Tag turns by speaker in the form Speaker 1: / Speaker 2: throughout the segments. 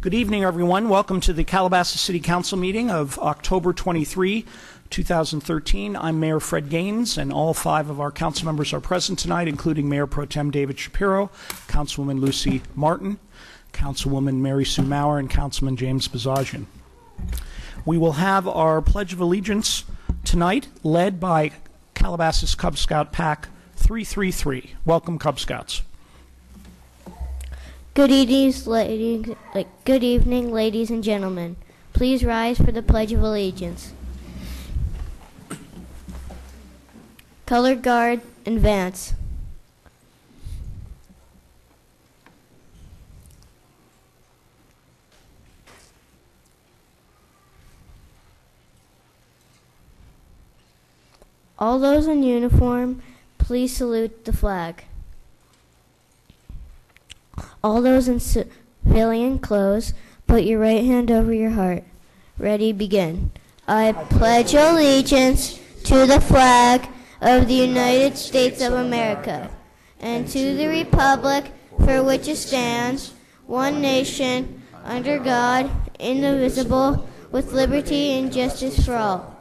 Speaker 1: Good evening, everyone. Welcome to the Calabasas City Council meeting of October 23, 2013. I'm Mayor Fred Gaines, and all five of our council members are present tonight, including Mayor Pro Tem David Shapiro, Councilwoman Lucy Martin, Councilwoman Mary Sue Maurer, and Councilman James Bozajian. We will have our Pledge of Allegiance tonight, led by Calabasas Cub Scout Pack 333. Welcome, Cub Scouts.
Speaker 2: Good evening, ladies. Like, good evening, ladies and gentlemen. Please rise for the Pledge of Allegiance. Color Guard, advance. All those in uniform, please salute the flag. All those in civilian clothes, put your right hand over your heart. Ready, begin. I pledge allegiance to the flag of the United States of America and to the republic for which it stands, one nation, under God, indivisible, with liberty and justice for all.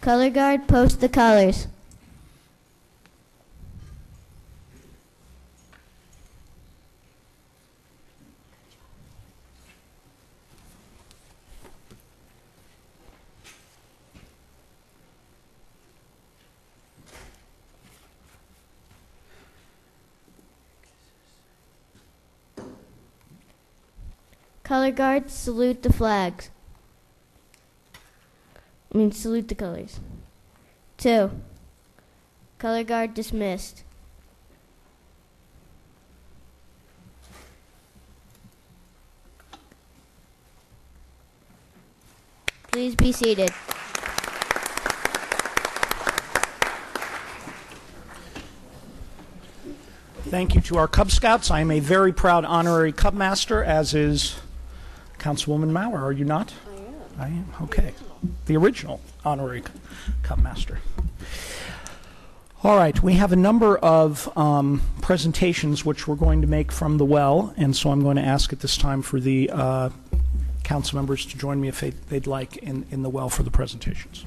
Speaker 2: Color guard, post the colors. Color guards, salute the flags. I mean, salute the colors. Two. Color guard dismissed. Please be seated.
Speaker 1: Thank you to our Cub Scouts. I am a very proud honorary Cub Master, as is Councilwoman Maurer. Are you not? I am. I am. Okay. The original honorary Cub Master. All right, we have a number of um, presentations which we're going to make from the well, and so I'm going to ask at this time for the uh, council members to join me if they, they'd like in, in the well for the presentations.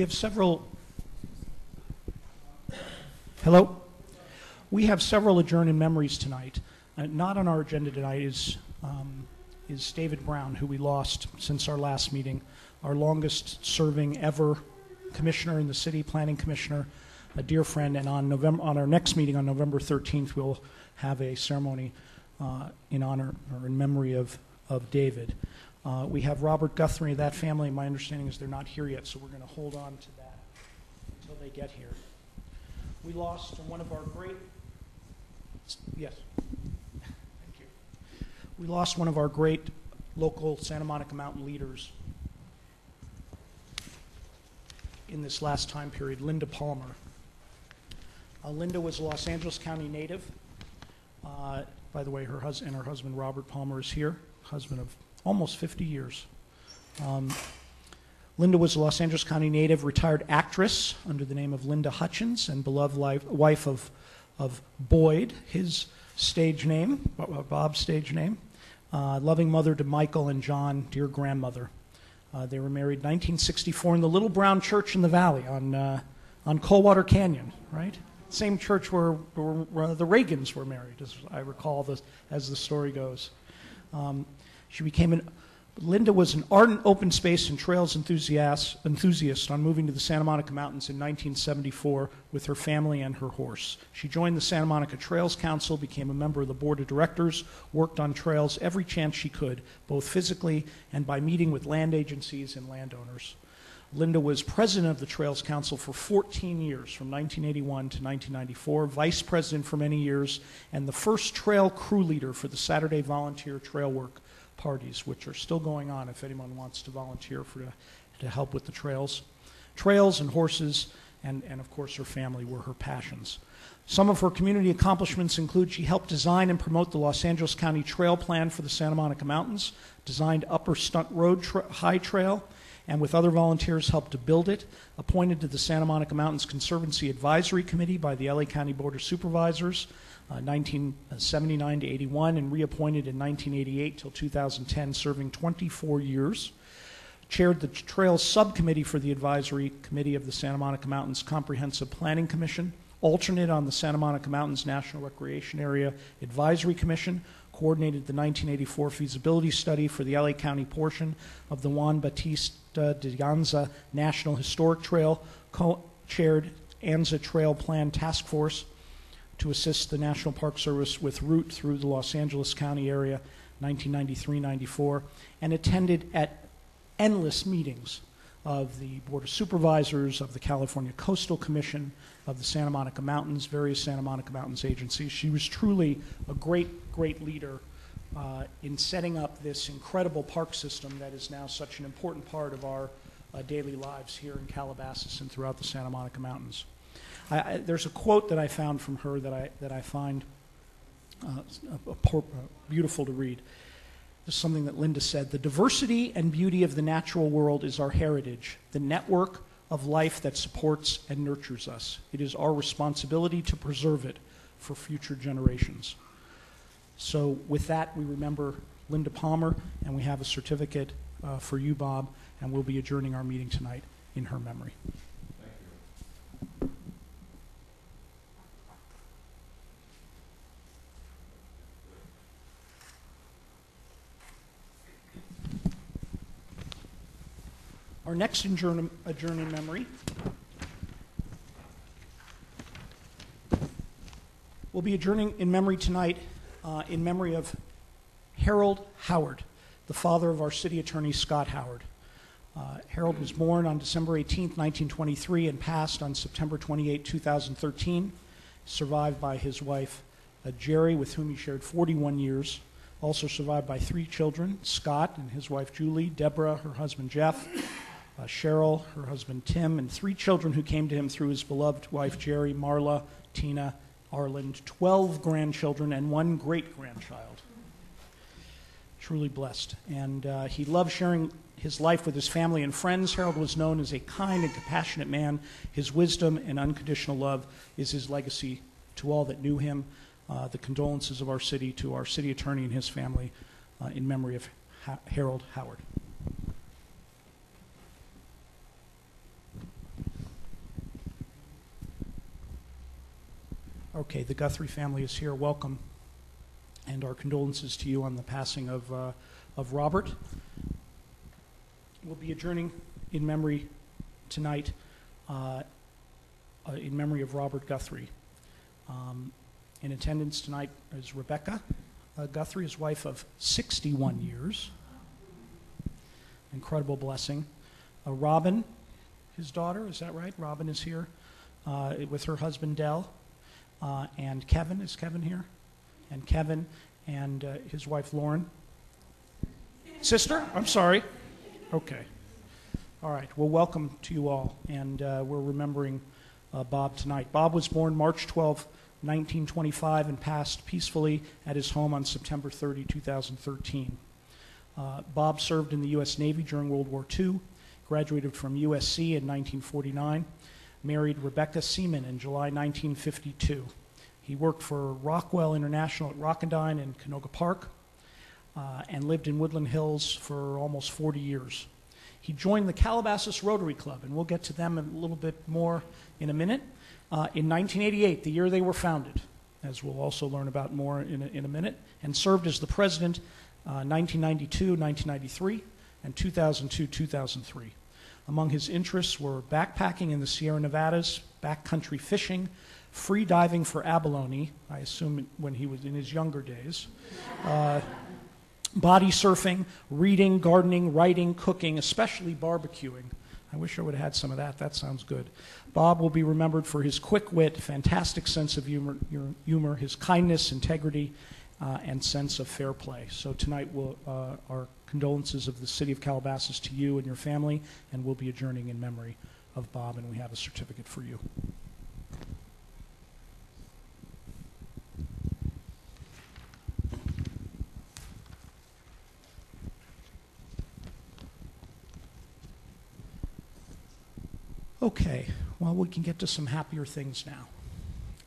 Speaker 1: We have several. Hello? We have several adjourned memories tonight. Uh, not on our agenda tonight is, um, is David Brown, who we lost since our last meeting, our longest serving ever commissioner in the city, planning commissioner, a dear friend. And on, November, on our next meeting on November 13th, we'll have a ceremony uh, in honor or in memory of, of David. Uh, we have Robert Guthrie, of that family. My understanding is they're not here yet, so we're going to hold on to that until they get here. We lost one of our great. Yes. Thank you. We lost one of our great local Santa Monica Mountain leaders in this last time period, Linda Palmer. Uh, Linda was a Los Angeles County native. Uh, by the way, her husband and her husband Robert Palmer is here, husband of almost 50 years. Um, Linda was a Los Angeles County native, retired actress under the name of Linda Hutchins, and beloved life, wife of, of Boyd, his stage name, Bob's stage name. Uh, loving mother to Michael and John, dear grandmother. Uh, they were married 1964 in the Little Brown Church in the Valley on, uh, on Coldwater Canyon, right? Same church where, where, where, the Reagans were married, as I recall, the, as the story goes. Um, she became an Linda was an ardent open space and trails enthusiast, enthusiast on moving to the Santa Monica Mountains in 1974 with her family and her horse. She joined the Santa Monica Trails Council, became a member of the board of directors, worked on trails every chance she could, both physically and by meeting with land agencies and landowners. Linda was president of the Trails Council for 14 years, from 1981 to 1994, vice president for many years, and the first trail crew leader for the Saturday volunteer trail work parties, which are still going on if anyone wants to volunteer for, to help with the trails. Trails and horses, and, and of course her family were her passions. Some of her community accomplishments include she helped design and promote the Los Angeles County Trail Plan for the Santa Monica Mountains, designed Upper Stunt Road tra- High Trail, and with other volunteers helped to build it, appointed to the Santa Monica Mountains Conservancy Advisory Committee by the LA County Board of Supervisors, Uh, 1979 to 81, and reappointed in 1988 till 2010, serving 24 years. Chaired the Trails Subcommittee for the Advisory Committee of the Santa Monica Mountains Comprehensive Planning Commission, alternate on the Santa Monica Mountains National Recreation Area Advisory Commission, coordinated the 1984 feasibility study for the LA County portion of the Juan Bautista de Anza National Historic Trail, co-chaired ANZA Trail Plan Task Force to assist the National Park Service with route through the Los Angeles County area 1993-94, and attended at endless meetings of the Board of Supervisors, of the California Coastal Commission, of the Santa Monica Mountains, various Santa Monica Mountains agencies. She was truly a great, great leader uh, in setting up this incredible park system that is now such an important part of our uh, daily lives here in Calabasas and throughout the Santa Monica Mountains. I, I, there's a quote that I found from her that I, that I find uh, uh, beautiful to read. This is something that Linda said. The diversity and beauty of the natural world is our heritage, the network of life that supports and nurtures us. It is our responsibility to preserve it for future generations. So, with that, we remember Linda Palmer, and we have a certificate uh, for you, Bob, and we'll be adjourning our meeting tonight in her memory. Our next adjourn, adjourn in memory will be adjourning in memory tonight uh, in memory of Harold Howard, the father of our city attorney, Scott Howard. Uh, Harold was born on December 18, 1923, and passed on September 28, 2013, survived by his wife, uh, Jerry, with whom he shared 41 years. Also survived by three children Scott and his wife Julie, Deborah, her husband Jeff, uh, Cheryl, her husband Tim, and three children who came to him through his beloved wife Jerry, Marla, Tina, Arland, 12 grandchildren, and one great grandchild. Truly blessed. And uh, he loved sharing his life with his family and friends. Harold was known as a kind and compassionate man. His wisdom and unconditional love is his legacy to all that knew him. Uh, the condolences of our city to our city attorney and his family uh, in memory of ha- Harold Howard. Okay, the Guthrie family is here. Welcome. And our condolences to you on the passing of, uh, of Robert. We'll be adjourning in memory tonight, uh, uh, in memory of Robert Guthrie. Um, in attendance tonight is Rebecca uh, Guthrie, his wife of 61 years. Incredible blessing. Uh, Robin, his daughter, is that right? Robin is here uh, with her husband Dell. Uh, and Kevin, is Kevin here? And Kevin and uh, his wife Lauren. Sister? I'm sorry. Okay. All right. Well, welcome to you all. And uh, we're remembering uh, Bob tonight. Bob was born March 12, 1925, and passed peacefully at his home on September 30, 2013. Uh, Bob served in the U.S. Navy during World War II, graduated from USC in 1949 married Rebecca Seaman in July 1952. He worked for Rockwell International at Rocketdyne in Canoga Park uh, and lived in Woodland Hills for almost 40 years. He joined the Calabasas Rotary Club, and we'll get to them a little bit more in a minute, uh, in 1988, the year they were founded, as we'll also learn about more in a, in a minute, and served as the president uh, 1992, 1993, and 2002, 2003. Among his interests were backpacking in the Sierra Nevadas, backcountry fishing, free diving for abalone, I assume when he was in his younger days, uh, body surfing, reading, gardening, writing, cooking, especially barbecuing. I wish I would have had some of that. That sounds good. Bob will be remembered for his quick wit, fantastic sense of humor, humor his kindness, integrity, uh, and sense of fair play. So tonight, we'll, uh, our condolences of the city of Calabasas to you and your family, and we'll be adjourning in memory of Bob, and we have a certificate for you. Okay, well, we can get to some happier things now.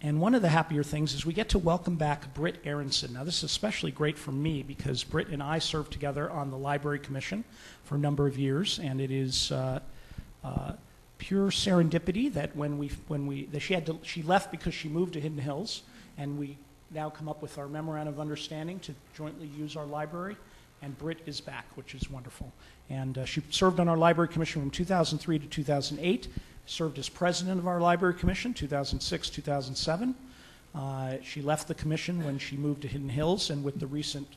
Speaker 1: And one of the happier things is we get to welcome back Britt Aronson. Now, this is especially great for me because Britt and I served together on the Library Commission for a number of years, and it is uh, uh, pure serendipity that when we, when we, that she had to, she left because she moved to Hidden Hills, and we now come up with our memorandum of understanding to jointly use our library, and Britt is back, which is wonderful. And uh, she served on our Library Commission from 2003 to 2008 served as president of our Library Commission, 2006 2007. Uh, she left the commission when she moved to Hidden Hills, and with the recent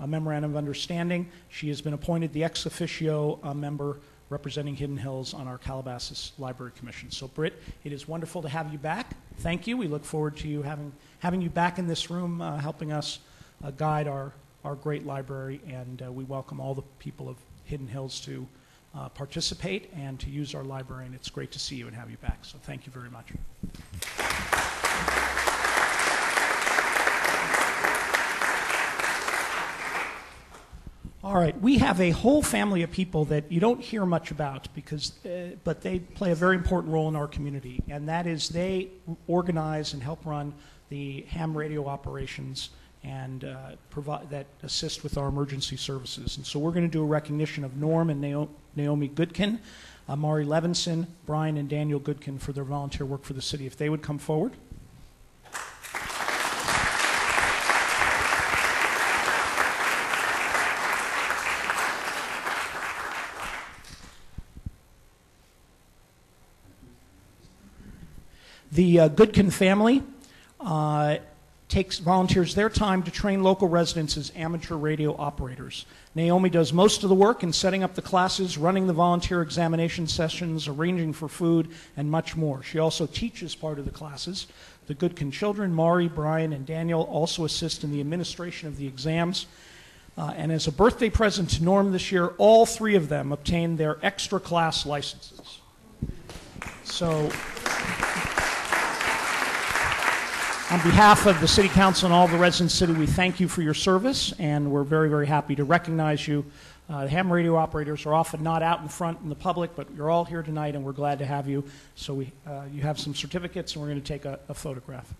Speaker 1: uh, memorandum of understanding, she has been appointed the ex officio uh, member representing Hidden Hills on our Calabasas Library Commission. So, Britt, it is wonderful to have you back. Thank you. We look forward to you having, having you back in this room, uh, helping us uh, guide our, our great library, and uh, we welcome all the people of Hidden Hills to uh, participate and to use our library, and it's great to see you and have you back. So thank you very much. All right, we have a whole family of people that you don't hear much about because, uh, but they play a very important role in our community, and that is they organize and help run the ham radio operations and uh, provide that assist with our emergency services. And so we're going to do a recognition of Norm and Naomi Goodkin, uh, Mari Levinson, Brian and Daniel Goodkin for their volunteer work for the city. If they would come forward. The uh, Goodkin family uh, takes volunteers their time to train local residents as amateur radio operators. Naomi does most of the work in setting up the classes, running the volunteer examination sessions, arranging for food, and much more. She also teaches part of the classes. The Goodkin children, Mari, Brian, and Daniel, also assist in the administration of the exams. Uh, and as a birthday present to Norm this year, all three of them obtained their extra class licenses. So on behalf of the City Council and all the residents of the city, we thank you for your service, and we're very, very happy to recognize you. Uh, the ham radio operators are often not out in front in the public, but you're all here tonight, and we're glad to have you. So we, uh, you have some certificates, and we're going to take a, a photograph.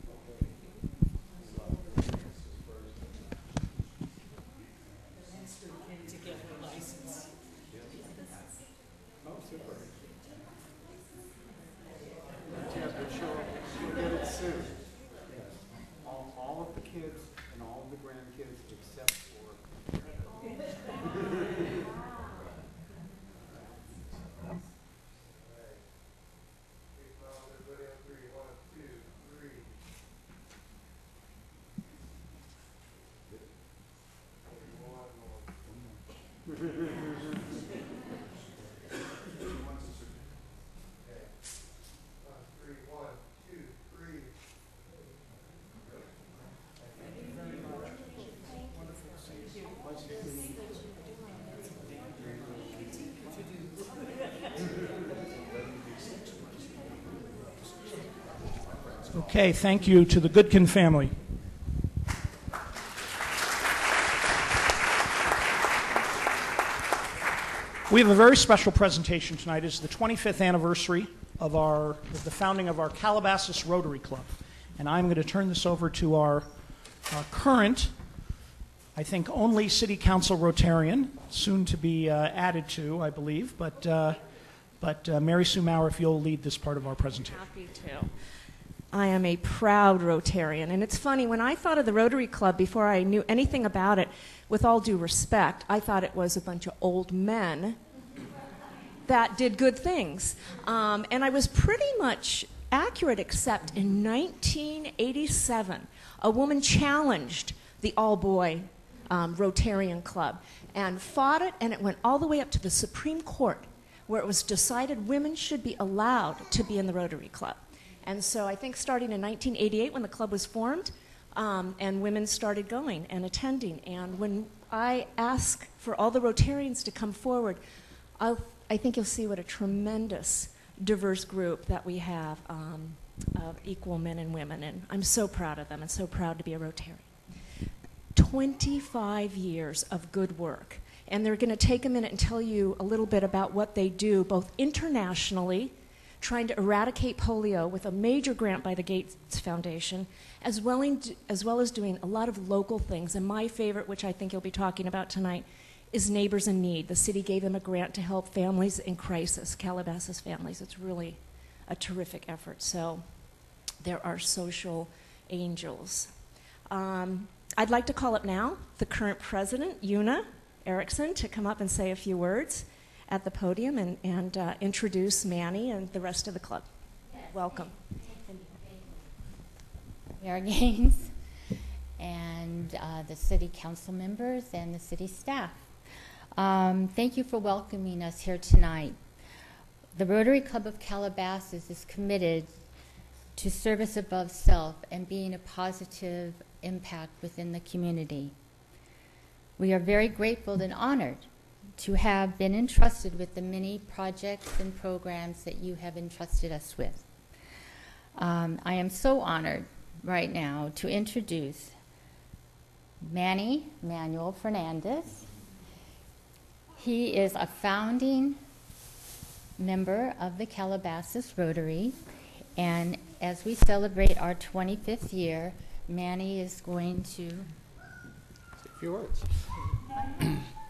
Speaker 1: Okay, thank you to the Goodkin family. We have a very special presentation tonight. It's the 25th anniversary of our of the founding of our Calabasas Rotary Club, and I'm going to turn this over to our, our current, I think, only City Council Rotarian, soon to be uh, added to, I believe. But uh, but uh, Mary Sue Maurer, if you'll lead this part of our presentation.
Speaker 3: Happy to. I am a proud Rotarian. And it's funny, when I thought of the Rotary Club before I knew anything about it, with all due respect, I thought it was a bunch of old men that did good things. Um, and I was pretty much accurate, except in 1987, a woman challenged the all boy um, Rotarian Club and fought it, and it went all the way up to the Supreme Court where it was decided women should be allowed to be in the Rotary Club. And so I think starting in 1988 when the club was formed, um, and women started going and attending. And when I ask for all the Rotarians to come forward, I'll, I think you'll see what a tremendous diverse group that we have um, of equal men and women. And I'm so proud of them and so proud to be a Rotarian. 25 years of good work. And they're going to take a minute and tell you a little bit about what they do, both internationally, trying to eradicate polio with a major grant by the Gates Foundation, as well, in, as well as doing a lot of local things. And my favorite, which I think you'll be talking about tonight, is Neighbors in Need. The city gave them a grant to help families in crisis, Calabasas families. It's really a terrific effort. So there are social angels. Um, I'd like to call up now the current president, Una Erickson, to come up and say a few words at the podium and, and uh, introduce Manny and the rest of the club. Welcome.
Speaker 4: Mayor Gaines and uh, the city council members and the city staff. Um, thank you for welcoming us here tonight. The Rotary Club of Calabasas is committed to service above self and being a positive impact within the community. We are very grateful and honored to have been entrusted with the many projects and programs that you have entrusted us with. Um, I am so honored right now to introduce Manny Manuel Fernandez. He is a founding member of the Calabasas Rotary, and as we celebrate our 25th year, Manny is going to
Speaker 5: Say a few words.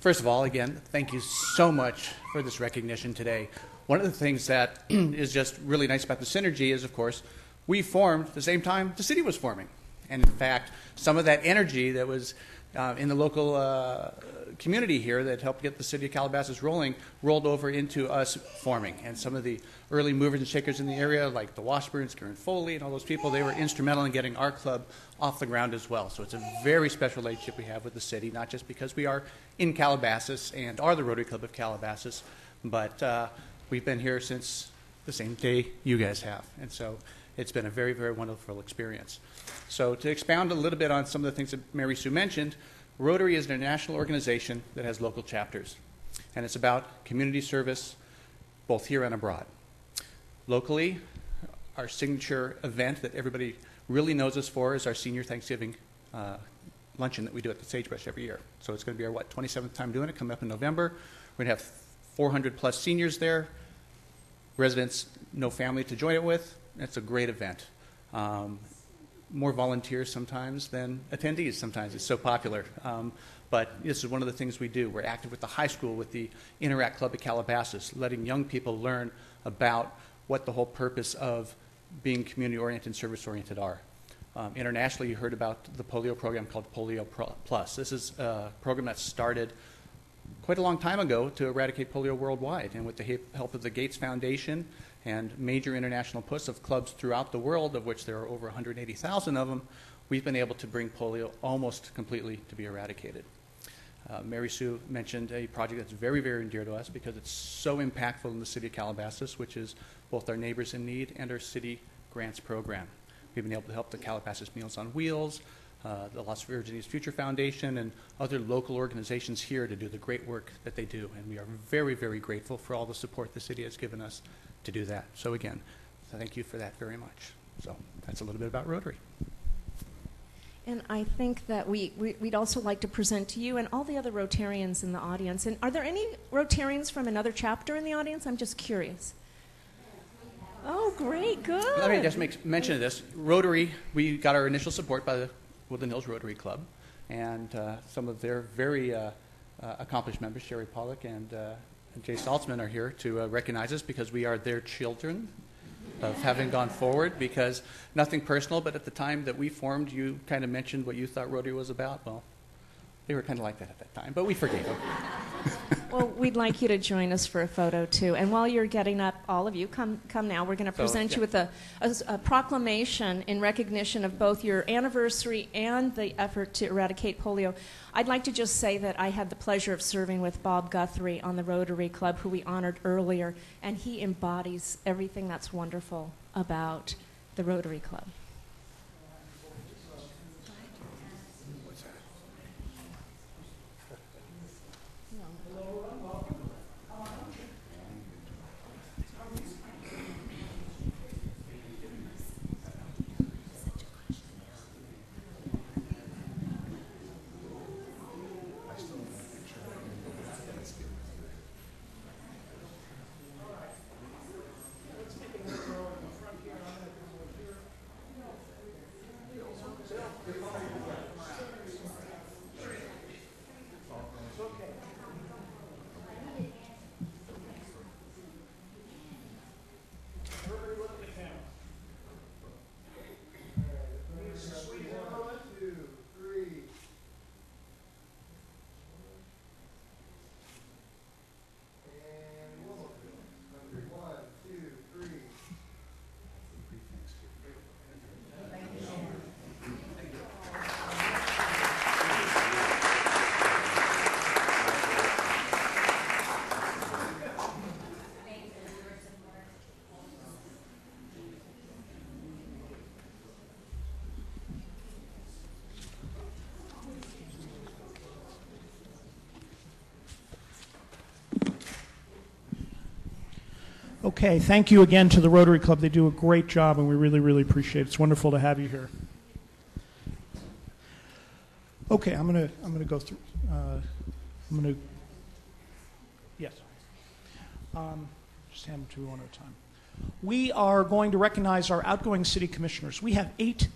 Speaker 5: First of all, again, thank you so much for this recognition today. One of the things that is just really nice about the synergy is, of course, we formed the same time the city was forming. And in fact, some of that energy that was uh, in the local uh, community here that helped get the city of Calabasas rolling rolled over into us forming. And some of the early movers and shakers in the area, like the Washburns, Karen Foley, and all those people, they were instrumental in getting our club off the ground as well. So it's a very special relationship we have with the city, not just because we are in Calabasas and are the Rotary Club of Calabasas, but uh, we've been here since the same day you guys have. And so it's been a very, very wonderful experience. So to expound a little bit on some of the things that Mary Sue mentioned, Rotary is an international organization that has local chapters, and it's about community service both here and abroad. Locally, our signature event that everybody really knows us for is our senior Thanksgiving uh, luncheon that we do at the Sagebrush every year. So it's going to be our, what, 27th time doing it, coming up in November. We're going to have 400 plus seniors there, residents, no family to join it with. It's a great event. Um, more volunteers sometimes than attendees sometimes. It's so popular. Um, but this is one of the things we do. We're active with the high school, with the Interact Club at Calabasas, letting young people learn about what the whole purpose of being community oriented and service oriented are. Um, internationally, you heard about the polio program called Polio Pro- Plus. This is a program that started quite a long time ago to eradicate polio worldwide. And with the help of the Gates Foundation and major international push of clubs throughout the world, of which there are over 180,000 of them, we've been able to bring polio almost completely to be eradicated. Uh, Mary Sue mentioned a project that's very, very dear to us because it's so impactful in the city of Calabasas, which is both our Neighbors in Need and our city grants program. We've been able to help the Calabasas Meals on Wheels, uh, the Las Virgenes Future Foundation, and other local organizations here to do the great work that they do. And we are very, very grateful for all the support the city has given us to do that. So again, thank you for that very much. So that's a little bit about Rotary.
Speaker 3: And I think that we, we, would also like to present to you and all the other Rotarians in the audience. And are there any Rotarians from another chapter in the audience? I'm just curious. Oh, great, good.
Speaker 5: Let me just make mention of this. Rotary, we got our initial support by the Woodland Hills Rotary Club, and uh, some of their very uh, uh, accomplished members, Sherry Pollock and, uh, and Jay Saltzman, are here to uh, recognize us because we are their children of having gone forward. Because nothing personal, but at the time that we formed, you kind of mentioned what you thought Rotary was about. Well, they were kind of like that at that time, but we forgave them.
Speaker 3: Well, we'd like you to join us for a photo too. And while you're getting up, all of you, come, come now. We're going to
Speaker 5: So,
Speaker 3: present you with a, a, a proclamation in recognition of both your anniversary and the effort to eradicate polio. I'd like to just say that I had the pleasure of serving with Bob Guthrie on the Rotary Club, who we honored earlier, and he embodies everything that's wonderful about the Rotary Club.
Speaker 1: Okay, thank you again to the Rotary Club. They do a great job, and we really, really appreciate it. It's wonderful to have you here. Okay, I'm gonna I'm gonna go through. Uh, I'm gonna. Yes. Um, just hand them to one at a time. We are going to recognize our outgoing city commissioners. We have eight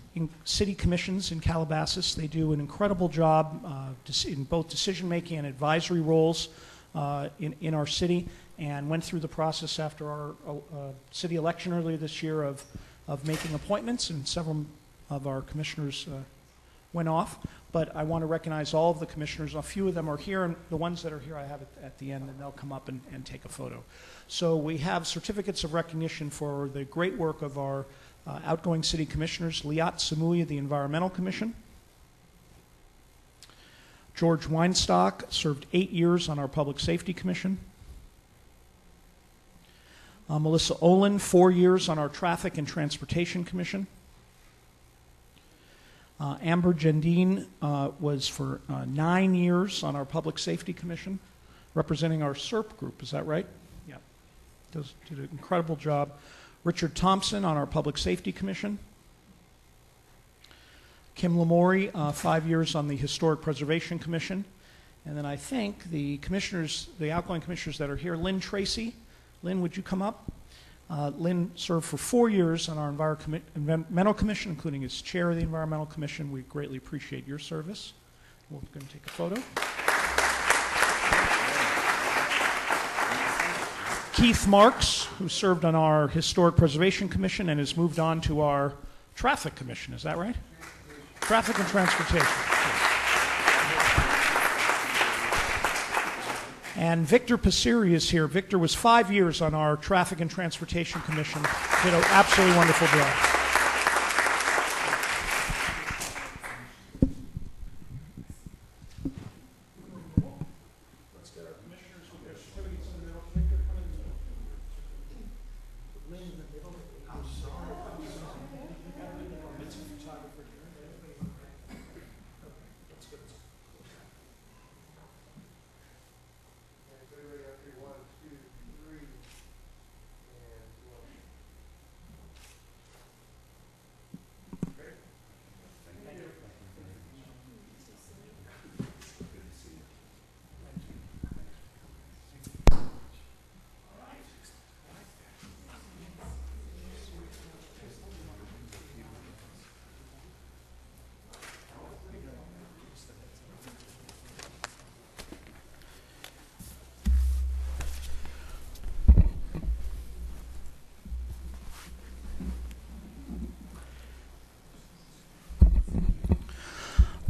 Speaker 1: city commissions in Calabasas. They do an incredible job uh, in both decision making and advisory roles uh, in, in our city and went through the process after our uh, uh, city election earlier this year of, of making appointments, and several of our commissioners uh, went off. But I want to recognize all of the commissioners. A few of them are here, and the ones that are here I have at, at the end, and they'll come up and, and take a photo. So we have certificates of recognition for the great work of our uh, outgoing city commissioners, Liat Samuya, the Environmental Commission. George Weinstock served eight years on our Public Safety Commission. Uh, Melissa Olin, four years on our Traffic and Transportation Commission. Uh, Amber Jendine uh, was for uh, nine years on our Public Safety Commission, representing our SERP group. Is that right? Yeah. Does, did an incredible job. Richard Thompson on our Public Safety Commission. Kim Lamori, uh, five years on the Historic Preservation Commission. And then I think the commissioners, the outgoing commissioners that are here, Lynn Tracy. Lynn, would you come up? Uh, Lynn served for four years on our Environmental Commission, including as chair of the Environmental Commission. We greatly appreciate your service. We're going to take a photo. Keith Marks, who served on our Historic Preservation Commission and has moved on to our Traffic Commission. Is that right? Traffic and Transportation. And Victor Passeri is here. Victor was five years on our Traffic and Transportation Commission. Did an absolutely wonderful job.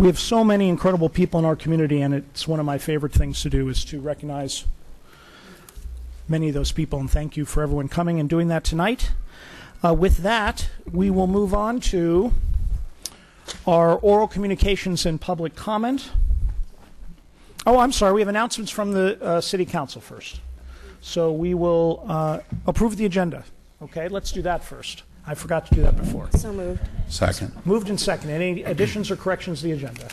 Speaker 1: We have so many incredible people in our community, and it's one of my favorite things to do is to recognize many of those people, and thank you for everyone coming and doing that tonight. Uh, with that, we will move on to our oral communications and public comment. Oh, I'm sorry, we have announcements from the uh, City Council first. So we will uh, approve the agenda. Okay, let's do that first. I forgot to do that before.
Speaker 3: So moved.
Speaker 6: Second.
Speaker 1: Moved and second. Any additions or corrections to the agenda?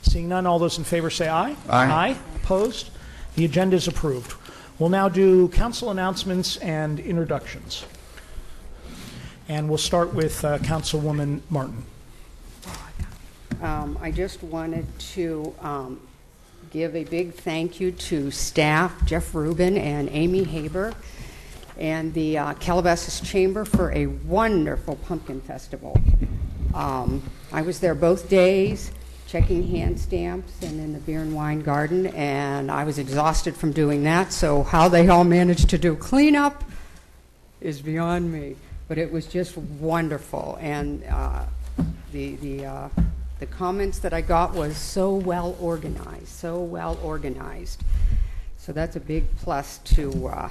Speaker 1: Seeing none, all those in favor say aye.
Speaker 6: Aye.
Speaker 1: Opposed? The agenda is approved. We'll now do council announcements and introductions. And we'll start with uh, Councilwoman Martin.
Speaker 7: Um, I just wanted to um, give a big thank you to staff, Jeff Rubin and Amy Haber, and the uh, Calabasas Chamber for a wonderful pumpkin festival. Um, I was there both days, checking hand stamps and in the beer and wine garden, and I was exhausted from doing that, so how they all managed to do cleanup is beyond me. But it was just wonderful, and uh, the the uh, the comments that I got was so well organized, so well organized. So that's a big plus to uh,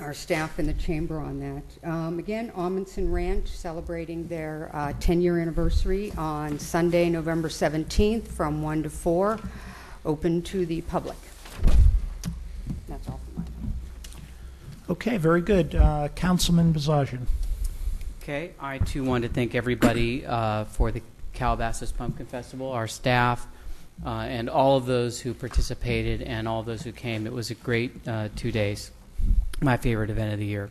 Speaker 7: our staff in the chamber on that. Um, again, Amundsen Ranch celebrating their uh, 10-year anniversary on Sunday, November 17th, from 1 to 4, open to the public. That's all for mine.
Speaker 1: Okay, very good. Uh, Councilman Bozajian.
Speaker 8: Okay, I too want to thank everybody uh, for the Calabasas Pumpkin Festival, our staff, uh, and all of those who participated and all those who came. It was a great uh, two days, my favorite event of the year.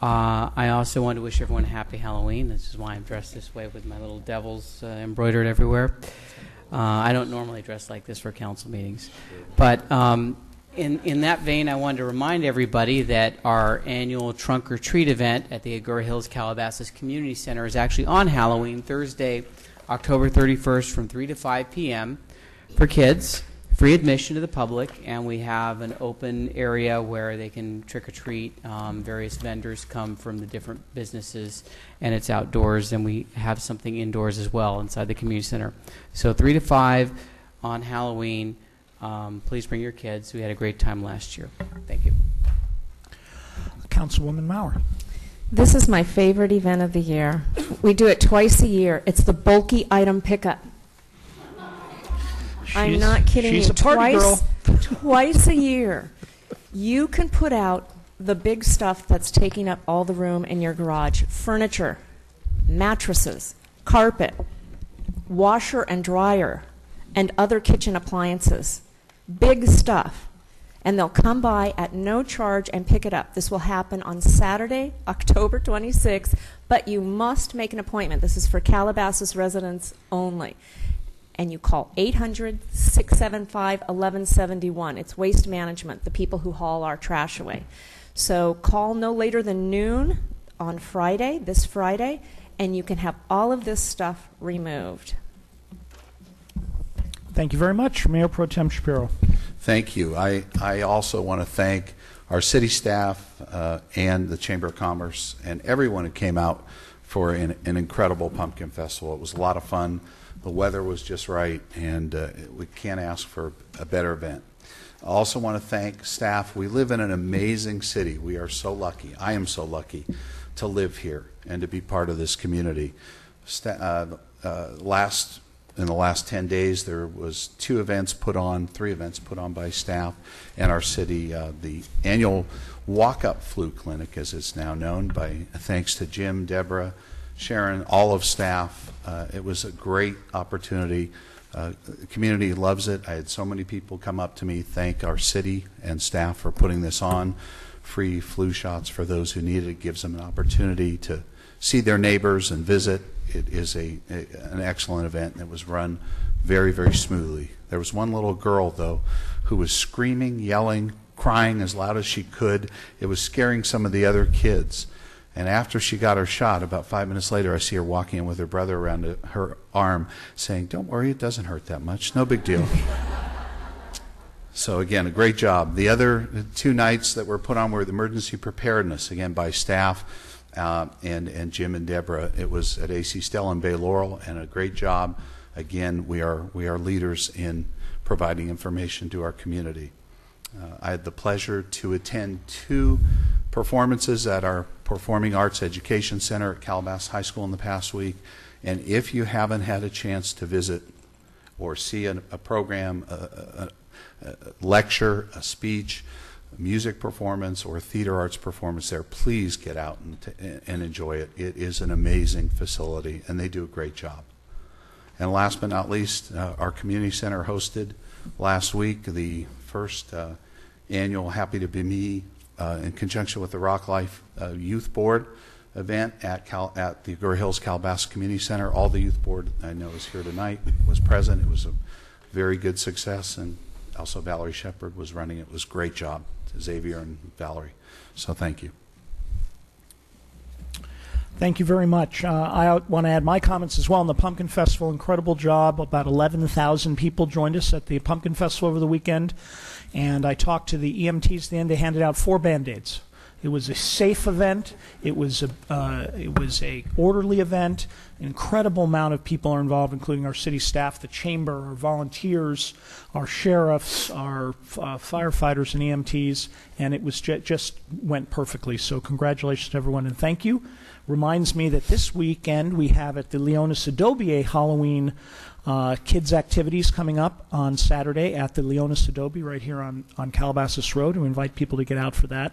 Speaker 8: Uh, I also want to wish everyone a happy Halloween. This is why I'm dressed this way with my little devils uh, embroidered everywhere. Uh, I don't normally dress like this for council meetings, but um, in, in that vein, I wanted to remind everybody that our annual trunk or treat event at the Agoura Hills Calabasas Community Center is actually on Halloween, Thursday, October 31st from 3 to 5 p.m. for kids, free admission to the public, and we have an open area where they can trick or treat. Um, various vendors come from the different businesses, and it's outdoors, and we have something indoors as well inside the community center. So 3 to 5 on Halloween. Um, please bring your kids. We had a great time last year. Thank you.
Speaker 1: Councilwoman Maurer.
Speaker 3: This is my favorite event of the year. We do it twice a year. It's the bulky item pickup. I'm
Speaker 1: She's-
Speaker 3: not kidding
Speaker 1: she's
Speaker 3: you.
Speaker 1: a party
Speaker 3: twice,
Speaker 1: girl.
Speaker 3: twice a year, you can put out the big stuff that's taking up all the room in your garage: furniture, mattresses, carpet, washer and dryer, and other kitchen appliances. Big stuff. And they'll come by at no charge and pick it up. This will happen on Saturday, October 26th, but you must make an appointment. This is for Calabasas residents only. And you call 800 675 1171. It's waste management, the people who haul our trash away. So call no later than noon on Friday, this Friday, and you can have all of this stuff removed.
Speaker 1: Thank you very much. Mayor Pro Tem Shapiro.
Speaker 6: Thank you. I, I also want to thank our city staff uh, and the Chamber of Commerce and everyone who came out for an, an incredible pumpkin festival. It was a lot of fun. The weather was just right, and uh, we can't ask for a better event. I also want to thank staff. We live in an amazing city. We are so lucky. I am so lucky to live here and to be part of this community. Sta- uh, uh, last in the last 10 days, there was two events put on, three events put on by staff and our city. Uh, the annual walk-up flu clinic, as it's now known, by thanks to Jim, Deborah, Sharon, all of staff. Uh, it was a great opportunity. Uh, the community loves it. I had so many people come up to me, thank our city and staff for putting this on. Free flu shots for those who need it. It gives them an opportunity to see their neighbors and visit. It is a, a an excellent event that was run very, very smoothly. There was one little girl, though, who was screaming, yelling, crying as loud as she could. It was scaring some of the other kids. And after she got her shot, about five minutes later, I see her walking in with her brother around her arm, saying, Don't worry, it doesn't hurt that much. No big deal. So again, a great job. The other two nights that were put on were emergency preparedness, again by staff uh, and and Jim and Deborah. It was at AC Stelle and Bay Laurel, and a great job. Again, we are we are leaders in providing information to our community. Uh, I had the pleasure to attend two performances at our Performing Arts Education Center at Calabasas High School in the past week. And if you haven't had a chance to visit or see a, a program, a, a, a lecture, a speech, a music performance, or theater arts performance there, please get out and, and enjoy it. It is an amazing facility, and they do a great job. And last but not least, uh, our community center hosted last week the first uh, annual Happy to Be Me uh, in conjunction with the Rock Life uh, Youth Board event at Cal- at the Agoura Hills Calabasas Community Center. All the youth board I know is here tonight was present. It was a very good success, and also Valerie Shepard was running it. Was a great job, Xavier and Valerie. So thank you.
Speaker 1: Thank you very much. Uh, I want to add my comments as well on the Pumpkin Festival. Incredible job. About 11,000 people joined us at the Pumpkin Festival over the weekend. And I talked to the EMTs Then. They handed out four band aids. It was a safe event. It was a uh, it was a orderly event. An incredible amount of people are involved, including our city staff, the chamber, our volunteers, our sheriffs, our uh, firefighters and EMTs, and it was ju- just went perfectly. So congratulations to everyone and thank you. Reminds me that this weekend we have at the Leonis Adobe Halloween uh, kids activities coming up on Saturday at the Leonis Adobe right here on, on Calabasas Road. We invite people to get out for that.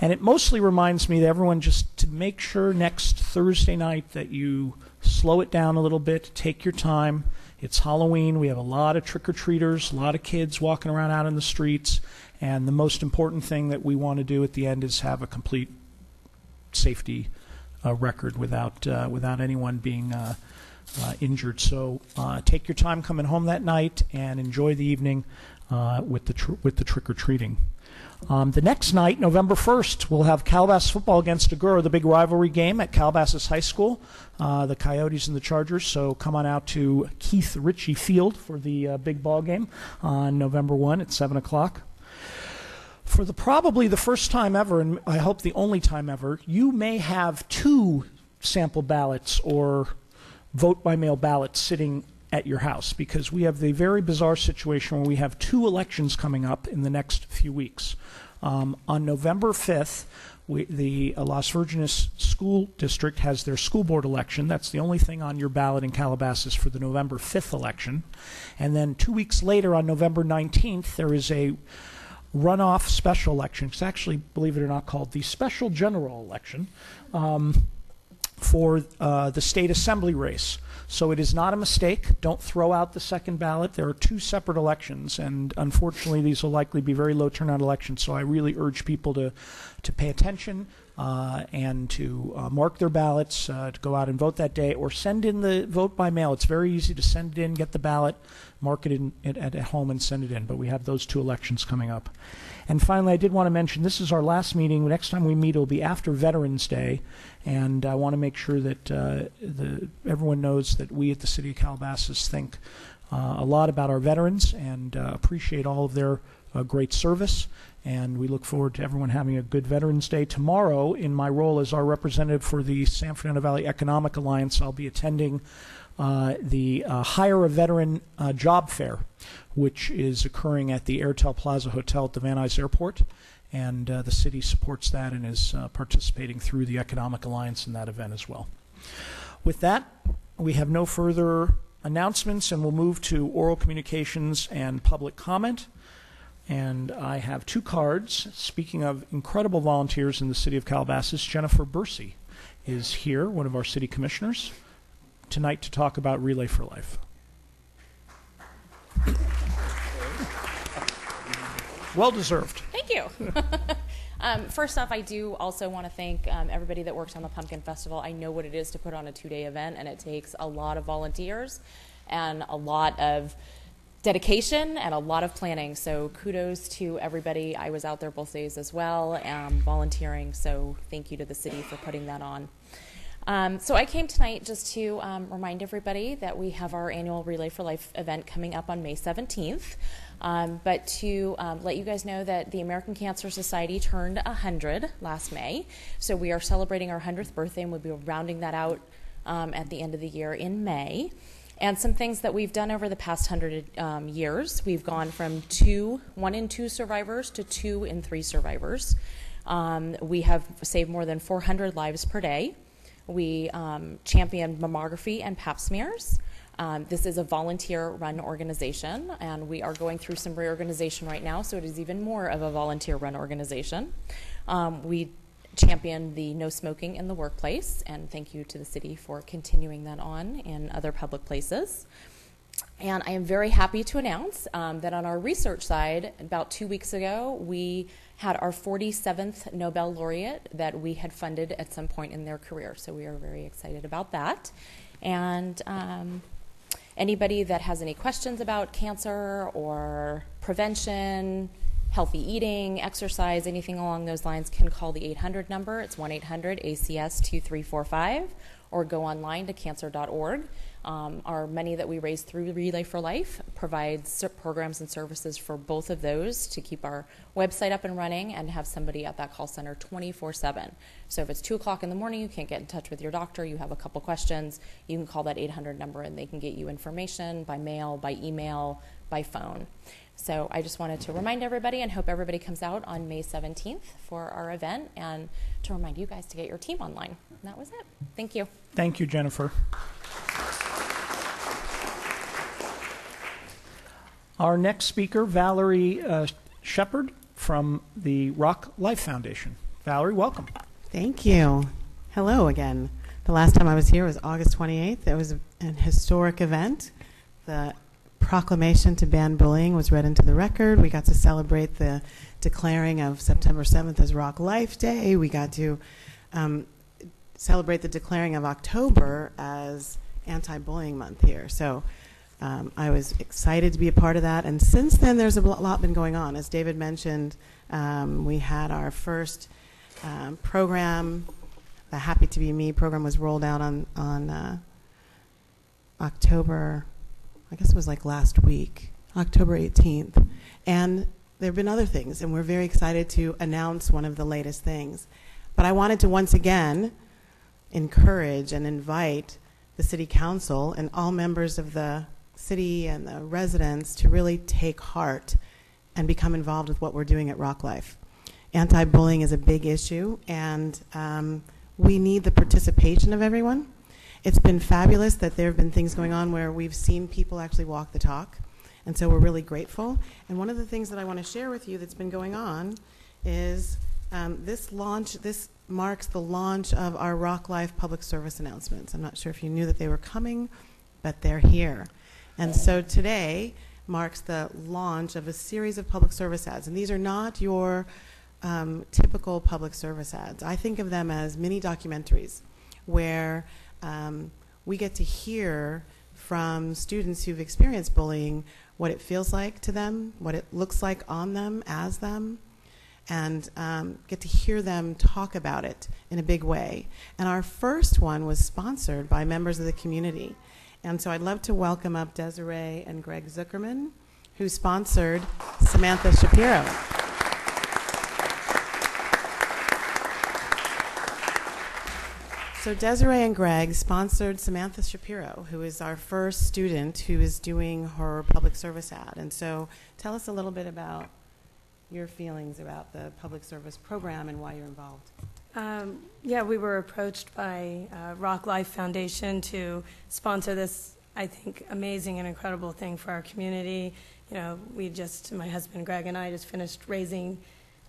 Speaker 1: And it mostly reminds me that everyone just to make sure next Thursday night that you slow it down a little bit, take your time. It's Halloween. We have a lot of trick or treaters, a lot of kids walking around out in the streets. And the most important thing that we want to do at the end is have a complete safety uh, record without uh, without anyone being uh, uh, injured. So uh, take your time coming home that night and enjoy the evening uh, with the tr- with the trick or treating. Um, the next night, November 1st, we'll have Calabasas football against Agoura, the big rivalry game at Calabasas High School, uh, the Coyotes and the Chargers. So come on out to Keith Ritchie Field for the uh, big ball game on November 1 at 7 o'clock. For the probably the first time ever, and I hope the only time ever, you may have two sample ballots or vote by mail ballots sitting at your house because we have the very bizarre situation where we have two elections coming up in the next few weeks. Um, on November 5th, we, the uh, Las Virgenes School District has their school board election. That's the only thing on your ballot in Calabasas for the November 5th election. And then two weeks later, on November 19th, there is a runoff special election. It's actually, believe it or not, called the special general election. Um, for uh, the state assembly race. So it is not a mistake. Don't throw out the second ballot. There are two separate elections, and unfortunately, these will likely be very low turnout elections. So I really urge people to, to pay attention uh, and to uh, mark their ballots, uh, to go out and vote that day, or send in the vote by mail. It's very easy to send it in, get the ballot, mark it in, at, at home, and send it in. But we have those two elections coming up. And finally, I did want to mention this is our last meeting. Next time we meet, it'll be after Veterans Day. And I want to make sure that uh, the, everyone knows that we at the City of Calabasas think uh, a lot about our veterans and uh, appreciate all of their uh, great service. And we look forward to everyone having a good Veterans Day. Tomorrow, in my role as our representative for the San Fernando Valley Economic Alliance, I'll be attending the uh, Hire a Veteran uh, Job Fair, which is occurring at the Airtel Plaza Hotel at the Van Nuys Airport. And uh, the city supports that and is uh, participating through the Economic Alliance in that event as well. With that, we have no further announcements, and we'll move to oral communications and public comment. And I have two cards. Speaking of incredible volunteers in the city of Calabasas, Jennifer Bursey is here, one of our city commissioners, tonight to talk about Relay for Life. Well deserved.
Speaker 9: Thank you. um, first off, I do also want to thank um, everybody that works on the Pumpkin Festival. I know what it is to put on a two day event, and it takes a lot of volunteers and a lot of dedication and a lot of planning. So kudos to everybody. I was out there both days as well, um, volunteering. So thank you to the city for putting that on. Um, so I came tonight just to um, remind everybody that we have our annual Relay for Life event coming up on May 17th. Um, but to um, let you guys know that the American Cancer Society turned 100 last May. So we are celebrating our 100th birthday and we'll be rounding that out um, at the end of the year in May. And some things that we've done over the past hundred um, years, we've gone from two, one in two survivors to two in three survivors. We have saved more than 400 lives per day. We um, champion mammography and pap smears. Um, this is a volunteer run organization, and we are going through some reorganization right now, so it is even more of a volunteer run organization. Um, we champion the no smoking in the workplace, and thank you to the city for continuing that on in other public places. And I am very happy to announce um, that on our research side, about two weeks ago, we had our 47th Nobel laureate that we had funded at some point in their career. So we are very excited about that. And um, anybody that has any questions about cancer or prevention, healthy eating, exercise, anything along those lines can call the 800 number. It's 1 800 ACS 2345 or go online to cancer.org. Um, our money that we raise through Relay for Life provides programs and services for both of those to keep our website up and running and have somebody at that call center 24 7. So if it's 2 o'clock in the morning, you can't get in touch with your doctor, you have a couple questions, you can call that 800 number and they can get you information by mail, by email, by phone. So I just wanted to remind everybody and hope everybody comes out on May 17th for our event and to remind you guys to get your team online. And that was it. Thank you.
Speaker 1: Thank you, Jennifer. Our next speaker, Valerie uh, Shepard from the Rock Life Foundation. Valerie, welcome.
Speaker 10: Thank you. Hello again. The last time I was here was August 28th. It was an historic event. The proclamation to ban bullying was read into the record. We got to celebrate the declaring of September 7th as Rock Life Day. We got to um, celebrate the declaring of October as Anti Bullying Month here. So um, I was excited to be a part of that. And since then, there's a lot been going on. As David mentioned, um, we had our first um, program. The Happy to Be Me program was rolled out on on uh, October, I guess it was like last week, October 18th. And there have been other things, and we're very excited to announce one of the latest things. But I wanted to once again encourage and invite the City Council and all members of the city and the residents to really take heart and become involved with what we're doing at Rock Life. Anti bullying is a big issue, and um, we need the participation of everyone. It's been fabulous that there have been things going on where we've seen people actually walk the talk, and so we're really grateful. And one of the things that I want to share with you that's been going on is um, this launch, this marks the launch of our Rock Life public service announcements. I'm not sure if you knew that they were coming, but they're here. And so today marks the launch of a series of public service ads. And these are not your um, typical public service ads. I think of them as mini documentaries where um, we get to hear from students who've experienced bullying what it feels like to them, what it looks like on them, as them, and um, get to hear them talk about it in a big way. And our first one was sponsored by members of the community. And so I'd love to welcome up Desiree and Greg Zuckerman, who sponsored Samantha Shapiro. So Desiree and Greg sponsored Samantha Shapiro, who is our first student who is doing her public service ad. And so tell us a little bit about your feelings about the public service program and why you're involved.
Speaker 11: Um, yeah, we were approached by uh, Rock Life Foundation to sponsor this, I think, amazing and incredible thing for our community. You know, we just, my husband Greg and I just finished raising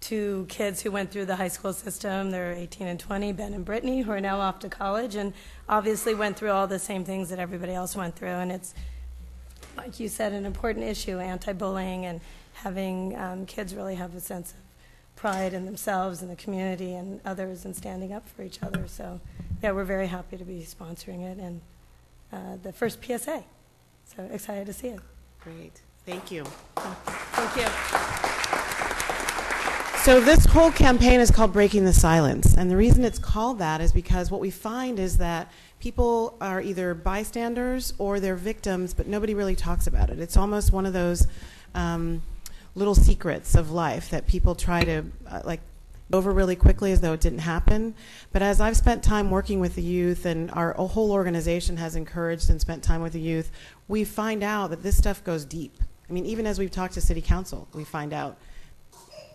Speaker 11: two kids who went through the high school system. They're 18 and 20, Ben and Brittany, who are now off to college and obviously went through all the same things that everybody else went through. And it's, like you said, an important issue anti bullying and having um, kids really have a sense of pride in themselves and the community and others and standing up for each other. So, yeah, we're very happy to be sponsoring it and uh, the first PSA. So excited to see it.
Speaker 10: Great. Thank you.
Speaker 11: Thank you.
Speaker 10: So this whole campaign is called Breaking the Silence. And the reason it's called that is because what we find is that people are either bystanders or they're victims, but nobody really talks about it. It's almost one of those um, little secrets of life that people try to, uh, like, over really quickly as though it didn't happen. But as I've spent time working with the youth, and our whole organization has encouraged and spent time with the youth, we find out that this stuff goes deep. I mean, even as we've talked to city council, we find out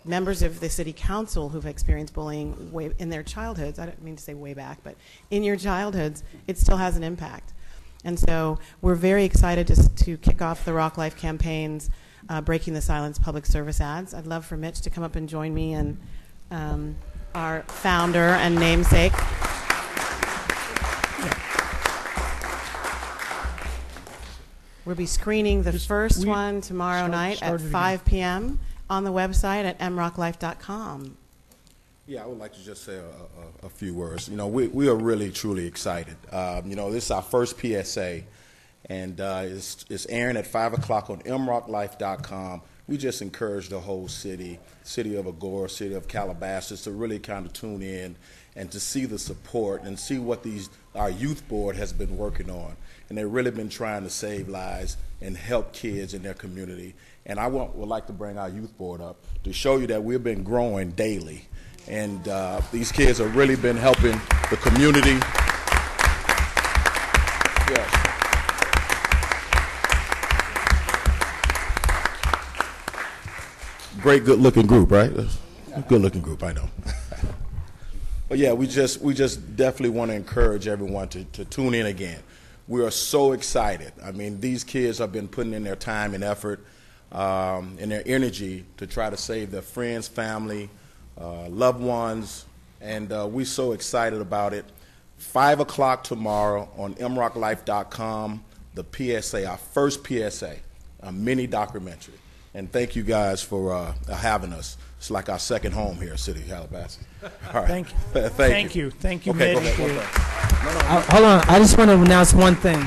Speaker 10: members of the city council who've experienced bullying way in their childhoods. I don't mean to say way back, but in your childhoods, it still has an impact. And so we're very excited to, to kick off the Rock Life campaigns, uh, Breaking the Silence public service ads. I'd love for Mitch to come up and join me and um, our founder and namesake. We'll be screening the
Speaker 1: Just-
Speaker 10: first one tomorrow
Speaker 1: start-
Speaker 10: night at
Speaker 1: it again.
Speaker 10: 5 p.m. on the website at mrocklife.com.
Speaker 12: Yeah, I would like to just say a, a, a few words. You know, we, we are really, truly excited. Um, you know, this is our first PSA, and uh, it's, it's airing at 5 o'clock on mrocklife.com. We just encourage the whole city, city of Agoura, city of Calabasas, to really kind of tune in and to see the support and see what these our youth board has been working on. And they've really been trying to save lives and help kids in their community. And I want, would like to bring our youth board up to show you that we've been growing daily. And uh, these kids have really been helping the community. Yes. Great, good-looking group, right? Good-looking group, I know. But yeah, we just we just definitely want to encourage everyone to, to tune in again. We are so excited. I mean, these kids have been putting in their time and effort um, and their energy to try to save their friends, family, uh, loved ones, and uh, we're so excited about it. Five o'clock tomorrow on mrocklife.com, the PSA, our first PSA, a mini documentary. And thank you guys for uh, having us. It's like our second home here, City of Calabasas. All right.
Speaker 1: Thank you.
Speaker 12: Thank,
Speaker 1: Thank you. Thank you,
Speaker 12: okay, go
Speaker 1: Mitch.
Speaker 12: ahead, one thing.
Speaker 13: Uh, hold on, I just want to announce one thing.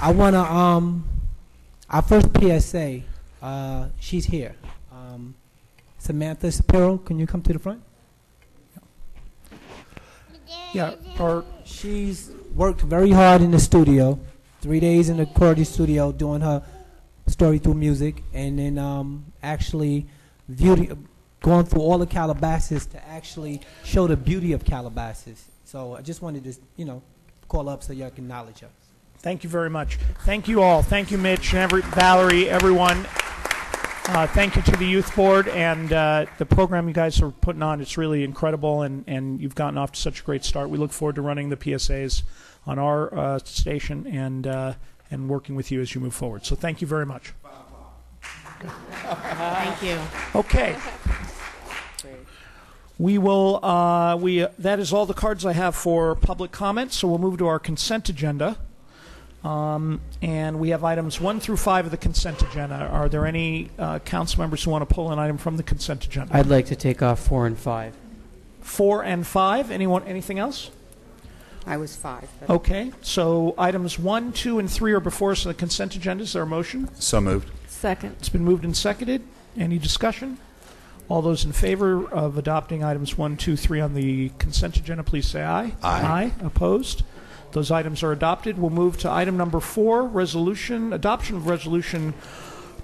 Speaker 13: I want to um, our first PSA. Uh, she's here. Um, Samantha Shapiro, can you come to the front?
Speaker 1: Yeah, or
Speaker 13: She's worked very hard in the studio, three days in the Cordy studio doing her story through music, and then um, actually beauty, going through all the Calabasas to actually show the beauty of Calabasas. So I just wanted to, you know, call up so y'all can acknowledge her.
Speaker 1: Thank you very much. Thank you all. Thank you, Mitch, and every, Valerie, everyone. Uh, thank you to the youth board and uh, the program you guys are putting on. It's really incredible, and, and you've gotten off to such a great start. We look forward to running the PSAs on our uh, station and uh, and working with you as you move forward. So thank you very much.
Speaker 10: Thank you.
Speaker 1: Okay. We will. Uh, we that is all the cards I have for public comment. So we'll move to our consent agenda. Um, and we have items one through five of the consent agenda. Are there any uh, council members who want to pull an item from the consent agenda?
Speaker 8: I'd like to take off four and five.
Speaker 1: Four and five. Anyone? Anything else?
Speaker 7: I was five. but-
Speaker 1: Okay. So items one, two, and three are before us on the consent agenda. Is there a motion?
Speaker 6: So moved.
Speaker 3: Second.
Speaker 1: It's been moved and seconded. Any discussion? All those in favor of adopting items one, two, three on the consent agenda, please say aye.
Speaker 6: Aye.
Speaker 1: Aye. Opposed? Those items are adopted. We'll move to item number four, resolution, adoption of resolution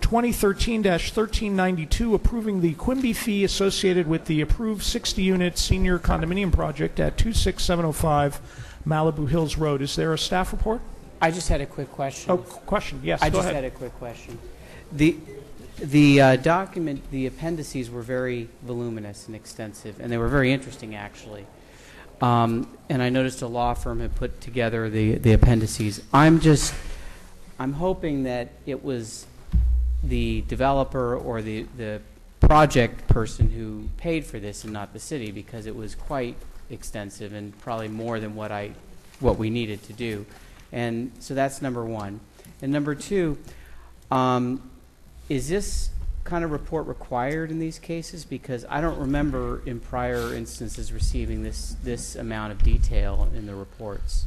Speaker 1: 2013-1392, approving the Quimby fee associated with the approved 60-unit senior condominium project at 26705 Malibu Hills Road. Is there a staff report?
Speaker 8: I just had a quick question.
Speaker 1: Oh, question. Yes,
Speaker 8: I
Speaker 1: go
Speaker 8: just
Speaker 1: ahead.
Speaker 8: had a quick question. The the uh, document, the appendices were very voluminous and extensive, and they were very interesting, actually. Um, and I noticed a law firm had put together the the appendices. I'm just, I'm hoping that it was the developer or the the project person who paid for this and not the city, because it was quite extensive and probably more than what I what we needed to do. And so that's number one. And number two, um, is this kind of report required in these cases? Because I don't remember in prior instances receiving this, this amount of detail in the reports.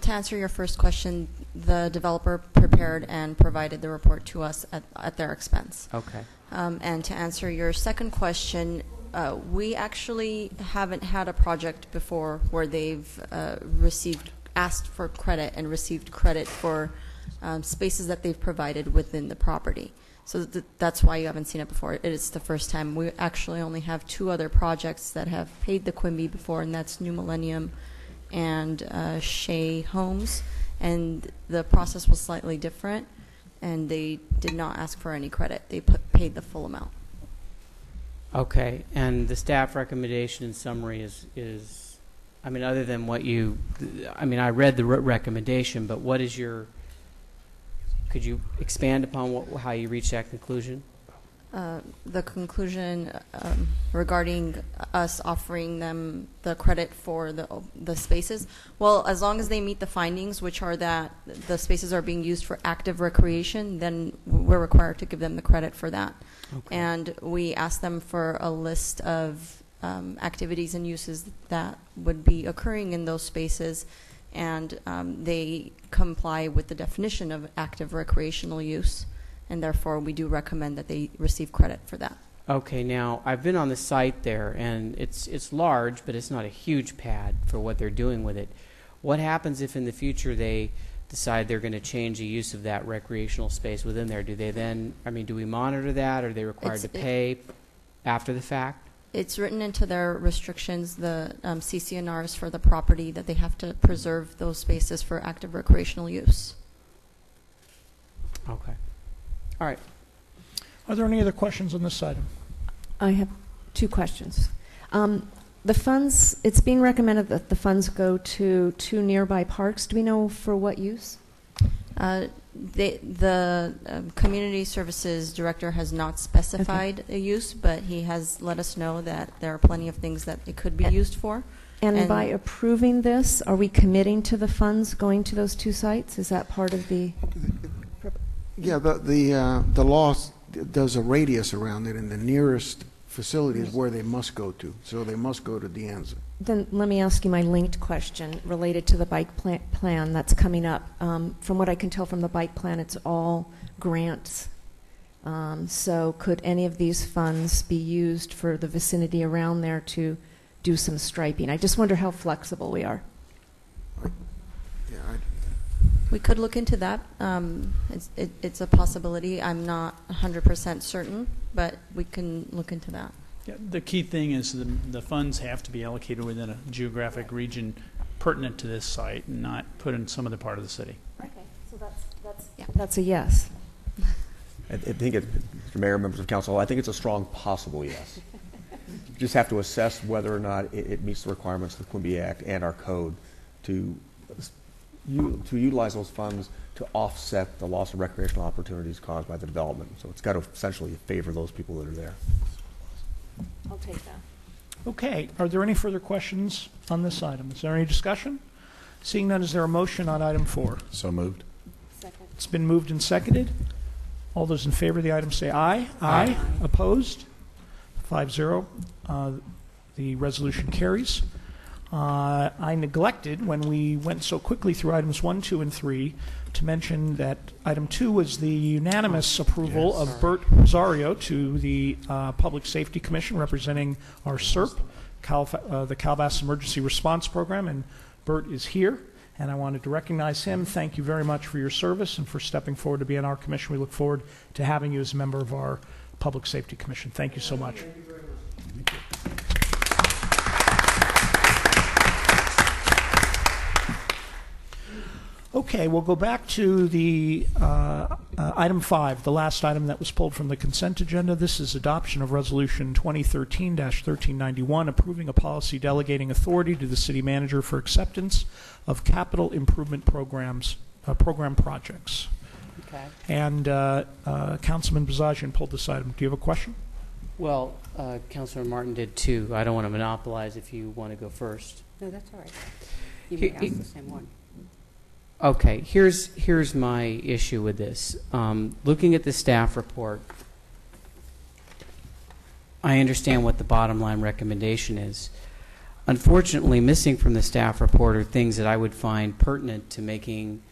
Speaker 14: To answer your first question, the developer prepared and provided the report to us at, at their expense.
Speaker 8: Okay.
Speaker 14: Um, and to answer your second question, uh, we actually haven't had a project before where they've uh, received, asked for credit and received credit for um, spaces that they've provided within the property. So th- that's why you haven't seen it before. It is the first time. We actually only have two other projects that have paid the Quimby before, and that's New Millennium and uh, Shea Homes. And the process was slightly different, and they did not ask for any credit. They put, paid the full amount.
Speaker 8: Okay, and the staff recommendation in summary is, is, I mean, other than what you, I mean, I read the re- recommendation, but what is your, could you expand upon what, how you reached that conclusion?
Speaker 14: Uh, the conclusion um, regarding us offering them the credit for the the spaces. Well, as long as they meet the findings, which are that the spaces are being used for active recreation, then we're required to give them the credit for that.
Speaker 8: Okay.
Speaker 14: And we ask them for a list of um, activities and uses that would be occurring in those spaces, and um, they comply with the definition of active recreational use and therefore we do recommend that they receive credit for that.
Speaker 8: Okay, now I've been on the site there, and it's it's large, but it's not a huge pad for what they're doing with it. What happens if in the future they decide they're going to change the use of that recreational space within there? Do they then? I mean, do we monitor that? Are they required
Speaker 14: It's-
Speaker 8: to
Speaker 14: it-
Speaker 8: pay after the fact?
Speaker 14: It's written into their restrictions, the um, CC&Rs for the property, that they have to preserve those spaces for active recreational use.
Speaker 8: Okay. All right.
Speaker 1: Are there any other questions on this item?
Speaker 3: I have two questions. Um, the funds, it's being recommended that the funds go to two nearby parks. Do we know for what use?
Speaker 14: Uh, they, the um, community services director has not specified a use, but he has let us know that there are plenty of things that it could be used for.
Speaker 3: And,
Speaker 14: And-
Speaker 3: by approving this, are we committing to the funds going to those two sites? Is that part of the?
Speaker 15: Yeah, the, the, uh, the law s- does a radius around it, and the nearest facility is where they must go to. So they must go to De Anza.
Speaker 3: Then let me ask you my linked question related to the bike plan, plan that's coming up. Um, from what I can tell from the bike plan, it's all grants. Um, so could any of these funds be used for the vicinity around there to do some striping? I just wonder how flexible we are.
Speaker 15: Yeah, I,
Speaker 14: We could look into that. Um, it's, it, it's a possibility. I'm not 100% certain, but we can look into that.
Speaker 16: Yeah, the key thing is the, the funds have to be allocated within a geographic region pertinent to this site and not put in some other part of the city.
Speaker 3: Okay, so that's, that's, that's a yes.
Speaker 17: I I think, it, Mr. Mayor, members of council, I think it's a strong possible yes. You Just have to assess whether or not it, it meets the requirements of the Quimby Act and our code to, u- to utilize those funds to offset the loss of recreational opportunities caused by the development. So it's got to essentially favor those people that are there.
Speaker 3: I'll take that.
Speaker 1: Okay, are there any further questions on this item? Is there any discussion? Seeing none, is there a motion on item four?
Speaker 6: So moved.
Speaker 3: Second.
Speaker 1: It's been moved and seconded. All those in favor of the item say aye. Aye. Opposed? Five zero. Uh, The resolution carries. Uh, I neglected, when we went so quickly through items one, two, and three, to mention that item two was the unanimous approval of Bert Rosario to the uh, Public Safety Commission representing our SERP, Cal- uh, the Calabasas Emergency Response Program, and Bert is here, and I wanted to recognize him. Thank you very much for your service and for stepping forward to be on our commission. We look forward to having you as a member of our Public Safety Commission. Thank you so much. Okay, we'll go back to the uh, uh, item five, the last item that was pulled from the consent agenda. This is adoption of Resolution 2013-1391, approving a policy delegating authority to the city manager for acceptance of capital improvement programs, uh, program projects.
Speaker 8: Okay.
Speaker 1: And uh, uh, Councilman Bozajian pulled this item. Do you have a question?
Speaker 8: Well, uh, Councilor Martin did too. I don't want to monopolize if you want to go first.
Speaker 7: No, that's all right. You
Speaker 8: He-
Speaker 7: may
Speaker 8: he-
Speaker 7: ask the same one.
Speaker 8: Okay, here's here's my issue with this. Um, looking at the staff report, I understand what the bottom line recommendation is. Unfortunately, missing from the staff report are things that I would find pertinent to making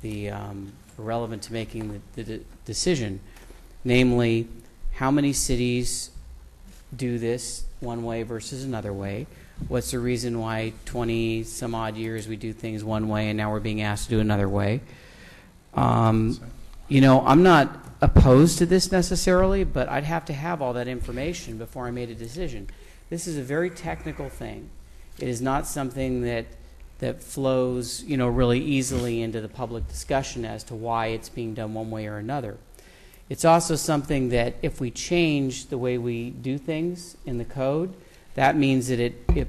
Speaker 8: the um, relevant to making the, the de- decision, namely, how many cities do this one way versus another way. What's the reason why 20 some odd years we do things one way and now we're being asked to do another way? Um, you know, I'm not opposed to this necessarily, but I'd have to have all that information before I made a decision. This is a very technical thing. It is not something that that flows, you know, really easily into the public discussion as to why it's being done one way or another. It's also something that if we change the way we do things in the code, that means that it, it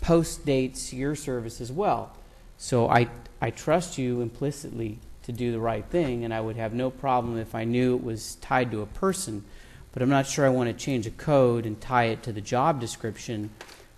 Speaker 8: post dates your service as well. So I, I trust you implicitly to do the right thing, and I would have no problem if I knew it was tied to a person. But I'm not sure I want to change a code and tie it to the job description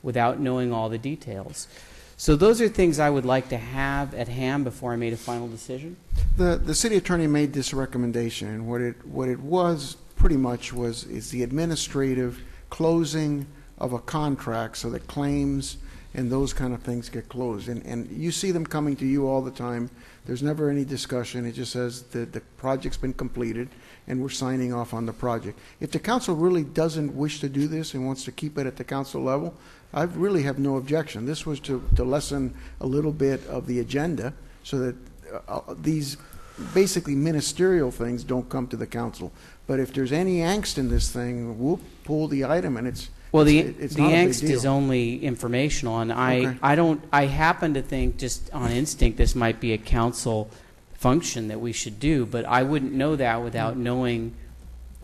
Speaker 8: without knowing all the details. So those are things I would like to have at hand before I made a final decision.
Speaker 15: The, the city attorney made this recommendation, and what it, what it was pretty much was, is the administrative closing of a contract so that claims and those kind of things get closed. And, and you see them coming to you all the time. There's never any discussion. It just says that the project's been completed and we're signing off on the project. If the council really doesn't wish to do this and wants to keep it at the council level, I really have no objection. This was to, to lessen a little bit of the agenda so that uh, uh, these basically ministerial things don't come to the council. But if there's any angst in this thing, we'll pull the item and it's,
Speaker 8: Well, the,
Speaker 15: it's, it's
Speaker 8: the
Speaker 15: not a big
Speaker 8: angst is
Speaker 15: deal.
Speaker 8: only informational, and I,
Speaker 15: Okay.
Speaker 8: I don't, I happen to think, just on instinct, this might be a council function that we should do, but I wouldn't know that without
Speaker 15: Mm-hmm.
Speaker 8: knowing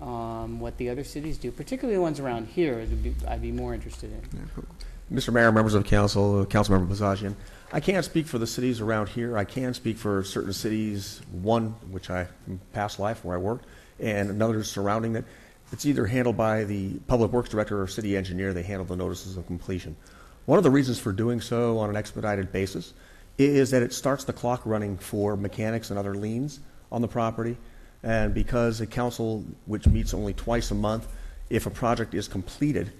Speaker 8: um, what the other cities do, particularly the ones around here, I'd be, I'd be more interested in.
Speaker 17: Mr. Mayor, members of council, uh, Councilmember Bozajian, I can't speak for the cities around here. I can speak for certain cities, one which I, past life where I worked, and another surrounding it. It's either handled by the Public Works Director or City Engineer. They handle the notices of completion. One of the reasons for doing so on an expedited basis is that it starts the clock running for mechanics and other liens on the property. And because a council, which meets only twice a month, if a project is completed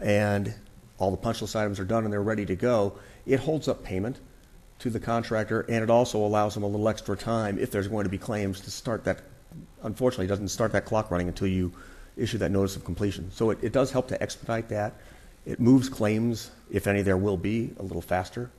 Speaker 17: and all the punch list items are done and they're ready to go, it holds up payment to the contractor and it also allows them a little extra time if there's going to be claims to start that. Unfortunately, it doesn't start that clock running until you issue that notice of completion. So it, it does help to expedite that. It moves claims, if any there will be, a little faster.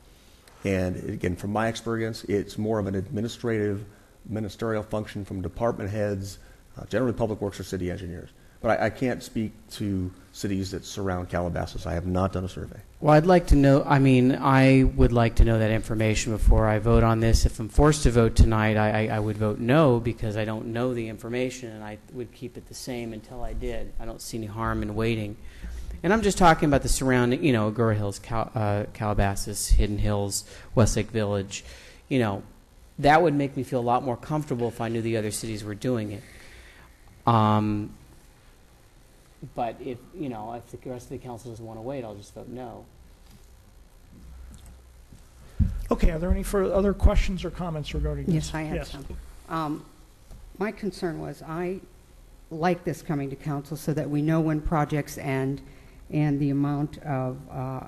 Speaker 17: And again, from my experience, it's more of an administrative, ministerial function from department heads, uh, generally public works or city engineers. But I, I can't speak to cities that surround Calabasas. I have not done a survey.
Speaker 8: Well, I'd like to know, I mean, I would like to know that information before I vote on this. If I'm forced to vote tonight, I, I, I would vote no because I don't know the information and I would keep it the same until I did. I don't see any harm in waiting. And I'm just talking about the surrounding, you know, Agoura Hills, Cal, uh, Calabasas, Hidden Hills, Westlake Village. You know, that would make me feel a lot more comfortable if I knew the other cities were doing it. Um, but if, you know, if the rest of the council doesn't want to wait, I'll just vote no.
Speaker 1: Okay, are there any further, other questions or comments regarding this?
Speaker 7: Yes, I have some. Um, My concern was, I like this coming to council so that we know when projects end and the amount of uh,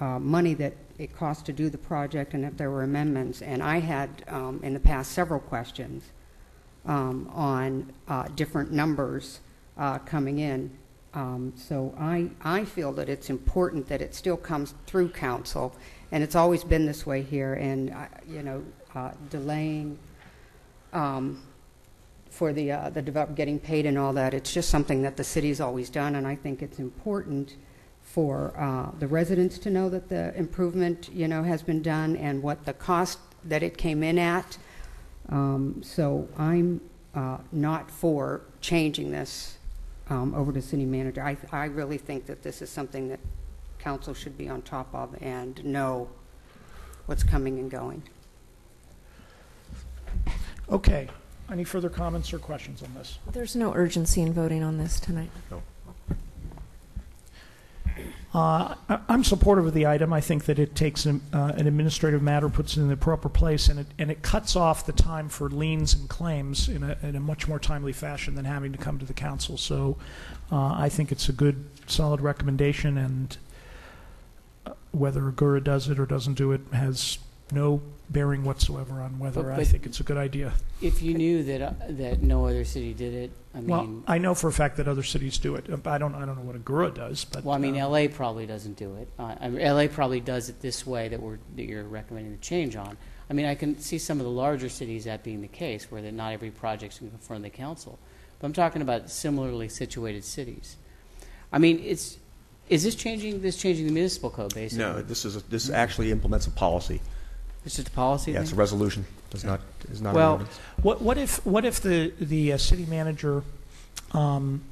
Speaker 7: uh, money that it costs to do the project and if there were amendments. And I had, um, in the past, several questions um, on uh, different numbers uh, coming in. Um, So I, I feel that it's important that it still comes through council, and it's always been this way here, and, I- you know, uh, delaying um, for the, uh, the develop, getting paid and all that, it's just something that the city's always done, and I think it's important for uh, the residents to know that the improvement, you know, has been done and what the cost that it came in at. Um, So I'm uh, not for changing this um, over to city manager. I, I really think that this is something that council should be on top of and know what's coming and going.
Speaker 1: Okay, any further comments or questions on this?
Speaker 3: There's no urgency in voting on this tonight.
Speaker 1: Uh, I'm supportive of the item. I think that it takes an uh, an administrative matter, puts it in the proper place, and it, and it cuts off the time for liens and claims in a, in a much more timely fashion than having to come to the council. So uh, I think it's a good, solid recommendation, and uh, whether Agoura does it or doesn't do it has no bearing whatsoever on whether
Speaker 8: But-
Speaker 1: I
Speaker 8: but-
Speaker 1: think it's a good idea.
Speaker 8: If you knew that, uh, that no other city did it, I
Speaker 1: Well,
Speaker 8: mean,
Speaker 1: I know for a fact that other cities do it. I don't, I don't know what Agoura does, but.
Speaker 8: well, I mean,
Speaker 1: uh,
Speaker 8: LA probably doesn't do it. Uh, I mean, LA probably does it this way that we're, that you're recommending the change on. I mean, I can see some of the larger cities that being the case, where that not every project's in front of the council. But I'm talking about similarly situated cities. I mean, it's, is this changing, this changing the municipal code, basically?
Speaker 17: No, this is, a- this actually implements a policy.
Speaker 8: It's just a policy
Speaker 17: Yeah, it's a
Speaker 8: thing?
Speaker 17: resolution, does not, is not an
Speaker 1: Well,
Speaker 17: ordinance.
Speaker 1: what, what if, what if the, the uh, city manager um,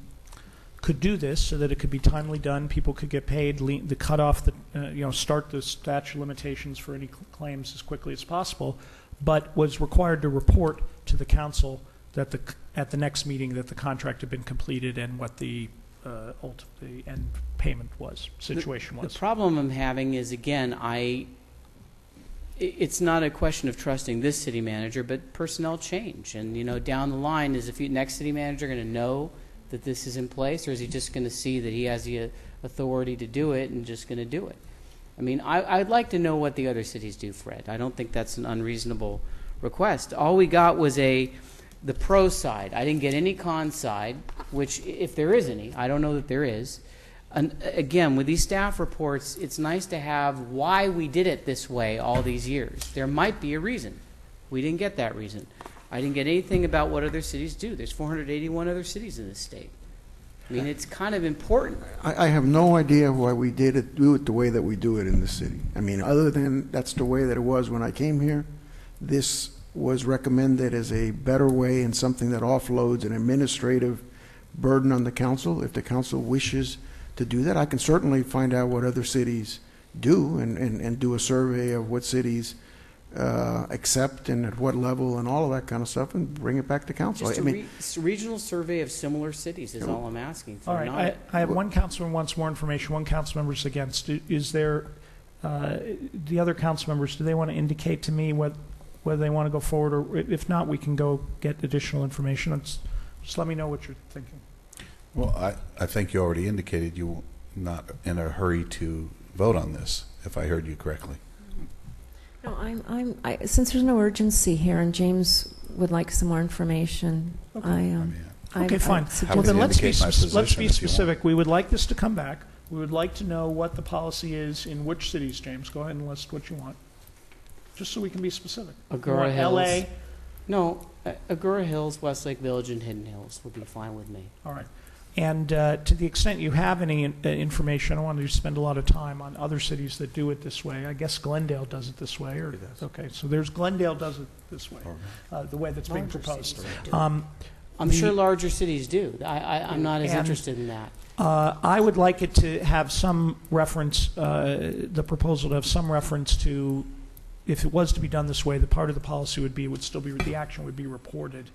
Speaker 1: could do this so that it could be timely done, people could get paid, le- the cutoff, the, uh, you know, start the statute of limitations for any cl- claims as quickly as possible, but was required to report to the council that the, c- at the next meeting that the contract had been completed and what the, uh, ult- the end payment was, situation was
Speaker 8: The
Speaker 1: was?
Speaker 8: problem I'm having is, again, I, i- it's not a question of trusting this city manager, but personnel change. And, you know, down the line, is the next city manager going to know that this is in place, or is he just going to see that he has the uh, authority to do it and just going to do it? I mean, I, I'd like to know what the other cities do, Fred. I don't think that's an unreasonable request. All we got was a, the pro side. I didn't get any con side, which, if there is any, I don't know that there is. And uh, again, with these staff reports, it's nice to have why we did it this way all these years. There might be a reason. We didn't get that reason. I didn't get anything about what other cities do. There's 481 other cities in this state. I mean, it's kind of important.
Speaker 15: I, I have no idea why we did it, do it the way that we do it in the city. I mean, other than that's the way that it was when I came here, this was recommended as a better way and something that offloads an administrative burden on the council. If the council wishes to do that, I can certainly find out what other cities do and, and, and do a survey of what cities uh, accept and at what level and all of that kind of stuff and bring it back to council.
Speaker 8: Just
Speaker 15: I
Speaker 8: a
Speaker 15: mean,
Speaker 8: re- regional survey of similar cities is all I'm asking for.
Speaker 1: All right,
Speaker 8: not-
Speaker 1: I, I have one councilman wants more information, one council member's against. Is there, uh, the other council members, do they want to indicate to me what, whether they want to go forward, or if not, we can go get additional information? It's- Just let me know what you're thinking.
Speaker 6: Well, I, I think you already indicated you're not in a hurry to vote on this, if I heard you correctly.
Speaker 3: No, I'm, I'm, I, since there's no urgency here and James would like some more information, I, um, I.
Speaker 1: Okay,
Speaker 3: I
Speaker 1: fine. Well, then let's be,
Speaker 6: indicate my
Speaker 1: spec- let's
Speaker 6: position
Speaker 1: be
Speaker 6: if you want.
Speaker 1: specific. We would like this to come back. We would like to know what the policy is in which cities, James. Go ahead and list what you want, just so we can be specific. You
Speaker 8: Agoura
Speaker 1: want
Speaker 8: Hills.
Speaker 1: LA?
Speaker 8: No, uh, Agoura Hills, Westlake Village, and Hidden Hills would be fine with me.
Speaker 1: All right. And uh, to the extent you have any uh, information, I don't want to spend a lot of time on other cities that do it this way. I guess Glendale does it this way, or, okay, so there's Glendale does it this way, uh, the way that's being
Speaker 8: Larger
Speaker 1: proposed.
Speaker 8: cities do.
Speaker 1: Um,
Speaker 8: I'm
Speaker 1: the-
Speaker 8: sure larger cities do. I, I, I'm not as
Speaker 1: And-
Speaker 8: interested in that.
Speaker 1: Uh, I would like it to have some reference, uh, the proposal to have some reference to, if it was to be done this way, the part of the policy would be, would still be, the action would be reported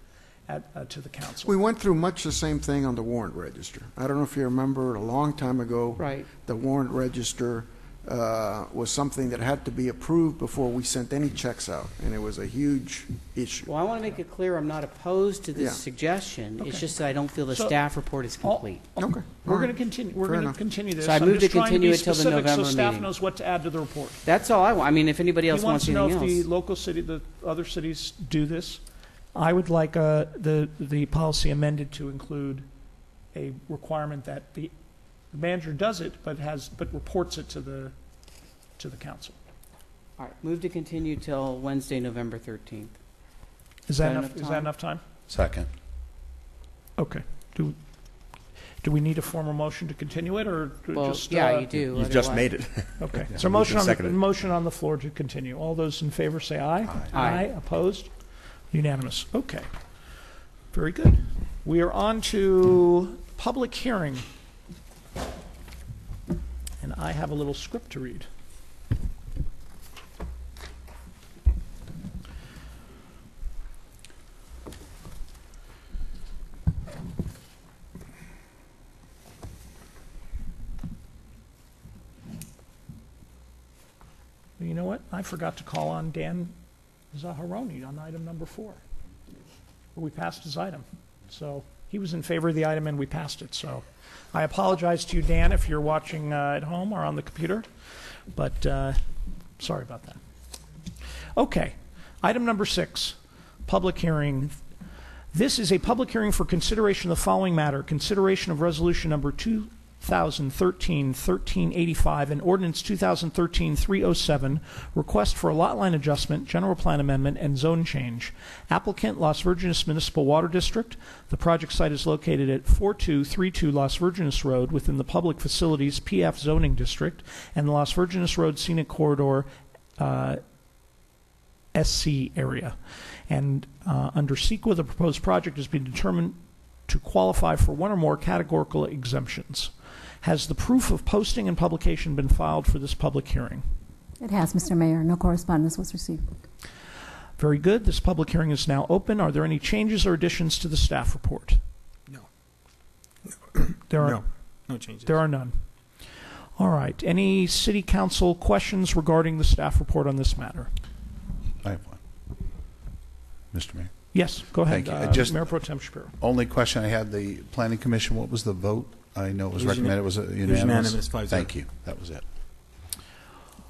Speaker 1: at, uh, to the council.
Speaker 15: We went through much the same thing on the warrant register. I don't know if you remember, a long time ago.
Speaker 8: Right.
Speaker 15: The warrant register uh, was something that had to be approved before we sent any checks out, and it was a huge issue.
Speaker 8: Well, I want to make it clear I'm not opposed to this
Speaker 15: Yeah.
Speaker 8: suggestion. It's
Speaker 1: Okay.
Speaker 8: just that I don't feel the
Speaker 1: So-
Speaker 8: staff report is
Speaker 1: All-
Speaker 8: complete.
Speaker 15: Okay.
Speaker 1: We're
Speaker 15: all
Speaker 1: going to continue, we're
Speaker 15: Fair
Speaker 1: going to
Speaker 15: enough.
Speaker 1: continue this.
Speaker 8: So I
Speaker 1: I'm
Speaker 8: move
Speaker 1: just
Speaker 8: to
Speaker 1: trying
Speaker 8: continue
Speaker 1: be
Speaker 8: it till the
Speaker 1: specific
Speaker 8: November
Speaker 1: So staff
Speaker 8: meeting.
Speaker 1: knows what to add to the report.
Speaker 8: That's all I want. I mean, if anybody else
Speaker 1: He wants
Speaker 8: wants
Speaker 1: to know
Speaker 8: anything
Speaker 1: if
Speaker 8: else.
Speaker 1: the local city, the other cities do this. I would like uh, the, the policy amended to include a requirement that the the manager does it, but has, but reports it to the, to the council.
Speaker 8: All right, move to continue till Wednesday, November 13th.
Speaker 1: Is that
Speaker 8: that
Speaker 1: enough,
Speaker 8: enough
Speaker 1: is that
Speaker 8: time?
Speaker 1: enough time?
Speaker 6: Second.
Speaker 1: Okay. Do, do we need a formal motion to continue it, or do
Speaker 8: Well,
Speaker 1: just?
Speaker 8: yeah,
Speaker 1: uh,
Speaker 8: you do.
Speaker 17: You've just
Speaker 8: otherwise-
Speaker 17: made it.
Speaker 1: Okay. So
Speaker 17: moved
Speaker 1: motion on, the
Speaker 17: seconded.
Speaker 1: motion on the floor to continue. All those in favor say aye.
Speaker 8: Aye.
Speaker 1: Opposed? Unanimous. Okay. Very good. We are on to public hearing. And I have a little script to read. You know what? I forgot to call on Dan Zaharoni on item number four. We passed his item. So he was in favor of the item and we passed it. So I apologize to you, Dan, if you're watching uh, at home or on the computer, but uh, sorry about that. Okay. Item number six, public hearing. This is a public hearing for consideration of the following matter consideration of resolution number 2013-1385 and ordinance 2013-307, request for a lot line adjustment, general plan amendment, and zone change. Applicant, Las Virgenes Municipal Water District. The project site is located at 4232 Las Virgenes Road within the Public Facilities PF zoning district and the Las Virgenes Road Scenic Corridor uh, SC area. And uh, under CEQA, the proposed project has been determined to qualify for one or more categorical exemptions. Has the proof of posting and publication been filed for this public hearing?
Speaker 18: It has, Mr. Mayor. No correspondence was received.
Speaker 1: Very good. This public hearing is now open. Are there any changes or additions to the staff report?
Speaker 19: No.
Speaker 1: There are
Speaker 19: No. No changes.
Speaker 1: There are none. All right. Any city council questions regarding the staff report on this matter?
Speaker 6: I have one. Mr. Mayor.
Speaker 1: Yes, go ahead.
Speaker 6: Thank you.
Speaker 1: uh,
Speaker 6: Just-
Speaker 1: Mayor Pro Tem Shapiro.
Speaker 6: Only question I had, the planning commission, what was the vote? I know it was
Speaker 19: It was
Speaker 6: recommended,
Speaker 19: uni-
Speaker 6: was it
Speaker 19: it was
Speaker 6: unanimous?
Speaker 19: unanimous, five zero.
Speaker 6: Thank you, that was it.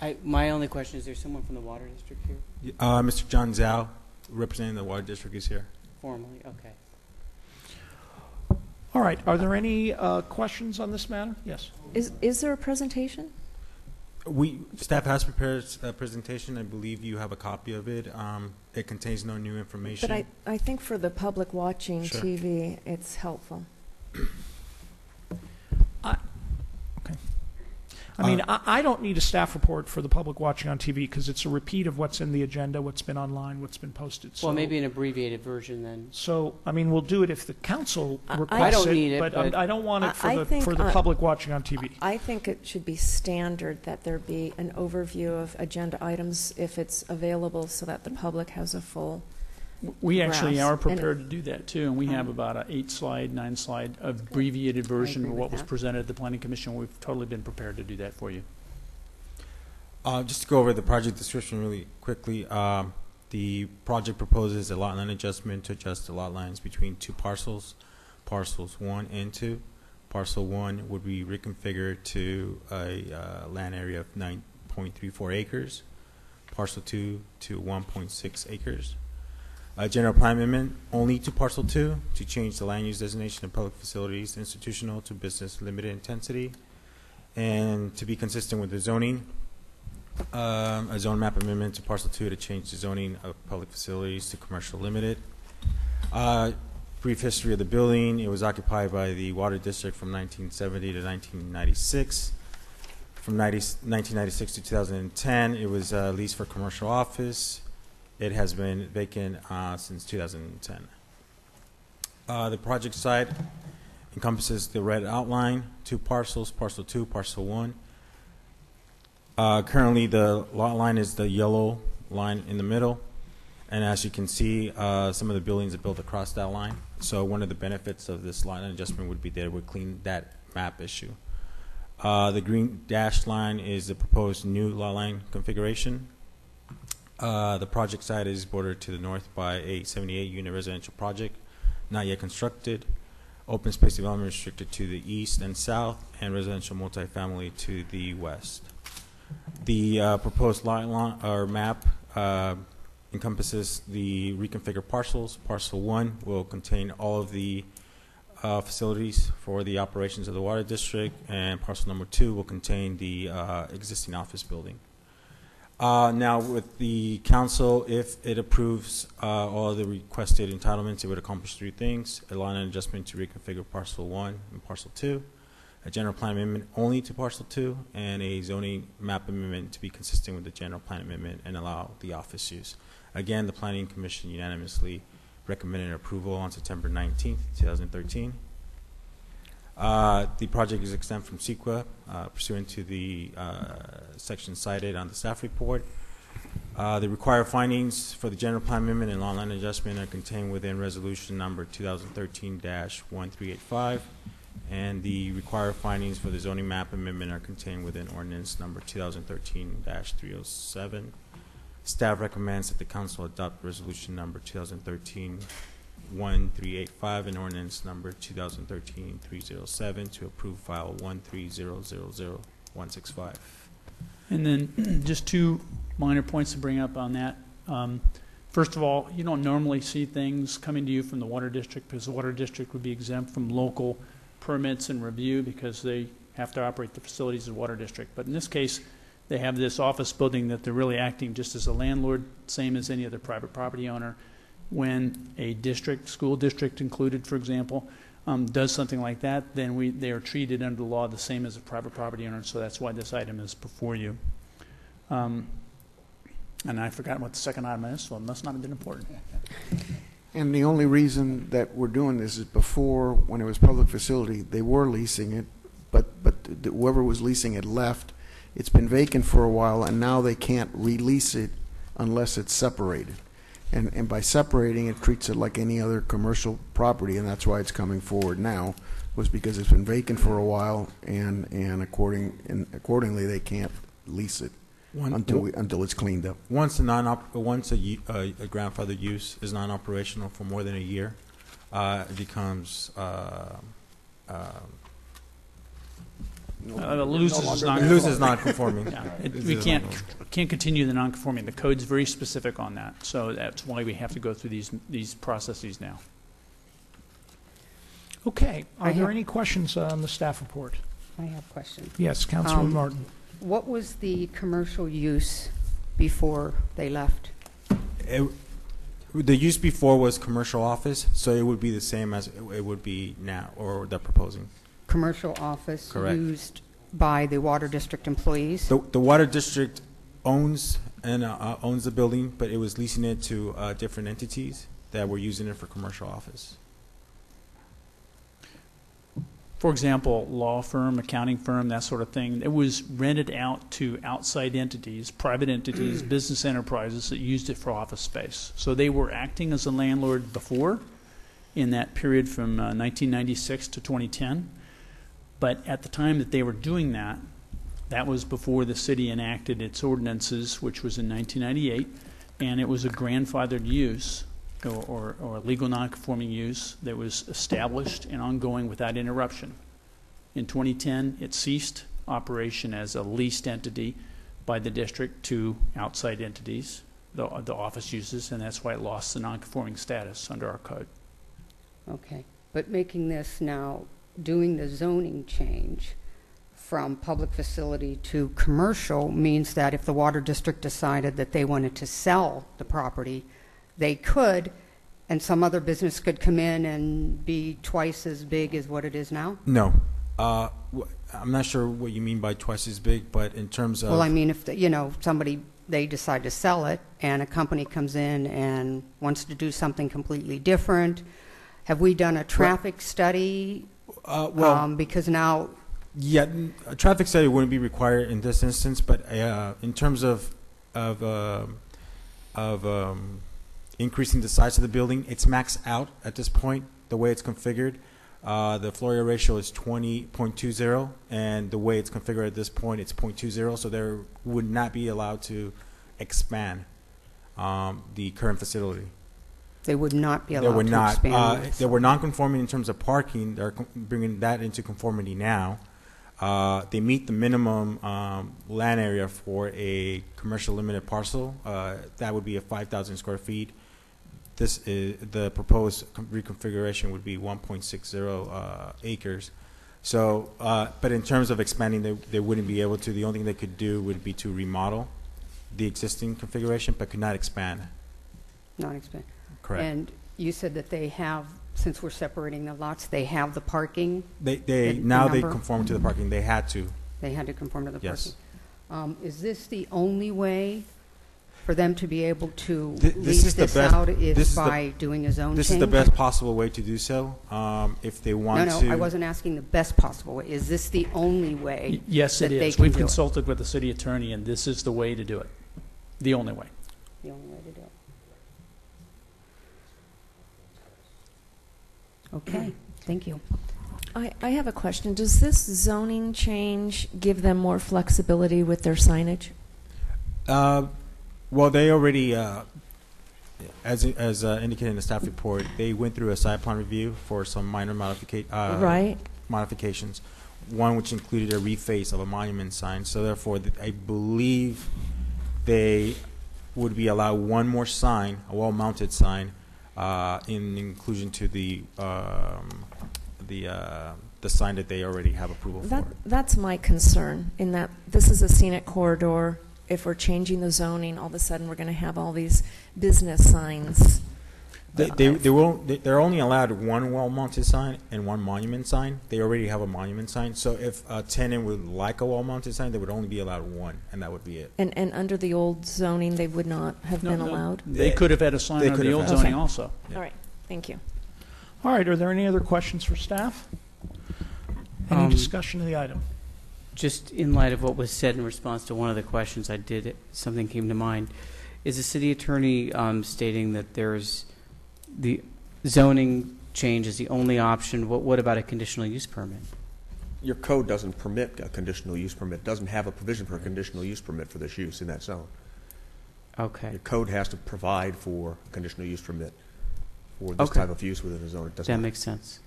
Speaker 8: I, my only question is: there someone from the water district here?
Speaker 19: Uh, Mr. John Zhao, representing the water district, is here.
Speaker 8: Formally, okay.
Speaker 1: All right. Are there any uh, questions on this matter? Yes.
Speaker 3: Is, is there a presentation?
Speaker 19: We staff has prepared a presentation. I believe you have a copy of it. Um, it contains no new information.
Speaker 3: But I, I think for the public watching
Speaker 19: Sure.
Speaker 3: TV, it's helpful.
Speaker 1: I mean,
Speaker 19: Uh,
Speaker 1: I, I don't need a staff report for the public watching on TV because it's a repeat of what's in the agenda, what's been online, what's been posted. So,
Speaker 8: well, maybe an abbreviated version then.
Speaker 1: So, I mean, we'll do it if the council
Speaker 3: I- I
Speaker 1: requests
Speaker 8: don't need it,
Speaker 1: but,
Speaker 8: but-
Speaker 1: I don't want it for
Speaker 3: I- I
Speaker 1: the
Speaker 3: think,
Speaker 1: for the
Speaker 3: uh,
Speaker 1: public watching on TV.
Speaker 3: I think it should be standard that there be an overview of agenda items if it's available so that the public has a full.
Speaker 16: We actually
Speaker 3: grasp.
Speaker 16: are prepared to do that too, and we have about an eight slide, nine slide abbreviated version
Speaker 3: agree
Speaker 16: of
Speaker 3: with
Speaker 16: what was
Speaker 3: that.
Speaker 16: presented at the planning commission. We've totally been prepared to do that for you.
Speaker 19: Uh, just to go over the project description really quickly, um, the project proposes a lot line adjustment to adjust the lot lines between two parcels, parcels one and two. Parcel one would be reconfigured to a uh, land area of 9.34 acres, parcel two to 1.6 acres. A general plan amendment only to parcel two to change the land use designation of public facilities institutional to business limited intensity. And to be consistent with the zoning, um, a zone map amendment to parcel two to change the zoning of public facilities to commercial limited. Uh, brief history of the building, it was occupied by the water district from 1970 to 1996. From 90, 1996 to 2010, it was uh, leased for commercial office. It has been vacant uh, since 2010. Uh, the project site encompasses the red outline, two parcels, parcel two, parcel one. Uh, currently, the lot line is the yellow line in the middle, and as you can see, uh, some of the buildings are built across that line. So one of the benefits of this line adjustment would be that it would clean that map issue. Uh, the green dashed line is the proposed new lot line configuration. Uh, the project site is bordered to the north by a 78-unit residential project, not yet constructed. Open space development restricted to the east and south, and residential multifamily to the west. The uh, proposed lot line, or map uh, encompasses the reconfigured parcels. Parcel one will contain all of the uh, facilities for the operations of the water district, and parcel number two will contain the uh, existing office building. Uh, Now, with the council, if it approves uh, all the requested entitlements, it would accomplish three things. A line adjustment to reconfigure parcel one and parcel two, a general plan amendment only to parcel two, and a zoning map amendment to be consistent with the general plan amendment and allow the office use. Again, the planning commission unanimously recommended approval on September 19th, 2013. Uh, The project is exempt from CEQA uh, pursuant to the uh, section cited on the staff report. Uh, The required findings for the general plan amendment and lot line adjustment are contained within resolution number 2013-1385, and the required findings for the zoning map amendment are contained within ordinance number 2013-307. Staff recommends that the council adopt resolution number 2013-1385 and ordinance number 2013-307 to approve file 130000165.
Speaker 16: And then just two minor points to bring up on that. Um, First of all, you don't normally see things coming to you from the water district because the water district would be exempt from local permits and review because they have to operate the facilities of the water district. But in this case, they have this office building that they're really acting just as a landlord, same as any other private property owner. When a district, school district included, for example, um, does something like that, then we, they are treated under the law the same as a private property owner, so that's why this item is before you. Um, And I forgot what the second item is, so it must not have been important.
Speaker 15: And the only reason that we're doing this is before, when it was public facility, they were leasing it, but, but whoever was leasing it left. It's been vacant for a while, and now they can't release it unless it's separated. And, and by separating, it treats it like any other commercial property, and that's why it's coming forward now, was because it's been vacant for a while, and, and according, and accordingly, they can't lease it
Speaker 19: One-
Speaker 15: until, we- until it's cleaned up.
Speaker 19: Once a non once a, u- a, a grandfather use is non-operational for more than a year, uh, it becomes uh, uh,
Speaker 16: Uh, it loses its non-
Speaker 19: It loses non-conforming.
Speaker 16: Yeah, it-
Speaker 19: It
Speaker 16: We
Speaker 19: loses
Speaker 16: can't, can't continue the non-conforming. The code's very specific on that, so that's why we have to go through these, these processes now.
Speaker 1: Okay,
Speaker 7: I
Speaker 1: are there
Speaker 7: have-
Speaker 1: any questions on the staff report?
Speaker 7: I have questions.
Speaker 1: Yes, Councilwoman
Speaker 7: Um,
Speaker 1: Martin.
Speaker 7: What was the commercial use before they left?
Speaker 19: It, the use before was commercial office, so it would be the same as it would be now, or they're proposing.
Speaker 7: Commercial office
Speaker 19: Correct.
Speaker 7: used by the water district employees?
Speaker 19: The, the water district owns and uh, uh, owns the building, but it was leasing it to uh, different entities that were using it for commercial office.
Speaker 16: For example, law firm, accounting firm, that sort of thing, it was rented out to outside entities, private entities, business enterprises that used it for office space. So they were acting as a landlord before, in that period from uh, 1996 to 2010. But at the time that they were doing that, that was before the city enacted its ordinances, which was in 1998, and it was a grandfathered use or, or, or legal nonconforming use that was established and ongoing without interruption. In 2010, it ceased operation as a leased entity by the district to outside entities, the, the office uses, and that's why it lost the nonconforming status under our code.
Speaker 7: Okay, but making this now, doing the zoning change from public facility to commercial means that if the water district decided that they wanted to sell the property, they could, and some other business could come in and be twice as big as what it is now?
Speaker 19: No. Uh, wh- I'm not sure what you mean by twice as big, but in terms of
Speaker 7: Well, I mean, if, the- you know, somebody, they decide to sell it, and a company comes in and wants to do something completely different, have we done a traffic study?
Speaker 19: Uh, well-
Speaker 7: Um, Because now,
Speaker 19: Yeah, a traffic study wouldn't be required in this instance, but uh, in terms of of um of um, increasing the size of the building, it's maxed out at this point. The way it's configured, uh, the floor area ratio is twenty point two zero, and the way it's configured at this point, it's 0.20, So there would not be allowed to expand um, the current facility.
Speaker 7: They would not be
Speaker 19: They
Speaker 7: allowed
Speaker 19: were
Speaker 7: to
Speaker 19: not.
Speaker 7: expand
Speaker 19: Uh,
Speaker 7: this.
Speaker 19: they were non-conforming in terms of parking. They're bringing that into conformity now. Uh, they meet the minimum um, land area for a commercial limited parcel. Uh, that would be a 5,000 square feet. This is the proposed reconfiguration would be 1.60 uh, acres. So, uh, but in terms of expanding, they, they wouldn't be able to. The only thing they could do would be to remodel the existing configuration, but could not expand.
Speaker 7: Not expand.
Speaker 19: Correct.
Speaker 7: And you said that they have, since we're separating the lots, they have the parking?
Speaker 19: They, they
Speaker 7: the- the
Speaker 19: now they
Speaker 7: number?
Speaker 19: conform to the parking. They had to.
Speaker 7: They had to conform to the
Speaker 19: Yes.
Speaker 7: parking? Um, Is this the only way for them to be able to
Speaker 19: Th-
Speaker 7: lease
Speaker 19: is the
Speaker 7: this
Speaker 19: best-
Speaker 7: out
Speaker 19: this
Speaker 7: is
Speaker 19: is the-
Speaker 7: by doing a zone change?
Speaker 19: This is the best possible way to do so. Um, if they
Speaker 7: No,
Speaker 19: want to.
Speaker 7: no,
Speaker 19: to.
Speaker 7: I wasn't asking the best possible way. Is this the only way?
Speaker 16: Yes, it
Speaker 7: that they
Speaker 16: is.
Speaker 7: can
Speaker 16: We've
Speaker 7: do it?
Speaker 16: consulted with the city attorney, and this is the way to do it. The only way.
Speaker 7: The only way to do it. Okay, thank you.
Speaker 3: I, I have a question. Does this zoning change give them more flexibility with their signage?
Speaker 19: Uh, well, they already, uh, as as uh, indicated in the staff report, they went through a site plan review for some minor modifica- uh,
Speaker 3: Right.
Speaker 19: modifications. One which included a reface of a monument sign. So therefore, th- I believe they would be allowed one more sign, a wall-mounted sign, uh, in inclusion to the um, the uh, the sign that they already have approval
Speaker 3: That,
Speaker 19: for.
Speaker 3: that's my concern, in that this is a scenic corridor. If we're changing the zoning, all of a sudden, we're going to have all these business signs.
Speaker 19: They, they, they will, they- they're only allowed one wall-mounted sign and one monument sign. They already have a monument sign. So if a tenant would like a wall-mounted sign, they would only be allowed one, and that would be it.
Speaker 3: And, and under the old zoning, they would not have
Speaker 16: No,
Speaker 3: been
Speaker 16: no,
Speaker 3: allowed?
Speaker 16: They could have had a sign
Speaker 19: They
Speaker 16: on
Speaker 19: could
Speaker 16: the
Speaker 19: have
Speaker 16: old
Speaker 19: had-
Speaker 16: zoning
Speaker 3: Okay.
Speaker 16: also.
Speaker 3: All right, thank you.
Speaker 1: All right, are there any other questions for staff? Any
Speaker 8: Um,
Speaker 1: discussion of the item?
Speaker 8: Just in light of what was said in response to one of the questions, I did, something came to mind. Is the city attorney um, stating that there's, the zoning change is the only option? What, what about a conditional use permit?
Speaker 17: Your code doesn't permit a conditional use permit, doesn't have a provision for a conditional use permit for this use in that zone.
Speaker 8: Okay.
Speaker 17: Your code has to provide for a conditional use permit for this
Speaker 8: Okay.
Speaker 17: type of use within the zone. It doesn't.
Speaker 8: That makes sense.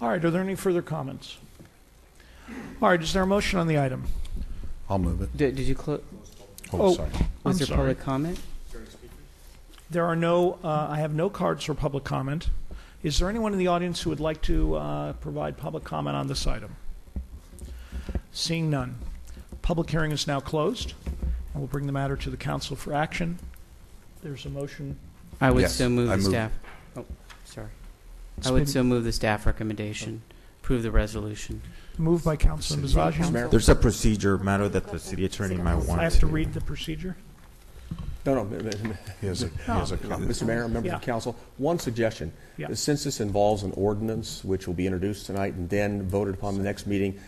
Speaker 1: All right, are there any further comments? All right, is there a motion on the item?
Speaker 6: I'll move it.
Speaker 8: Did, did you close?
Speaker 6: Oh, oh, sorry.
Speaker 8: Was
Speaker 1: I'm
Speaker 8: there
Speaker 1: sorry.
Speaker 8: public comment?
Speaker 1: There are no, uh, I have no cards for public comment. Is there anyone in the audience who would like to uh, provide public comment on this item? Seeing none. Public hearing is now closed, and we'll bring the matter to the council for action. There's a motion.
Speaker 8: I would
Speaker 6: Yes,
Speaker 8: so move
Speaker 6: I
Speaker 8: the
Speaker 6: move.
Speaker 8: staff. Oh, sorry.
Speaker 1: It's
Speaker 8: I would
Speaker 1: been
Speaker 8: so move the staff recommendation, approve the resolution.
Speaker 1: Moved by Councilman Bozajian.
Speaker 19: There's a procedure matter that the city attorney might want
Speaker 1: I have to read the procedure.
Speaker 17: No, no. m- m-
Speaker 6: He has a- he has a comment.
Speaker 17: Mr. Mayor, members
Speaker 1: Yeah.
Speaker 17: of council, one suggestion.
Speaker 1: Yeah.
Speaker 17: Since this involves an ordinance which will be introduced tonight and then voted upon the next meeting,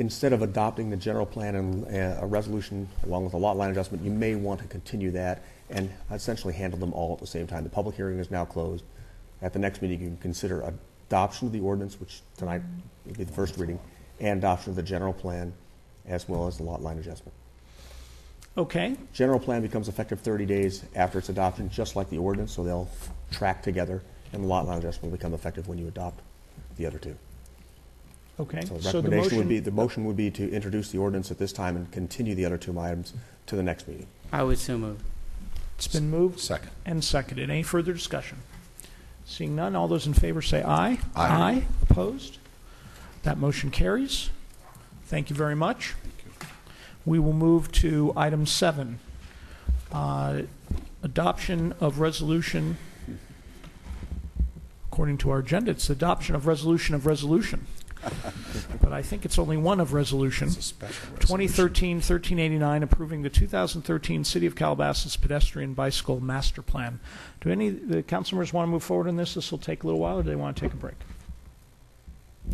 Speaker 17: instead of adopting the general plan and uh, a resolution along with a lot line adjustment, you may want to continue that and essentially handle them all at the same time. The public hearing is now closed. At the next meeting, you can consider adoption of the ordinance, which tonight will be the first reading, and adoption of the general plan as well as the lot line adjustment.
Speaker 1: Okay,
Speaker 17: General plan becomes effective 30 days after its adoption, just like the ordinance, so they'll track together, and the lot line adjustment will become effective when you adopt the other two.
Speaker 1: okay.
Speaker 17: So the
Speaker 1: So the
Speaker 17: recommendation would be,
Speaker 1: motion,
Speaker 17: the motion would be to introduce the ordinance at this time and continue the other two items to the next meeting.
Speaker 8: I would so move.
Speaker 1: it's been moved
Speaker 6: Second.
Speaker 1: and seconded. Any further discussion? Seeing none, all those in favor say aye.
Speaker 6: Aye.
Speaker 1: Opposed? That motion carries. Thank you very much. We will move to item seven. Uh, Adoption of resolution, according to our agenda, it's adoption of resolution of resolution. But I think it's only one of resolution.
Speaker 6: It's a special resolution.
Speaker 1: 2013-1389, approving the 2013 City of Calabasas pedestrian bicycle master plan. Do any of the council members want to move forward on this? This will take a little while, or do they want to take a break?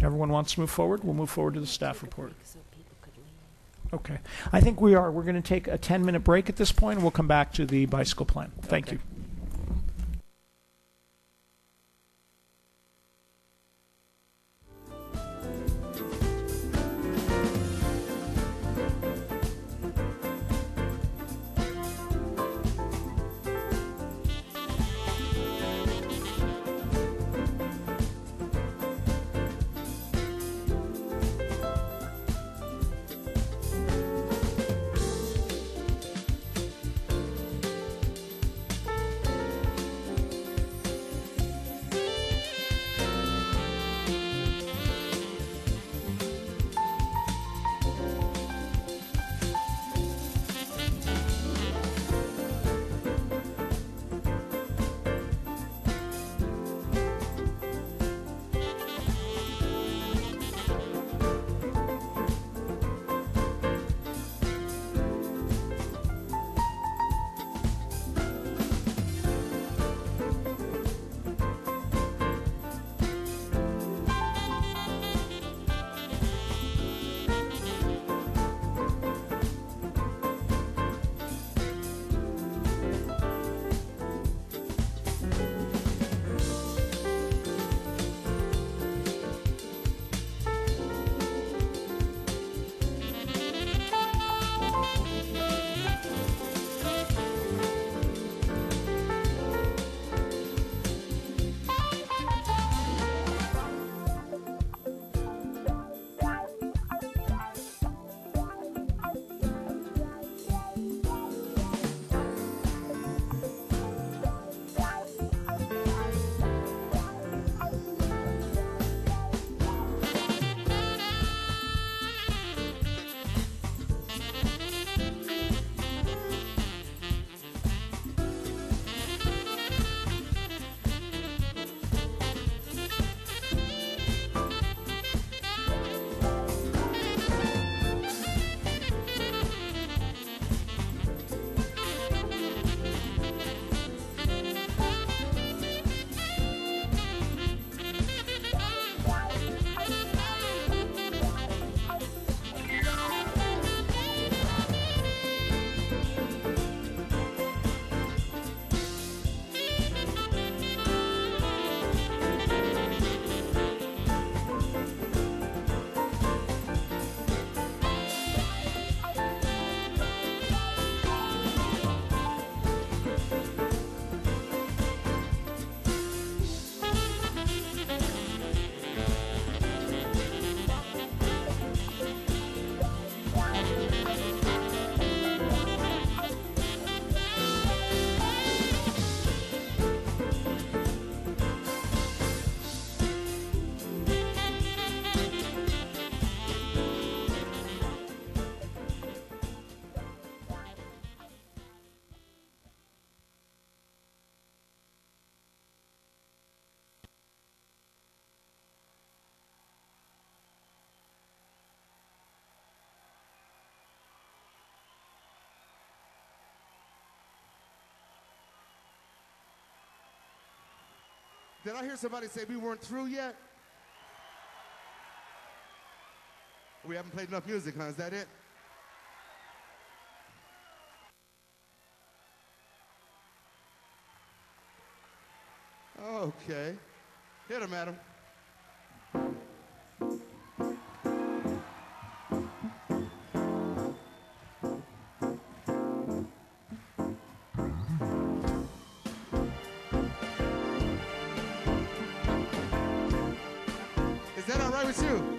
Speaker 1: Everyone wants to move forward? We'll move forward to the staff report. Okay. I think we are. We're going to take a 10-minute break at this point, and we'll come back to the bicycle plan. Thank you.
Speaker 20: Did I hear somebody say we weren't through yet? We haven't played enough music, huh? Is that it? Okay. Hit him, Adam. With you?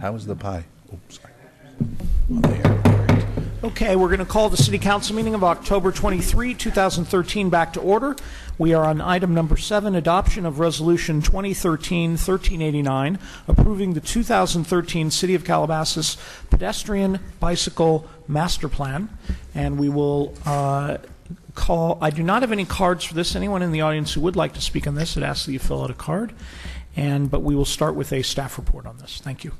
Speaker 6: How was the pie? Oops, sorry.
Speaker 1: Okay, we're going to call the City Council meeting of October 23, 2013 back to order. We are on item number seven, adoption of Resolution 2013-1389, approving the 2013 City of Calabasas pedestrian bicycle master plan. And we will uh, call, I do not have any cards for this. Anyone in the audience who would like to speak on this, I'd ask that you fill out a card. And, but we will start with a staff report on this. Thank you.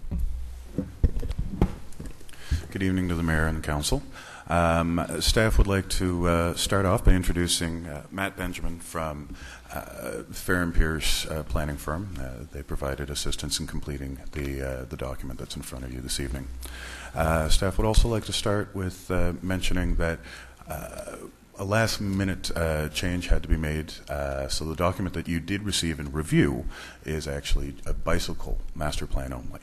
Speaker 21: Good evening to the mayor and the council. Um, staff would like to uh, start off by introducing uh, Matt Benjamin from uh, Fehr and Peers uh, planning firm. Uh, they provided assistance in completing the uh, the document that's in front of you this evening. staff would also like to start with mentioning that. a last minute change had to be made, so the document that you did receive in review is actually a bicycle master plan only.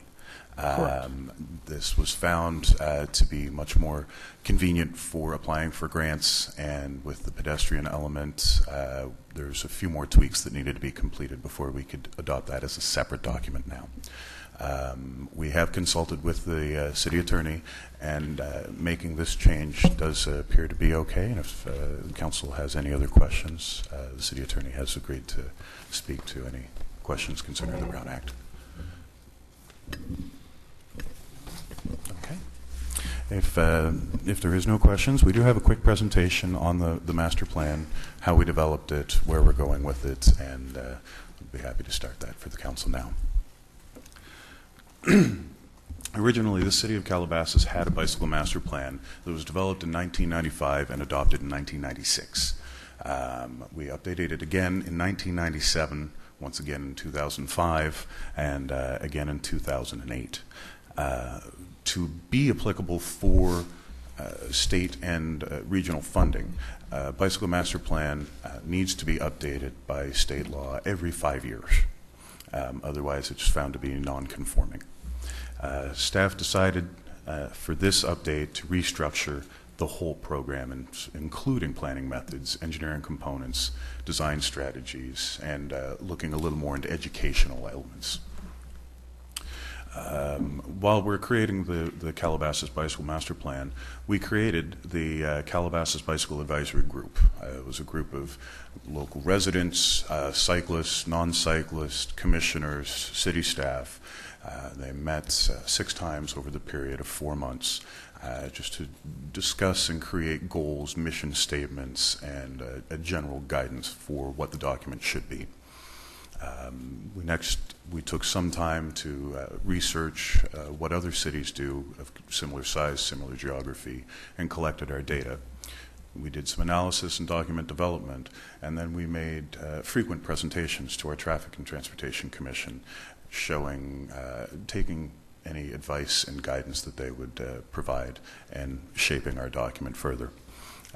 Speaker 21: Um, this was found uh, to be much more convenient for applying for grants, and with the pedestrian element, uh, there's a few more tweaks that needed to be completed before we could adopt that as a separate document now. Um, we have consulted with the uh, city attorney, and uh, making this change does appear to be okay. And if uh, council has any other questions, uh, the city attorney has agreed to speak to any questions concerning the Brown Act. If, uh, if there is no questions, we do have a quick presentation on the, the master plan, how we developed it, where we're going with it, and uh, I'd be happy to start that for the council now. Originally, the city of Calabasas had a bicycle master plan that was developed in 1995 and adopted in 1996. Um, we updated it again in 1997, once again in 2005, and uh, again in 2008. Uh, to be applicable for uh, state and uh, regional funding, uh, Bicycle Master Plan uh, needs to be updated by state law every five years. Um, otherwise, it's found to be non-conforming. Uh, staff decided uh, for this update to restructure the whole program, in, including planning methods, engineering components, design strategies, and looking a little more into educational elements. Um, while we're creating the, the Calabasas Bicycle Master Plan, we created the uh, Calabasas Bicycle Advisory Group. Uh, it was a group of local residents, uh, cyclists, non cyclists, commissioners, city staff. Uh, they met uh, six times over the period of four months uh, just to discuss and create goals, mission statements, and a general guidance for what the document should be. Um, we next we took some time to uh, research uh, what other cities do of similar size, similar geography, and collected our data. We did some analysis and document development, and then we made uh, frequent presentations to our Traffic and Transportation Commission, showing, uh, taking any advice and guidance that they would uh, provide, and shaping our document further.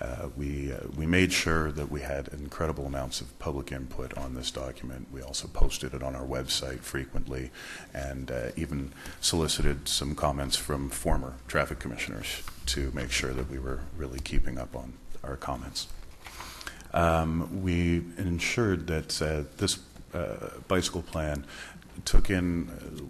Speaker 21: Uh, we, uh, we made sure that we had incredible amounts of public input on this document. We also posted it on our website frequently and uh, even solicited some comments from former traffic commissioners to make sure that we were really keeping up on our comments. Um, we ensured that uh, this uh, bicycle plan took in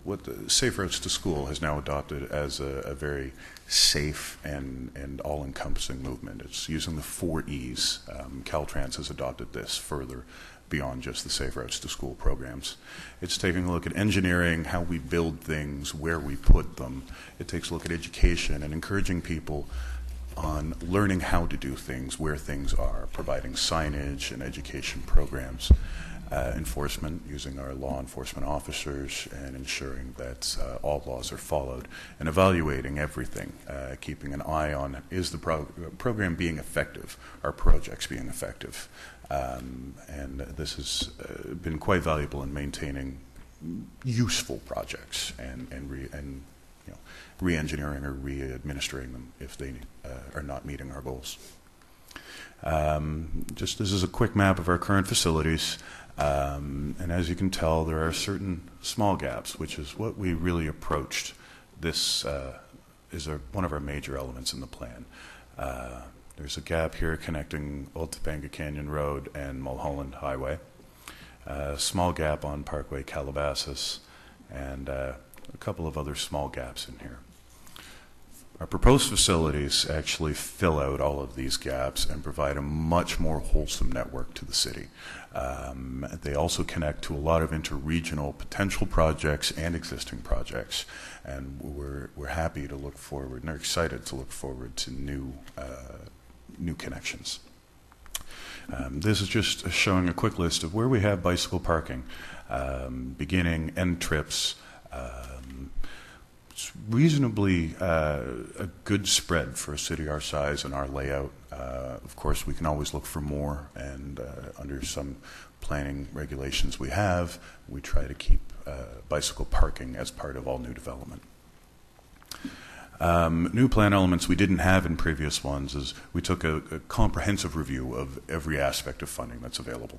Speaker 21: what the Safe Routes to School has now adopted as a, a very safe and, and all encompassing movement. It's using the four E's. Um, Caltrans has adopted this further beyond just the Safe Routes to School programs. It's taking a look at engineering, how we build things, where we put them. It takes a look at education and encouraging people on learning how to do things where things are, providing signage and education programs uh, enforcement using our law enforcement officers and ensuring that uh, all laws are followed and evaluating everything, uh, keeping an eye on is the pro program being effective, are projects being effective. Um, and this has uh, been quite valuable in maintaining useful projects and, and, re, and you know, re-engineering or re-administering them if they uh, are not meeting our goals. Um, just this is a quick map of our current facilities. Um, and as you can tell, there are certain small gaps, which is what we really approached. This uh, is one of our major elements in the plan. Uh, there's a gap here connecting Old Topanga Canyon Road and Mulholland Highway. A small gap on Parkway Calabasas, and uh, a couple of other small gaps in here. Our proposed facilities actually fill out all of these gaps and provide a much more wholesome network to the city. Um, they also connect to a lot of interregional potential projects and existing projects, and we're, we're happy to look forward and are excited to look forward to new, uh, new connections. Um, this is just showing a quick list of where we have bicycle parking, um, beginning end trips. Um, it's reasonably uh, a good spread for a city our size and our layout. Uh, of course, we can always look for more, and uh, under some planning regulations we have, we try to keep uh, bicycle parking as part of all new development. Um, new plan elements we didn't have in previous ones is we took a, a comprehensive review of every aspect of funding that's available.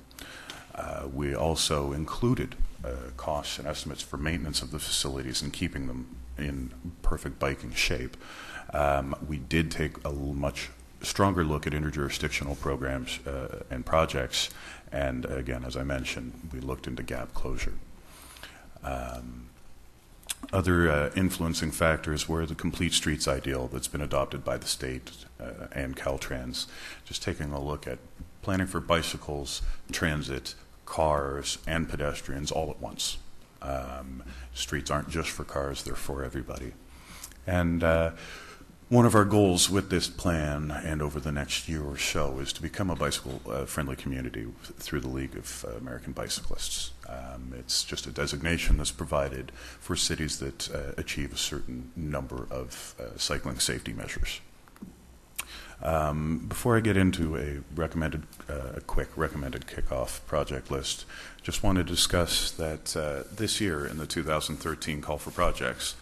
Speaker 21: Uh, we also included uh, costs and estimates for maintenance of the facilities and keeping them in perfect biking shape. Um, we did take a much stronger look at interjurisdictional programs uh, and projects, and again, as I mentioned, we looked into gap closure. Um, other uh, influencing factors were the complete streets ideal that's been adopted by the state uh, and Caltrans. Just taking a look at planning for bicycles, transit, cars, and pedestrians all at once. Um, streets aren't just for cars, they're for everybody. And uh, one of our goals with this plan and over the next year or so is to become a bicycle uh, friendly community through the League of uh, American Bicyclists. Um, it's just a designation that's provided for cities that uh, achieve a certain number of uh, cycling safety measures. Um, before I get into a recommended, uh, a quick recommended kickoff project list, just want to discuss that uh, this year in the 2013 call for projects,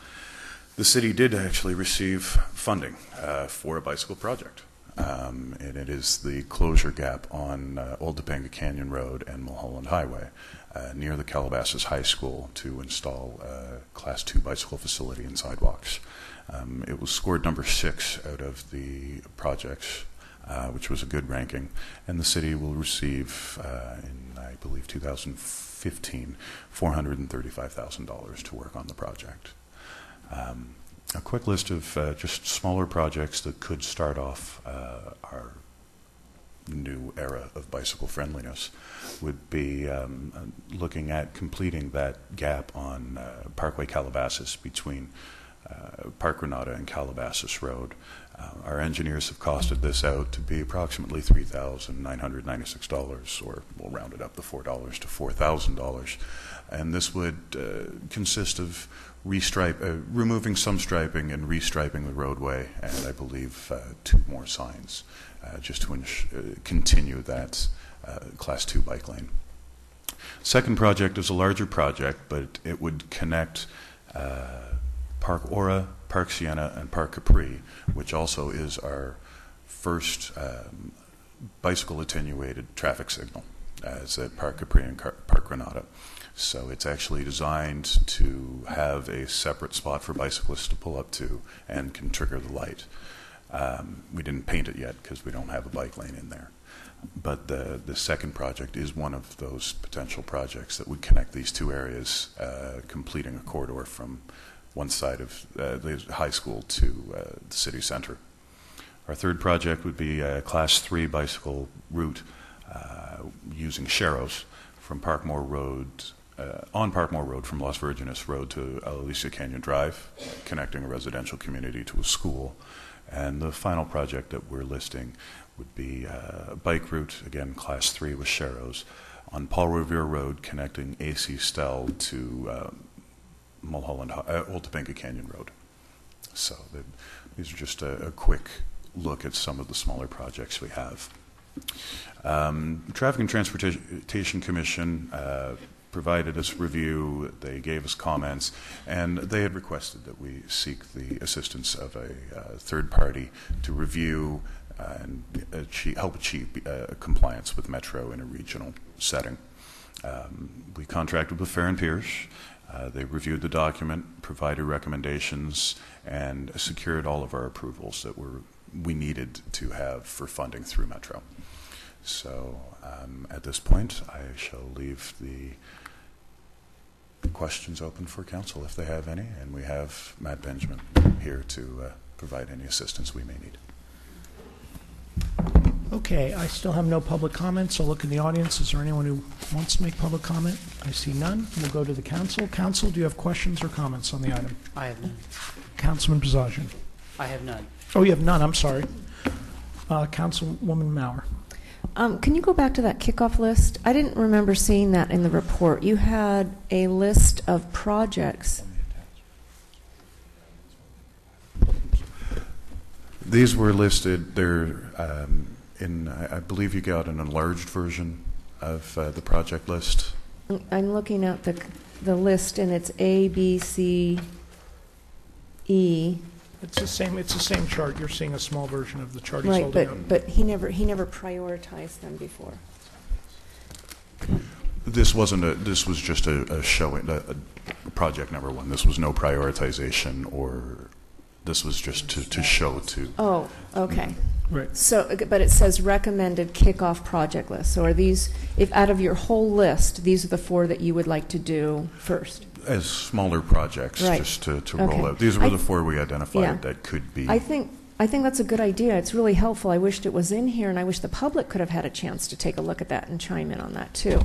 Speaker 21: the city did actually receive funding uh, for a bicycle project. Um, and it is the closure gap on uh, Old Topanga Canyon Road and Mulholland Highway uh, near the Calabasas High School to install a Class 2 bicycle facility and sidewalks. Um, it was scored number six out of the projects, uh, which was a good ranking, and the city will receive, uh, in I believe 2015, $435,000 to work on the project. Um, a quick list of uh, just smaller projects that could start off uh, our new era of bicycle friendliness would be um, uh, looking at completing that gap on uh, Parkway Calabasas between uh, Park Granada and Calabasas Road. Uh, our engineers have costed this out to be approximately $3,996, or we'll round it up to $4 to $4,000. And this would uh, consist of restripe, uh, removing some striping and restriping the roadway, and I believe uh, two more signs, uh, just to uh, continue that uh, Class 2 bike lane. Second project is a larger project, but it would connect uh, Park Ora, Park Sienna, and Park Capri, which also is our first um, bicycle attenuated traffic signal, as at Park Capri and Car- Park Granada. So it's actually designed to have a separate spot for bicyclists to pull up to and can trigger the light. Um, we didn't paint it yet because we don't have a bike lane in there. But the, the second project is one of those potential projects that would connect these two areas, uh, completing a corridor from one side of uh, the high school to uh, the city center. Our third project would be a class three bicycle route uh, using Sharrows from Parkmore Road, uh, on Parkmore Road from Las Virgenes Road to Alizia Canyon Drive, connecting a residential community to a school. And the final project that we're listing would be uh, a bike route, again, class three with Sharrows, on Paul Revere Road, connecting AC Stelle to uh, Mulholland, uh, Old Topanga Canyon Road. So the, these are just a, a quick look at some of the smaller projects we have. Um, Traffic and Transportation Commission uh, provided us review, they gave us comments, and they had requested that we seek the assistance of a uh, third party to review uh, and achieve, help achieve uh, compliance with Metro in a regional setting. Um, we contracted with Fehr and Peers. Uh, they reviewed the document, provided recommendations, and secured all of our approvals that were we needed to have for funding through Metro. So um, at this point, I shall leave the questions open for council if they have any, and we have Matt Benjamin here to uh, provide any assistance we may need.
Speaker 1: Okay, I still have no public comments. I'll look in the audience. Is there anyone who wants to make public comment? I see none. We'll go to the council. Council, do you have questions or comments on the item?
Speaker 8: I have none.
Speaker 1: Councilman Bozajian.
Speaker 8: I have none.
Speaker 1: Oh, you have none, I'm sorry. Uh, Councilwoman Maurer.
Speaker 3: Um, can you go back to that kickoff list? I didn't remember seeing that in the report. You had a list of projects.
Speaker 21: These were listed, they're um, in, I I believe you got an enlarged version of uh, the project list.
Speaker 3: I'm looking at the, the list and it's A, B, C, E.
Speaker 1: It's the same, it's the same chart. You're seeing a small version of the chart he's
Speaker 3: Right,
Speaker 1: holding
Speaker 3: but,
Speaker 1: up.
Speaker 3: but he never, he never prioritized them before.
Speaker 21: This wasn't a, this was just a, a showing, a, a project number one. This was no prioritization or, this was just to, to show to.
Speaker 3: Oh, okay. Mm-hmm.
Speaker 1: Right.
Speaker 3: So, but it says recommended kickoff project list. So are these, if out of your whole list, these are the four that you would like to do first?
Speaker 21: As smaller projects,
Speaker 3: Right.
Speaker 21: just to, to
Speaker 3: Okay.
Speaker 21: roll out. These were
Speaker 3: I-
Speaker 21: the four we
Speaker 3: Yeah.
Speaker 21: identified that could be.
Speaker 3: I think, I think that's a good idea. It's really helpful. I wished it was in here, and I wish the public could have had a chance to take a look at that and chime in on that, too.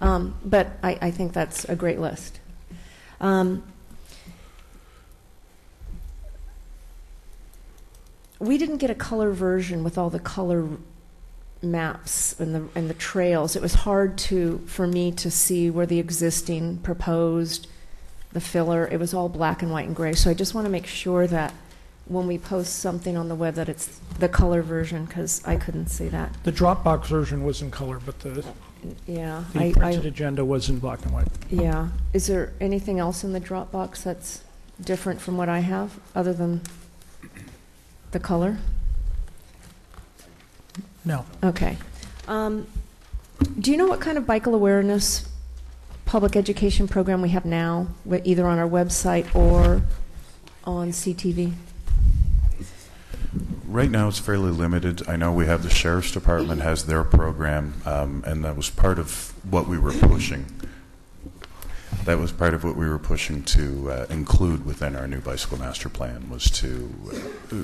Speaker 3: Um, But I, I think that's a great list. Um, We didn't get a color version with all the color maps and the, and the trails. It was hard to, for me to see where the existing proposed, the filler, it was all black and white and gray. So I just want to make sure that when we post something on the web that it's the color version, because I couldn't see that.
Speaker 1: The Dropbox version was in color, but the,
Speaker 3: Yeah.
Speaker 1: the
Speaker 3: I-
Speaker 1: printed
Speaker 3: I-
Speaker 1: agenda was in black and white.
Speaker 3: Yeah. Is there anything else in the Dropbox that's different from what I have, other than the color?
Speaker 1: No.
Speaker 3: Okay. Um, do you know what kind of bicycle awareness public education program we have now, either on our website or on CTV?
Speaker 21: Right now, it's fairly limited. I know we have the sheriff's department has their program, um, and that was part of what we were pushing. That was part of what we were pushing to uh, include within our new bicycle master plan was to uh,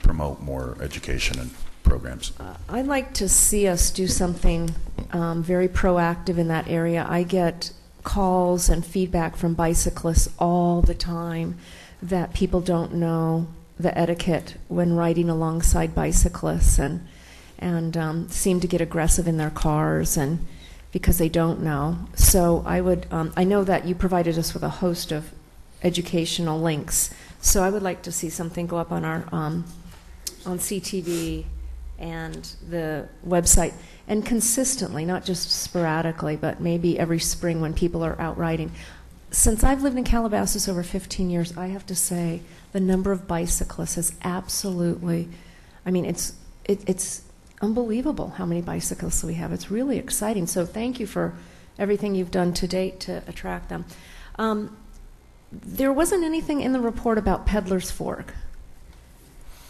Speaker 21: promote more education and programs.
Speaker 3: I'd like to see us do something um, very proactive in that area. I get calls and feedback from bicyclists all the time that people don't know the etiquette when riding alongside bicyclists and and um, seem to get aggressive in their cars and because they don't know. So I would um, I know that you provided us with a host of educational links. So I would like to see something go up on our um, on CTV and the website, and consistently, not just sporadically, but maybe every spring when people are out riding. Since I've lived in Calabasas over 15 years, I have to say the number of bicyclists has absolutely, I mean, it's, it, it's unbelievable how many bicyclists we have. It's really exciting. So thank you for everything you've done to date to attract them. Um, there wasn't anything in the report about Pedalers Fork.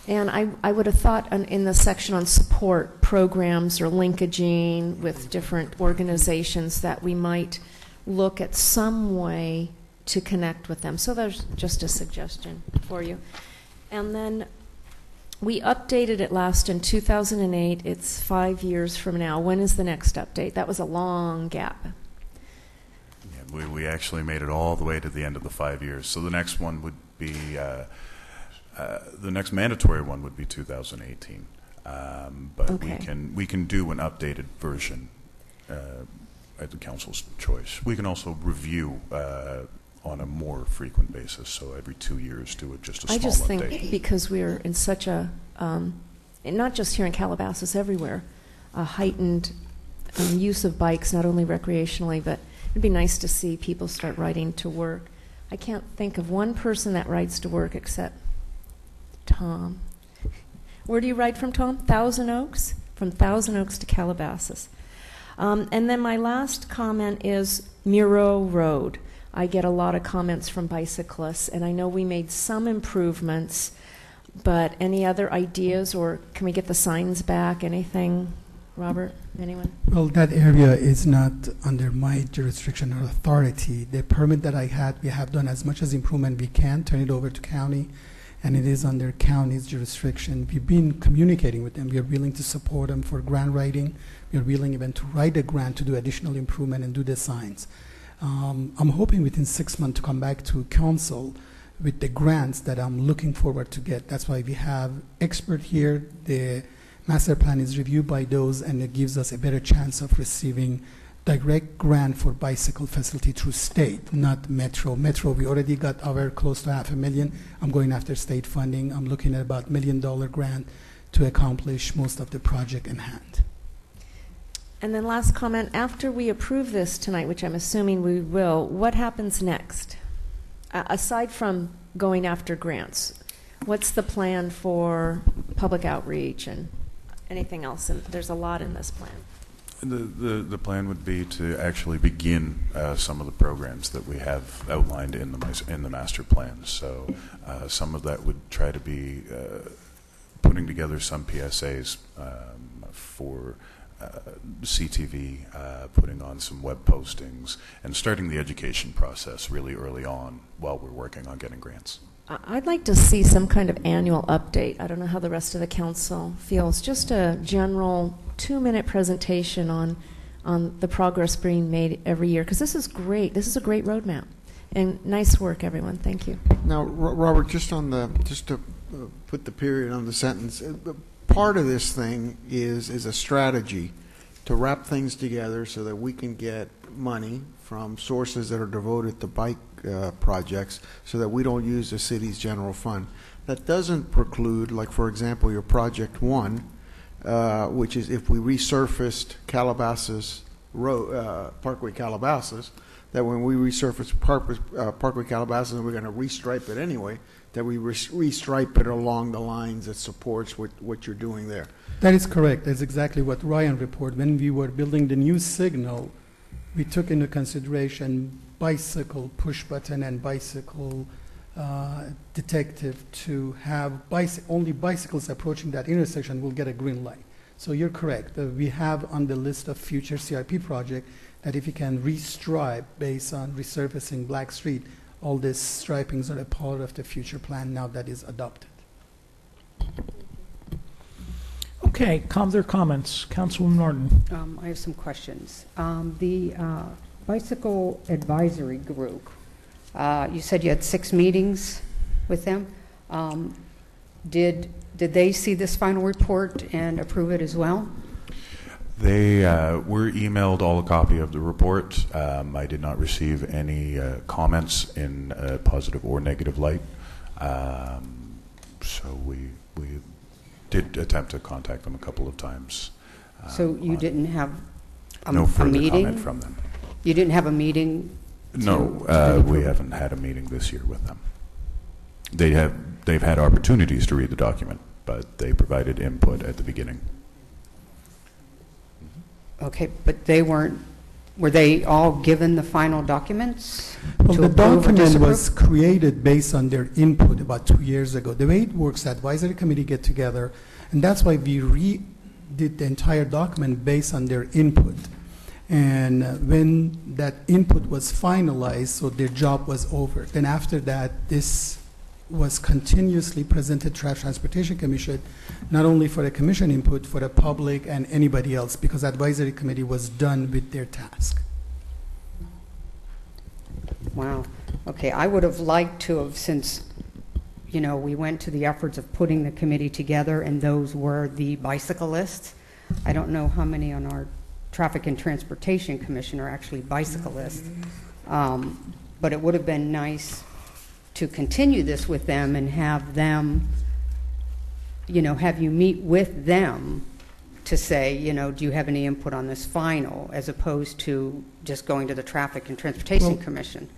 Speaker 3: And I, I would have thought in the section on support programs or linkaging with different organizations that we might look at some way to connect with them. So there's just a suggestion for you. And then we updated it last in 2008. It's five years from now. When is the next update? That was a long gap.
Speaker 21: Yeah, we, we actually made it all the way to the end of the five years. So the next one would be, uh, uh, the next mandatory one would be 2018. Um, but we
Speaker 3: Okay.
Speaker 21: can we can do an updated version uh, at the council's choice. We can also review uh, on a more frequent basis. So every two years, do it just a small
Speaker 3: I just
Speaker 21: update.
Speaker 3: think because we're in such a, um, and not just here in Calabasas, everywhere, a heightened um, use of bikes, not only recreationally, but it'd be nice to see people start riding to work. I can't think of one person that rides to work except Tom. Where do you ride from, Tom? Thousand Oaks? From Thousand Oaks to Calabasas. Um, and then my last comment is Mureau Road. I get a lot of comments from bicyclists, and I know we made some improvements, but any other ideas, or can we get the signs back? Anything Robert, anyone?
Speaker 22: Well, that area is not under my jurisdiction or authority. The permit that I had, we have done as much as improvement we can, turn it over to county, and it is under county's jurisdiction. We've been communicating with them. We are willing to support them for grant writing. We are willing even to write a grant to do additional improvement and do the signs. Um, I'm hoping within six months to come back to council with the grants that I'm looking forward to get. That's why we have expert here. The master plan is reviewed by those, and it gives us a better chance of receiving direct grant for bicycle facility through state, not metro. Metro, we already got our close to half a million. I'm going after state funding. I'm looking at about million dollar grant to accomplish most of the project in hand.
Speaker 3: And then last comment, after we approve this tonight, which I'm assuming we will, what happens next? Uh, Aside from going after grants, what's the plan for public outreach and anything else? And there's a lot in this plan.
Speaker 21: The, the, the plan would be to actually begin uh, some of the programs that we have outlined in the, in the master plan. So uh, some of that would try to be uh, putting together some PSAs um, for uh, CTV, uh, putting on some web postings, and starting the education process really early on while we're working on getting grants.
Speaker 3: I'd like to see some kind of annual update. I don't know how the rest of the council feels. Just a general two-minute presentation on, on the progress being made every year, because this is great. This is a great roadmap. And nice work, everyone. Thank you.
Speaker 15: Now, Robert, just on the, just to uh, put the period on the sentence, uh, part of this thing is, is a strategy to wrap things together so that we can get money from sources that are devoted to bike uh, projects so that we don't use the city's general fund. That doesn't preclude, like, for example, your Project One, uh, which is if we resurfaced Calabasas Road, uh, Parkway Calabasas, that when we resurface uh, Parkway Calabasas, and we're going to restripe it anyway, that we res- restripe it along the lines that supports what, what you're doing there.
Speaker 22: That is correct. That's exactly what Ryan reported. When we were building the new signal, we took into consideration bicycle push button and bicycle uh, detective to have only bicycles approaching that intersection will get a green light. So you're correct. Uh, we have on the list of future CIP project that if you can restripe based on resurfacing Black Street, all these stripings are a part of the future plan now that is adopted.
Speaker 1: Okay, com their comments. Councilwoman Norton.
Speaker 7: Um, I have some questions. Um, The uh, Bicycle Advisory Group, uh, you said you had six meetings with them. Um, Did, did they see this final report and approve it as well?
Speaker 21: They uh, were emailed all a copy of the report. Um, I did not receive any uh, comments in uh, positive or negative light. Um, so we, we did attempt to contact them a couple of times. um,
Speaker 7: So you
Speaker 21: on-
Speaker 7: didn't have a
Speaker 21: No
Speaker 7: a
Speaker 21: further
Speaker 7: meeting?
Speaker 21: comment from them.
Speaker 7: You didn't have a meeting?
Speaker 21: No,
Speaker 7: to-
Speaker 21: uh, we haven't had a meeting this year with them. They have, they've had opportunities to read the document, but they provided input at the beginning.
Speaker 7: Okay, but they weren't, were they all given the final documents?
Speaker 22: Well,
Speaker 7: to
Speaker 22: the
Speaker 7: approve or
Speaker 22: document
Speaker 7: disapprove?
Speaker 22: was created based on their input about two years ago. The way it works, the advisory committee get together, and that's why we redid the entire document based on their input. And uh, when that input was finalized, so their job was over. Then after that, this was continuously presented to Traffic Transportation Commission, not only for the commission input, for the public and anybody else, because advisory committee was done with their task.
Speaker 7: Wow. Okay, I would have liked to have, since, you know, we went to the efforts of putting the committee together, and those were the bicyclists. I don't know how many on our Traffic and Transportation Commission are actually bicyclists. Um, But it would have been nice to continue this with them and have them, you know, have you meet with them to say, you know, do you have any input on this final, as opposed to just going to the Traffic and Transportation
Speaker 22: Well,
Speaker 7: Commission?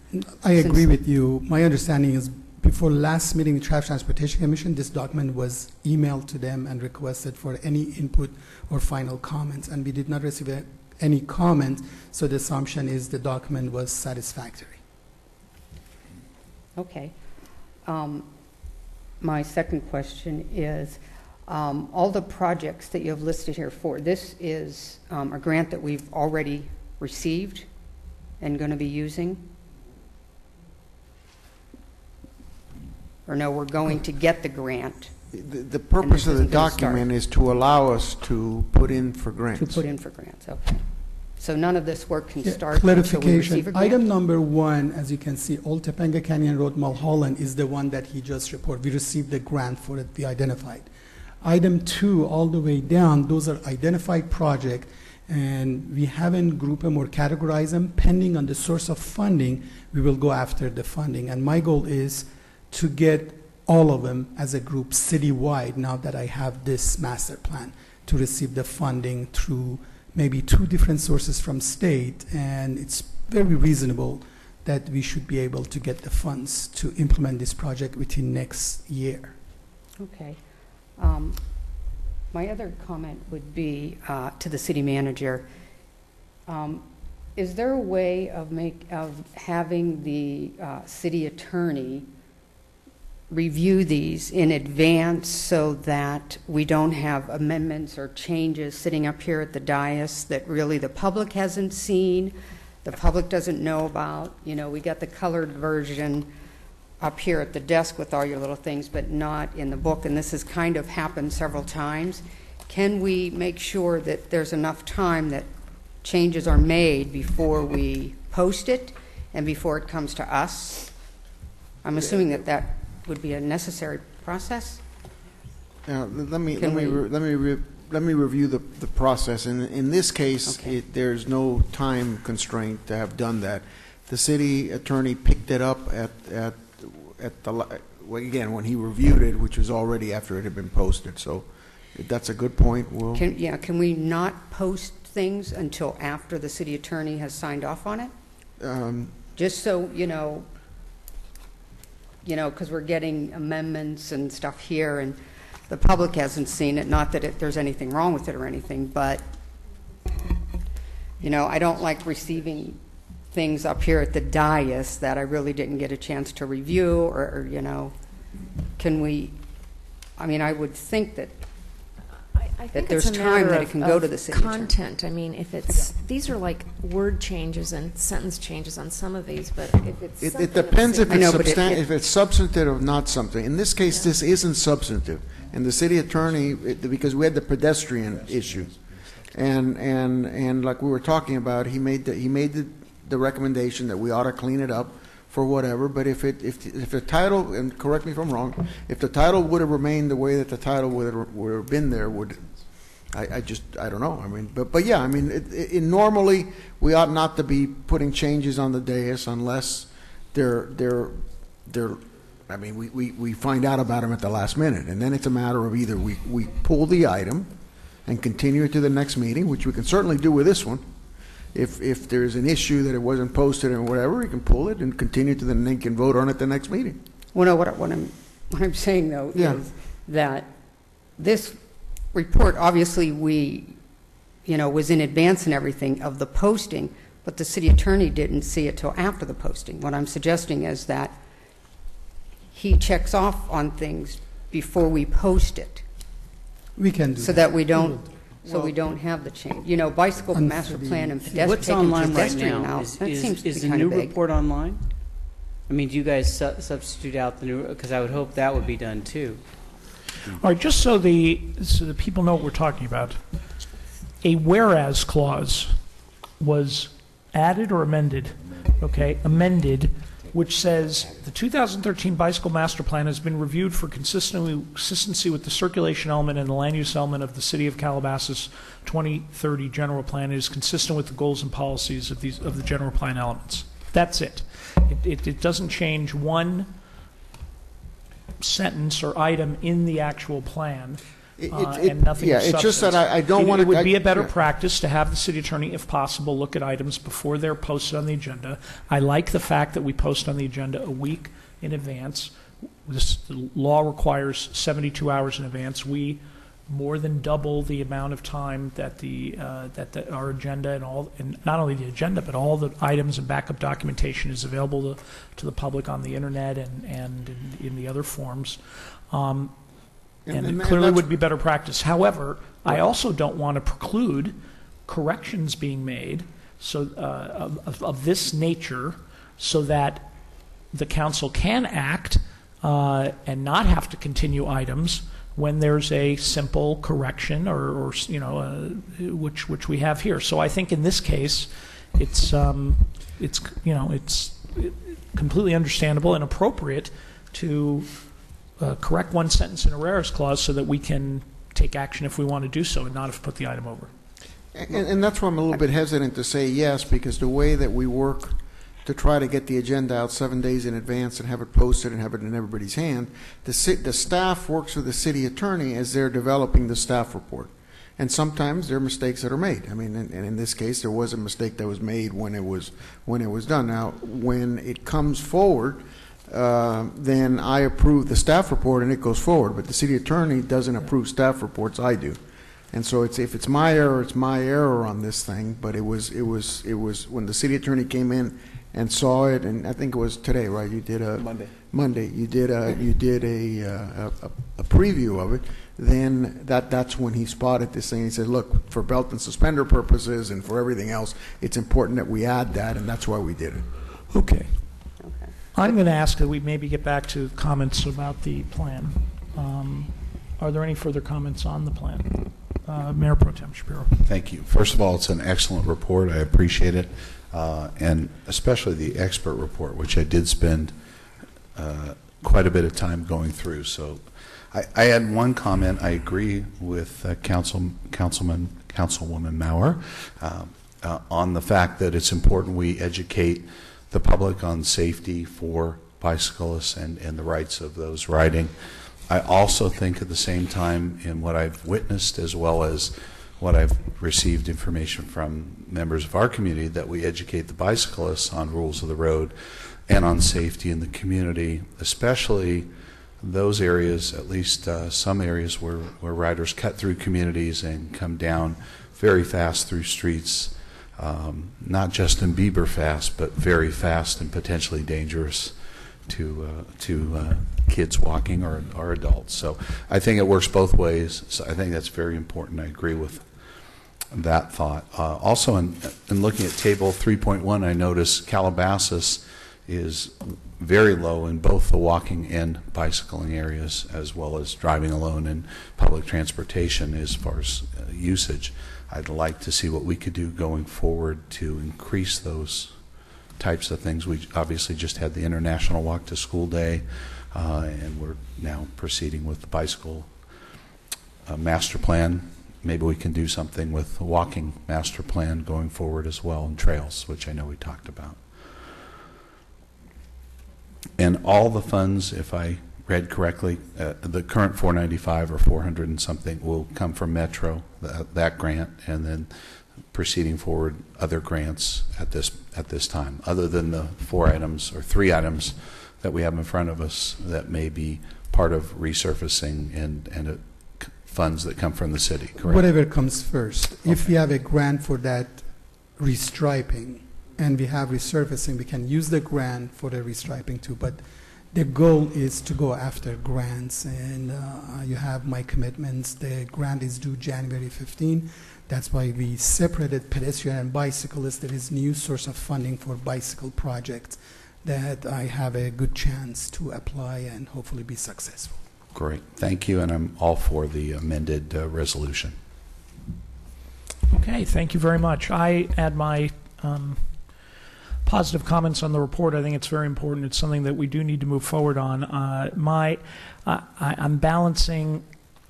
Speaker 22: I agree
Speaker 7: Since-
Speaker 22: with you. My understanding is before last meeting, the Traffic Transportation Commission, this document was emailed to them and requested for any input or final comments, and we did not receive a- any comment, so the assumption is the document was satisfactory.
Speaker 7: Okay. Um, My second question is, Um, All the projects that you have listed here for, this is um, a grant that we've already received and going to be using? Or no, we're going to get the grant
Speaker 15: The, the purpose of the
Speaker 7: isn't gonna start.
Speaker 15: document is to allow us to put in for grants.
Speaker 7: to put in for grants, okay. So none of this work can
Speaker 22: Yeah,
Speaker 7: start until we receive a
Speaker 22: Clarification, item number one, as you can see, Old Topanga Canyon Road, Mulholland, is the one that he just reported. We received the grant for it, we identified. Item two, all the way down, those are identified projects, and we haven't grouped them or categorized them. Pending on the source of funding, we will go after the funding. And my goal is to get all of them as a group citywide, now that I have this master plan, to receive the funding through maybe two different sources from state, and it's very reasonable that we should be able to get the funds to implement this project within next year.
Speaker 7: Okay. Um, My other comment would be uh, to the city manager. Um, Is there a way of make, of having the uh, city attorney review these in advance so that we don't have amendments or changes sitting up here at the dais that really the public hasn't seen, the public doesn't know about? You know, we got the colored version up here at the desk with all your little things, but not in the book, and this has kind of happened several times. Can we make sure that there's enough time that changes are made before we post it and before it comes to us? I'm assuming that that would be a necessary process?
Speaker 15: Now, let me, let me,
Speaker 7: we-
Speaker 15: re- let me, re- let me review the, the process. In, in this case, it, there's no time constraint to have done that. The city attorney picked it up at, at, at the, la- well, again, when he reviewed it, which was already after it had been posted, so that's a good point. We'll,
Speaker 7: Can, yeah, can we not post things until after the city attorney has signed off on it?
Speaker 15: um,
Speaker 7: Just so, you know, you know, because we're getting amendments and stuff here, and the public hasn't seen it, not that it, there's anything wrong with it or anything, but, you know, I don't like receiving things up here at the dais that I really didn't get a chance to review, or, or, you know, can we, I mean, I would think that,
Speaker 3: I
Speaker 7: that
Speaker 3: think
Speaker 7: there's
Speaker 3: it's a
Speaker 7: time
Speaker 3: matter
Speaker 7: that it
Speaker 3: of-
Speaker 7: can go
Speaker 3: of
Speaker 7: to the city attorney.
Speaker 3: Content, I mean, if it's, these are like word changes and sentence changes on some of these, but if it's
Speaker 15: It,
Speaker 3: something
Speaker 15: it depends if it's
Speaker 7: I know, but it-
Speaker 15: substan,
Speaker 7: it-
Speaker 15: if it's substantive or not something. In this case, this isn't substantive. And the city attorney, it- because we had the pedestrian issue. And, and, and like we were talking about, he made the, he made the, the recommendation that we ought to clean it up for whatever, but if it, if, if the title, and correct me if I'm wrong, if the title would have remained the way that the title would have, would have been there, would, I, I just, I don't know. I mean, but, but yeah, I mean, it, it, normally, we ought not to be putting changes on the dais unless they're, they're, they're, I mean, we, we, we find out about them at the last minute. And then it's a matter of either we, we pull the item and continue it to the next meeting, which we can certainly do with this one. If, if there's an issue that it wasn't posted and whatever, we can pull it and continue to the, and then can vote on it the next meeting.
Speaker 7: Well, no, what, I- what I'm, what I'm saying though
Speaker 15: Yeah.
Speaker 7: is that this report, obviously, we, you know, was in advance and everything of the posting, but the city attorney didn't see it till after the posting. What I'm suggesting is that he checks off on things before we post it,
Speaker 22: We can do
Speaker 7: so
Speaker 22: that.
Speaker 7: that we don't, so we don't have the change. You know, bicycle
Speaker 22: And
Speaker 7: master plan and pedestrian,
Speaker 8: What's
Speaker 7: taking
Speaker 8: online right
Speaker 7: pedestrian
Speaker 8: now?
Speaker 7: out,
Speaker 8: Is,
Speaker 7: that
Speaker 8: is,
Speaker 7: seems to
Speaker 8: is
Speaker 7: be
Speaker 8: the
Speaker 7: kind
Speaker 8: new
Speaker 7: of vague.
Speaker 8: report online? I mean, do you guys su- substitute out the new, because I would hope that would be done too.
Speaker 1: All right, just so the, so the people know what we're talking about, a whereas clause was added or amended, okay, amended, which says, "The 2013 Bicycle Master Plan has been reviewed for consistency with the circulation element and the land use element of the City of Calabasas 2030 General Plan. It is consistent with the goals and policies of these, of the general plan elements." That's it. It, it- it doesn't change one sentence or item in the actual plan,
Speaker 15: It-
Speaker 1: uh,
Speaker 15: it-
Speaker 1: and nothing
Speaker 15: yeah,
Speaker 1: of
Speaker 15: it's just that
Speaker 1: substance.
Speaker 15: I- I don't
Speaker 1: It-
Speaker 15: wanna-
Speaker 1: It would be a better
Speaker 15: yeah.
Speaker 1: practice to have the city attorney, if possible, look at items before they're posted on the agenda. I like the fact that we post on the agenda a week in advance. This the law requires 72 hours in advance. We more than double the amount of time that the, uh, that the- our agenda and all, and not only the agenda, but all the items and backup documentation is available to, to the public on the internet and, and in, in the other forms. Um, and
Speaker 15: And-
Speaker 1: it clearly would be better practice. However, I also don't want to preclude corrections being made so, uh, of, of- of this nature so that the council can act uh, and not have to continue items when there's a simple correction or, or you know, uh, which, which we have here. So I think in this case, it's, um, it's, you know, it's completely understandable and appropriate to uh, correct one sentence in a whereas clause so that we can take action if we want to do so and not have put the item over.
Speaker 15: And, and that's why I'm a little bit hesitant to say yes, because the way that we work to try to get the agenda out seven days in advance and have it posted and have it in everybody's hand, the, the staff works with the city attorney as they're developing the staff report. And sometimes there are mistakes that are made. I mean, and, and in this case, there was a mistake that was made when it was, when it was done. Now, when it comes forward, uh, then I approve the staff report and it goes forward. But the city attorney doesn't approve staff reports, I do. And so it's, if it's my error, it's my error on this thing, but it was, it was, it was, when the city attorney came in and saw it, and I think it was today, right, you did a.
Speaker 17: Monday.
Speaker 15: Monday, you did a, you did a, uh, a, a preview of it, then that, that's when he spotted this thing, he said, look, for belt and suspender purposes and for everything else, it's important that we add that, and that's why we did it.
Speaker 1: Okay. I'm going to ask that we maybe get back to comments about the plan. Um, Are there any further comments on the plan? Uh, Mayor Pro Tem Shapiro.
Speaker 6: Thank you. First of all, it's an excellent report. I appreciate it, uh, and especially the expert report, which I did spend uh, quite a bit of time going through. So I, I had one comment. I agree with uh, Council, Councilman, Councilwoman Maurer um, uh, on the fact that it's important we educate the public on safety for bicyclists and, and the rights of those riding. I also think at the same time, in what I've witnessed as well as what I've received information from members of our community, that we educate the bicyclists on rules of the road and on safety in the community, especially those areas, at least uh, some areas where, where riders cut through communities and come down very fast through streets, um, not Justin Bieber fast, but very fast and potentially dangerous to uh, to uh, kids walking or, or adults. So I think it works both ways. So I think that's very important. I agree with that thought. Uh, also, in, in looking at table 3.1, I notice Calabasas is very low in both the walking and bicycling areas, as well as driving alone and public transportation as far as uh, usage. I'd like to see what we could do going forward to increase those types of things. We obviously just had the International Walk to School Day, uh, and we're now proceeding with the bicycle uh, master plan. Maybe we can do something with the walking master plan going forward as well, and trails, which I know we talked about. And all the funds, if I read correctly, uh, the current 495 or 400 and something will come from Metro, that, that grant, and then proceeding forward other grants at this at this time, other than the four items or three items that we have in front of us that may be part of resurfacing and and uh, c- funds that come from the city. Correct.
Speaker 22: Whatever comes first. If we have a grant for that restriping and we have resurfacing, we can use the grant for the restriping too. But the goal is to go after grants, and uh, you have my commitments. The grant is due January 15. That's why we separated pedestrian and bicyclists. There is new source of funding for bicycle projects that I have a good chance to apply and hopefully be successful.
Speaker 6: Great. Thank you, and I'm all for the amended uh, resolution.
Speaker 1: Okay, thank you very much. I add my um, positive comments on the report. I think it's very important. It's something that we do need to move forward on. Uh, my, I, I, I'm balancing.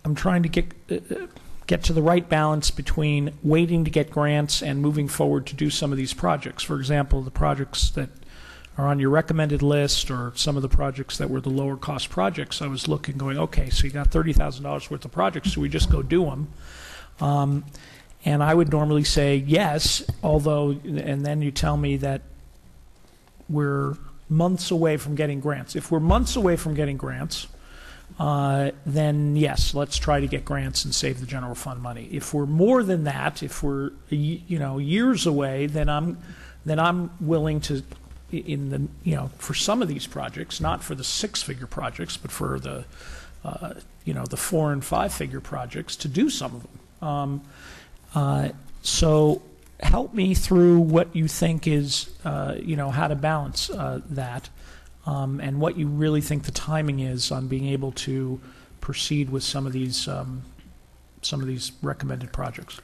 Speaker 1: I'm trying to get uh, uh, get to the right balance between waiting to get grants and moving forward to do some of these projects. For example, the projects that are on your recommended list or some of the projects that were the lower cost projects, I was looking, going, okay, so you got $30,000 worth of projects, so we just go do them. Um, and I would normally say yes, although, and then you tell me that we're months away from getting grants. If we're months away from getting grants, uh, then yes, let's try to get grants and save the general fund money. If we're more than that, if we're you know years away, then I'm then I'm willing to in the you know for some of these projects, not for the six-figure projects, but for the uh, you know, the four and five figure projects to do some of them. Um, uh, so help me through what you think is, uh, you know, how to balance uh, that um, and what you really think the timing is on being able to proceed with some of these, um, some of these recommended projects.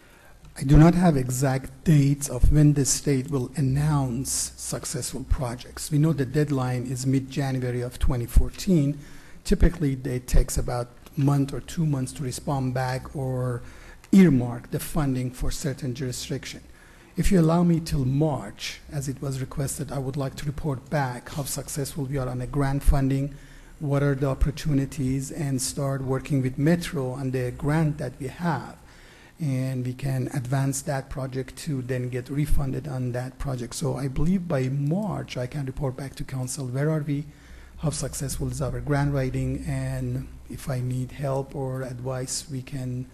Speaker 22: I do not have exact dates of when the state will announce successful projects. We know the deadline is mid-January of 2014. Typically, it takes about a month or two months to respond back or earmark the funding for certain jurisdiction. If you allow me till March, as it was requested, I would like to report back how successful we are on the grant funding, what are the opportunities, and start working with Metro on the grant that we have and we can advance that project to then get refunded on that project. So I believe by March I can report back to council where are we, how successful is our grant writing, and if I need help or advice, we can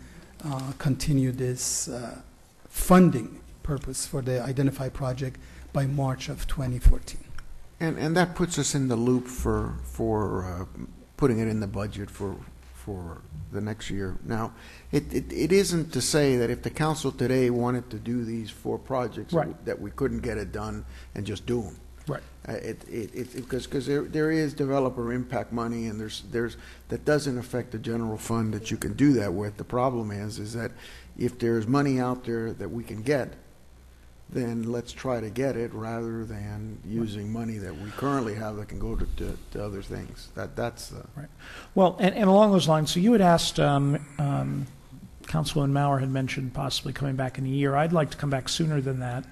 Speaker 22: uh, continue this uh, funding purpose for the Identify project by March of 2014.
Speaker 15: And, and that puts us in the loop for, for uh, putting it in the budget for, for the next year. Now, it, it, it isn't to say that if the council today wanted to do these four projects,
Speaker 1: Right.
Speaker 15: that we couldn't get it done and just do them.
Speaker 1: Right.
Speaker 15: Uh, It, it, it, because, because there, there is developer impact money and there's, there's, that doesn't affect the general fund that you can do that with. The problem is, is that if there's money out there that we can get, then let's try to get it rather than using money that we currently have that can go to, to, to other things. That, that's the.
Speaker 1: Right. Well, and, and along those lines, so you had asked, um, um, Councilwoman Maurer had mentioned possibly coming back in a year. I'd like to come back sooner than that,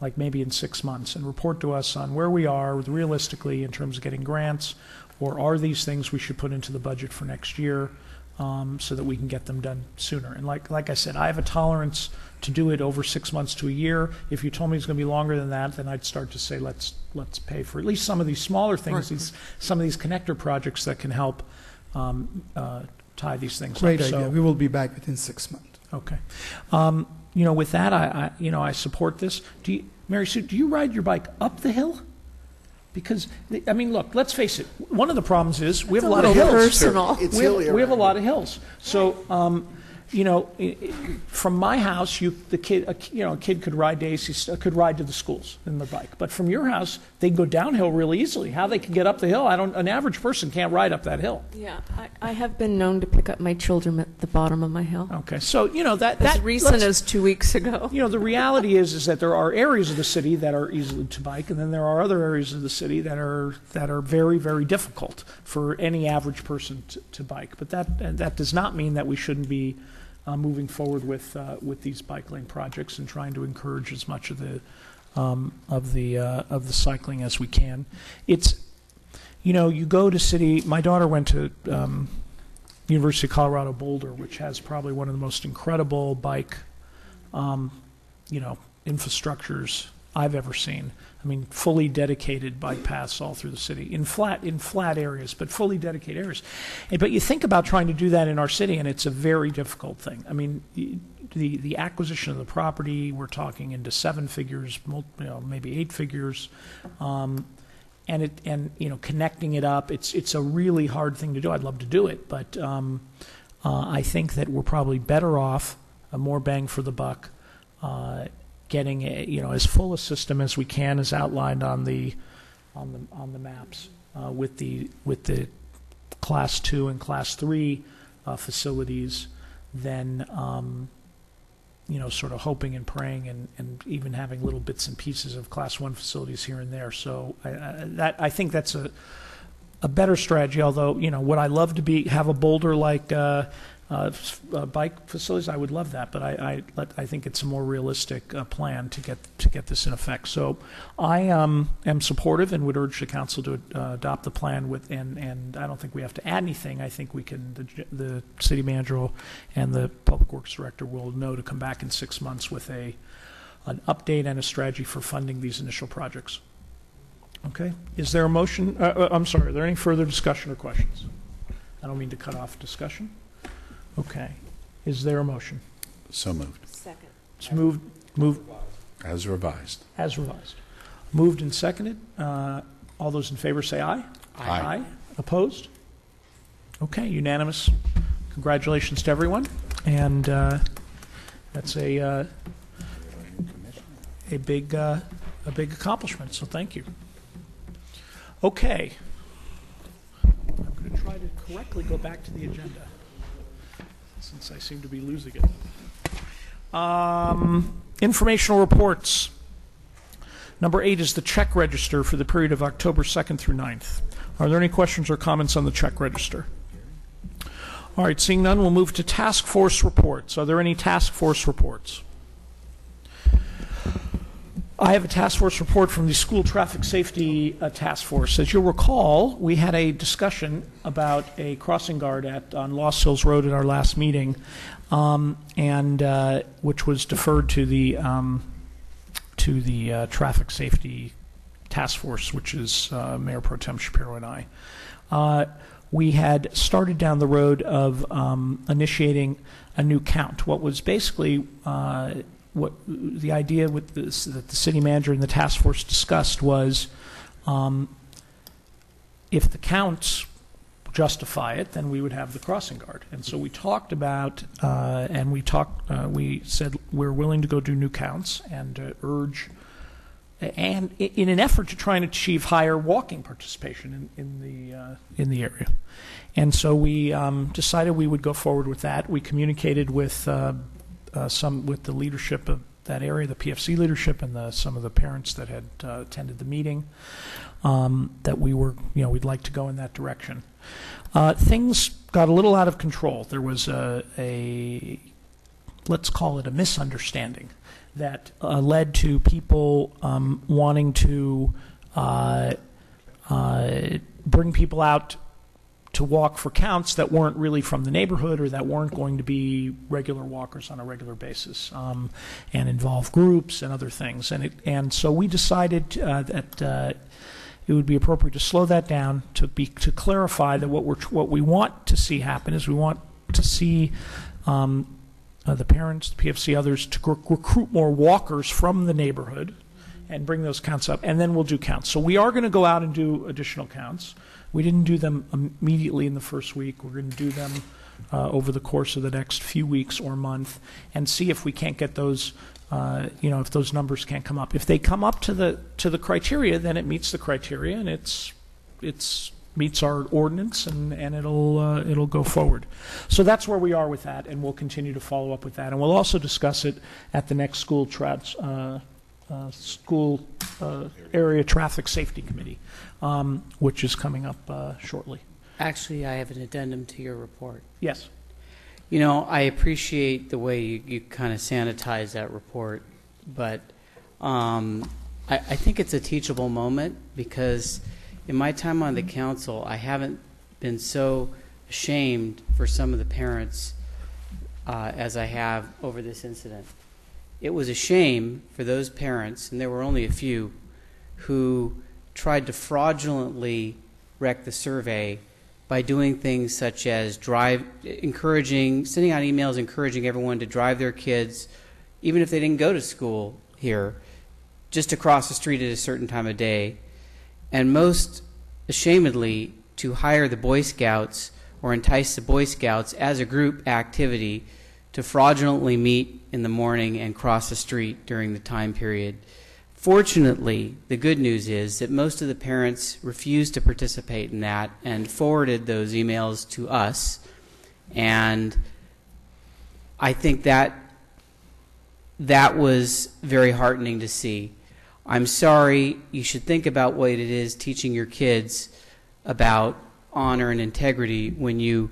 Speaker 1: like maybe in six months, and report to us on where we are realistically in terms of getting grants, or are these things we should put into the budget for next year, um, so that we can get them done sooner. And like, like I said, I have a tolerance to do it over six months to a year. If you told me it's going to be longer than that, then I'd start to say, let's, let's pay for at least some of these smaller things,
Speaker 22: Right.
Speaker 1: these, some of these connector projects that can help um, uh, tie these things up.
Speaker 22: Great
Speaker 1: So-
Speaker 22: idea. We will be back within six months.
Speaker 1: Okay. Um, you know, with that, I, I, you know, I support this. Do you, Mary Sue, do you ride your bike up the hill? Because, I mean, look, let's face it, one of the problems is we have a
Speaker 3: a
Speaker 1: lot of hills.
Speaker 3: personal.
Speaker 15: It's
Speaker 1: We have,
Speaker 15: hilly
Speaker 1: we have a lot of hills. So, um, you know, i- i- from my house, you, the kid, a, you know, a kid could ride to AC, could ride to the schools in their bike. But from your house, they can go downhill really easily. How they can get up the hill, I don't, an average person can't ride up that hill.
Speaker 3: Yeah, I, I have been known to pick up my children at the bottom of my hill.
Speaker 1: Okay, so, you know, that,
Speaker 3: As
Speaker 1: that.
Speaker 3: recent as two weeks ago.
Speaker 1: You know, the reality is, is that there are areas of the city that are easily to bike, and then there are other areas of the city that are, that are very, very difficult for any average person to, to bike. But that, that does not mean that we shouldn't be uh, moving forward with, uh, with these bike lane projects and trying to encourage as much of the, um, of the, uh, of the cycling as we can. It's, you know, you go to city, my daughter went to, um, University of Colorado Boulder, which has probably one of the most incredible bike, um, you know, infrastructures I've ever seen. I mean, fully dedicated bike paths all through the city in flat in flat areas, but fully dedicated areas. And, but you think about trying to do that in our city, and it's a very difficult thing. I mean, the the acquisition of the property, we're talking into seven figures, you know, maybe eight figures. Um, and it and you know connecting it up it's it's a really hard thing to do i'd love to do it but um, uh, i think that we're probably better off a more bang for the buck uh, getting you know as full a system as we can as outlined on the on the on the maps uh, with the with the class 2 and class 3 uh, facilities then um, you know, sort of hoping and praying and, and even having little bits and pieces of class one facilities here and there. So I, I, that, I think that's a, a better strategy, although, you know, would I love to be, have a boulder like, uh, uh, uh, bike facilities? I would love that, but I, I, I think it's a more realistic, uh, plan to get, to get this in effect. So I, um, am supportive and would urge the council to, uh, adopt the plan with, and, and I don't think we have to add anything. I think we can, the, the city manager and the Public Works Director will know to come back in six months with a, an update and a strategy for funding these initial projects. Okay? Is there a motion, uh, uh, I'm sorry, are there any further discussion or questions? I don't mean to cut off discussion. Okay. Is there a motion?
Speaker 21: So moved,
Speaker 3: Second.
Speaker 1: It's moved, moved
Speaker 21: as revised.
Speaker 1: as revised. Moved and seconded. Uh, All those in favor say aye.
Speaker 21: Aye.
Speaker 1: Opposed? Okay, unanimous. Congratulations to everyone. And uh, that's a, uh, a big, uh, a big accomplishment, so thank you. Okay. I'm going to try to correctly go back to the agenda, since I seem to be losing it. Um, Informational reports. Number eight is the check register for the period of October 2nd through 9th. Are there any questions or comments on the check register? All right, seeing none, we'll move to task force reports. Are there any task force reports? I have a task force report from the School Traffic Safety uh, Task Force. As you'll recall, we had a discussion about a crossing guard at, on Lost Hills Road at our last meeting, um, and uh, which was deferred to the um, to the uh, Traffic Safety Task Force, which is uh, Mayor Pro Tem Shapiro and I. Uh, we had started down the road of um, initiating a new count. What was basically uh, what the idea with this, that the city manager and the task force discussed was um, if the counts justify it, then we would have the crossing guard. And so we talked about, uh, and we talked, uh, we said we're willing to go do new counts and uh, urge, and in an effort to try and achieve higher walking participation in, in the uh, in the area. And so we um, decided we would go forward with that. We communicated with uh, some with the leadership of that area, the PFC leadership, and the, some of the parents that had uh, attended the meeting. Um, that we were, you know, we'd like to go in that direction. Uh, things got a little out of control. There was a, a let's call it a misunderstanding that uh, led to people um, wanting to uh, uh, bring people out to walk for counts that weren't really from the neighborhood or that weren't going to be regular walkers on a regular basis um, and involve groups and other things. And, it, and so we decided uh, that uh, it would be appropriate to slow that down to be to clarify that what we're what we want to see happen is we want to see um, uh, the parents, the PFC, others to rec- recruit more walkers from the neighborhood and bring those counts up, and then we'll do counts. So we are going to go out and do additional counts. We didn't do them immediately in the first week. We're going to do them uh, over the course of the next few weeks or month and see if we can't get those. Uh, you know, if those numbers can't come up, if they come up to the to the criteria, then it meets the criteria and it's it's meets our ordinance and, and it'll uh, it'll go forward. So that's where we are with that, and we'll continue to follow up with that, and we'll also discuss it at the next school trats, uh, uh, school uh, area traffic safety committee, um, which is coming up uh, shortly.
Speaker 8: Actually, I have an addendum to your report.
Speaker 1: Yes.
Speaker 8: You know, I appreciate the way you, you kind of sanitize that report, but um, I, I think it's a teachable moment because in my time on the council, I haven't been so ashamed for some of the parents uh, as I have over this incident. It was a shame for those parents, and there were only a few, who tried to fraudulently wreck the survey by doing things such as drive, encouraging, sending out emails encouraging everyone to drive their kids, even if they didn't go to school here, just across the street at a certain time of day, and most ashamedly to hire the Boy Scouts or entice the Boy Scouts as a group activity to fraudulently meet in the morning and cross the street during the time period. Fortunately, the good news is that most of the parents refused to participate in that and forwarded those emails to us. And I think that that was very heartening to see. I'm sorry, you should think about what it is teaching your kids about honor and integrity when you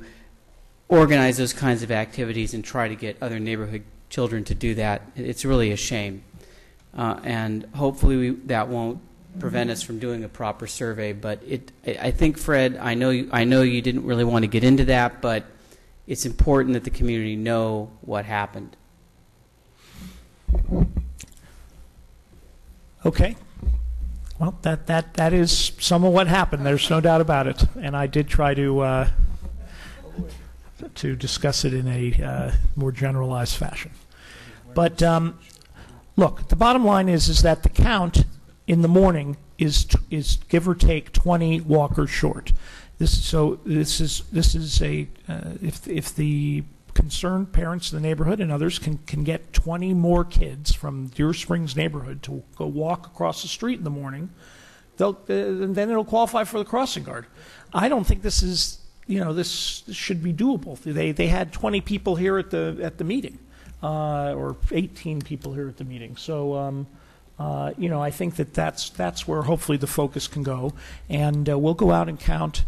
Speaker 8: organize those kinds of activities and try to get other neighborhood children to do that. It's really a shame. Uh, and hopefully we, that won't prevent us from doing a proper survey. But it, I think, Fred, I know, you, I know you didn't really want to get into that, but it's important that the community know what happened.
Speaker 1: Okay. Well, that, that, that is some of what happened. There's no doubt about it. And I did try to uh, to discuss it in a uh, more generalized fashion. But um, look, the bottom line is is that the count in the morning is, is give or take 20 walkers short. This, so this is, this is a, uh, if, if the concerned parents in the neighborhood and others can, can get 20 more kids from Deer Springs neighborhood to go walk across the street in the morning, they'll, uh, then it'll qualify for the crossing guard. I don't think this is, you know, this, this should be doable. They, they had 20 people here at the, at the meeting, uh, or 18 people here at the meeting. So, um, uh, you know, I think that that's, that's where hopefully the focus can go. And uh, we'll go out and count,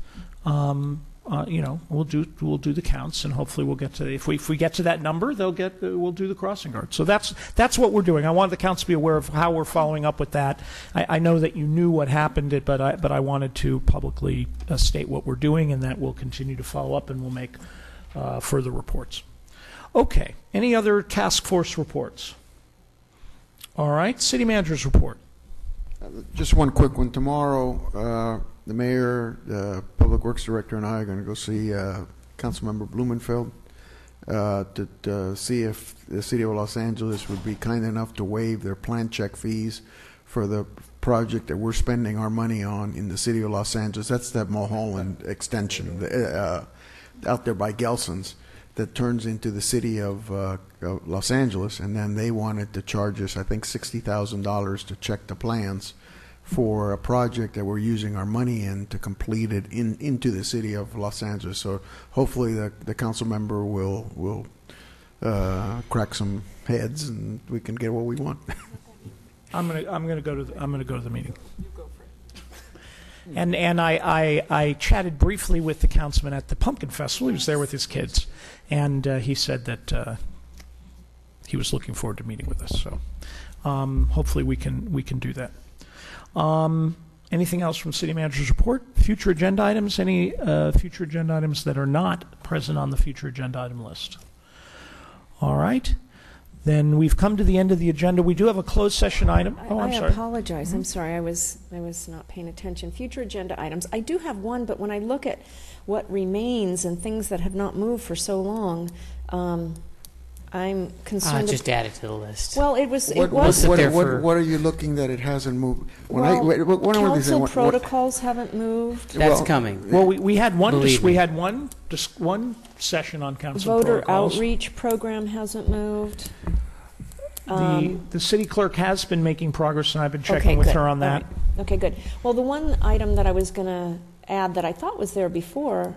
Speaker 1: um, uh, you know, we'll do, we'll do the counts and hopefully we'll get to, if we, if we get to that number, they'll get, we'll do the crossing guard. So that's, that's what we're doing. I wanted the counts to be aware of how we're following up with that. I, I know that you knew what happened, but I, but I wanted to publicly uh, state what we're doing and that we'll continue to follow up and we'll make uh, further reports. Okay, any other task force reports? All right, city manager's report.
Speaker 15: Just one quick one. Tomorrow, uh, the mayor, the public works director, and I are going to go see uh, Councilmember Blumenfield uh, to, to see if the city of Los Angeles would be kind enough to waive their plan check fees for the project that we're spending our money on in the city of Los Angeles. That's that Mulholland extension uh, out there by Gelson's that turns into the city of, uh, of Los Angeles, and then they wanted to charge us, I think, sixty thousand dollars to check the plans for a project that we're using our money in to complete it in into the city of Los Angeles. So hopefully the the council member will will uh, crack some heads and we can get what we want.
Speaker 1: I'm gonna, I'm gonna go to, the, I'm gonna go to the meeting. And, and I, I, I chatted briefly with the councilman at the Pumpkin Festival. He was there with his kids. And uh, he said that uh, he was looking forward to meeting with us. So um, hopefully we can, we can do that. Um, anything else from city manager's report? Future agenda items? Any uh, future agenda items that are not present on the future agenda item list? All right. Then we've come to the end of the agenda. We do have a closed session item.
Speaker 3: I-
Speaker 1: Oh, I'm sorry.
Speaker 3: I
Speaker 1: sorry.
Speaker 3: apologize. I'm sorry. I was, I was not paying attention. Future agenda items. I do have one, but when I look at what remains and things that have not moved for so long, um, I'm concerned.
Speaker 8: Uh,
Speaker 3: concerned.
Speaker 8: just add it to the list.
Speaker 3: Well, it was, it
Speaker 15: What,
Speaker 8: We'll
Speaker 3: was.
Speaker 8: sit
Speaker 15: what,
Speaker 8: there
Speaker 15: what,
Speaker 8: for-
Speaker 15: what are you looking that it hasn't moved? When I,
Speaker 3: Well,
Speaker 15: wait, what, what I want to
Speaker 3: council
Speaker 15: what- what-
Speaker 3: protocols haven't moved.
Speaker 8: That's
Speaker 15: well,
Speaker 8: coming.
Speaker 1: Well, we, we had one, dis-
Speaker 8: Believe
Speaker 1: we
Speaker 8: me.
Speaker 1: had one, dis- one session on council
Speaker 3: Voter
Speaker 1: protocols.
Speaker 3: outreach program hasn't moved.
Speaker 1: The,
Speaker 3: Um,
Speaker 1: the city clerk has been making progress, and I've been
Speaker 3: Okay,
Speaker 1: checking with
Speaker 3: good.
Speaker 1: her on
Speaker 3: All
Speaker 1: that.
Speaker 3: right. Okay, good. Well, the one item that I was going to add that I thought was there before.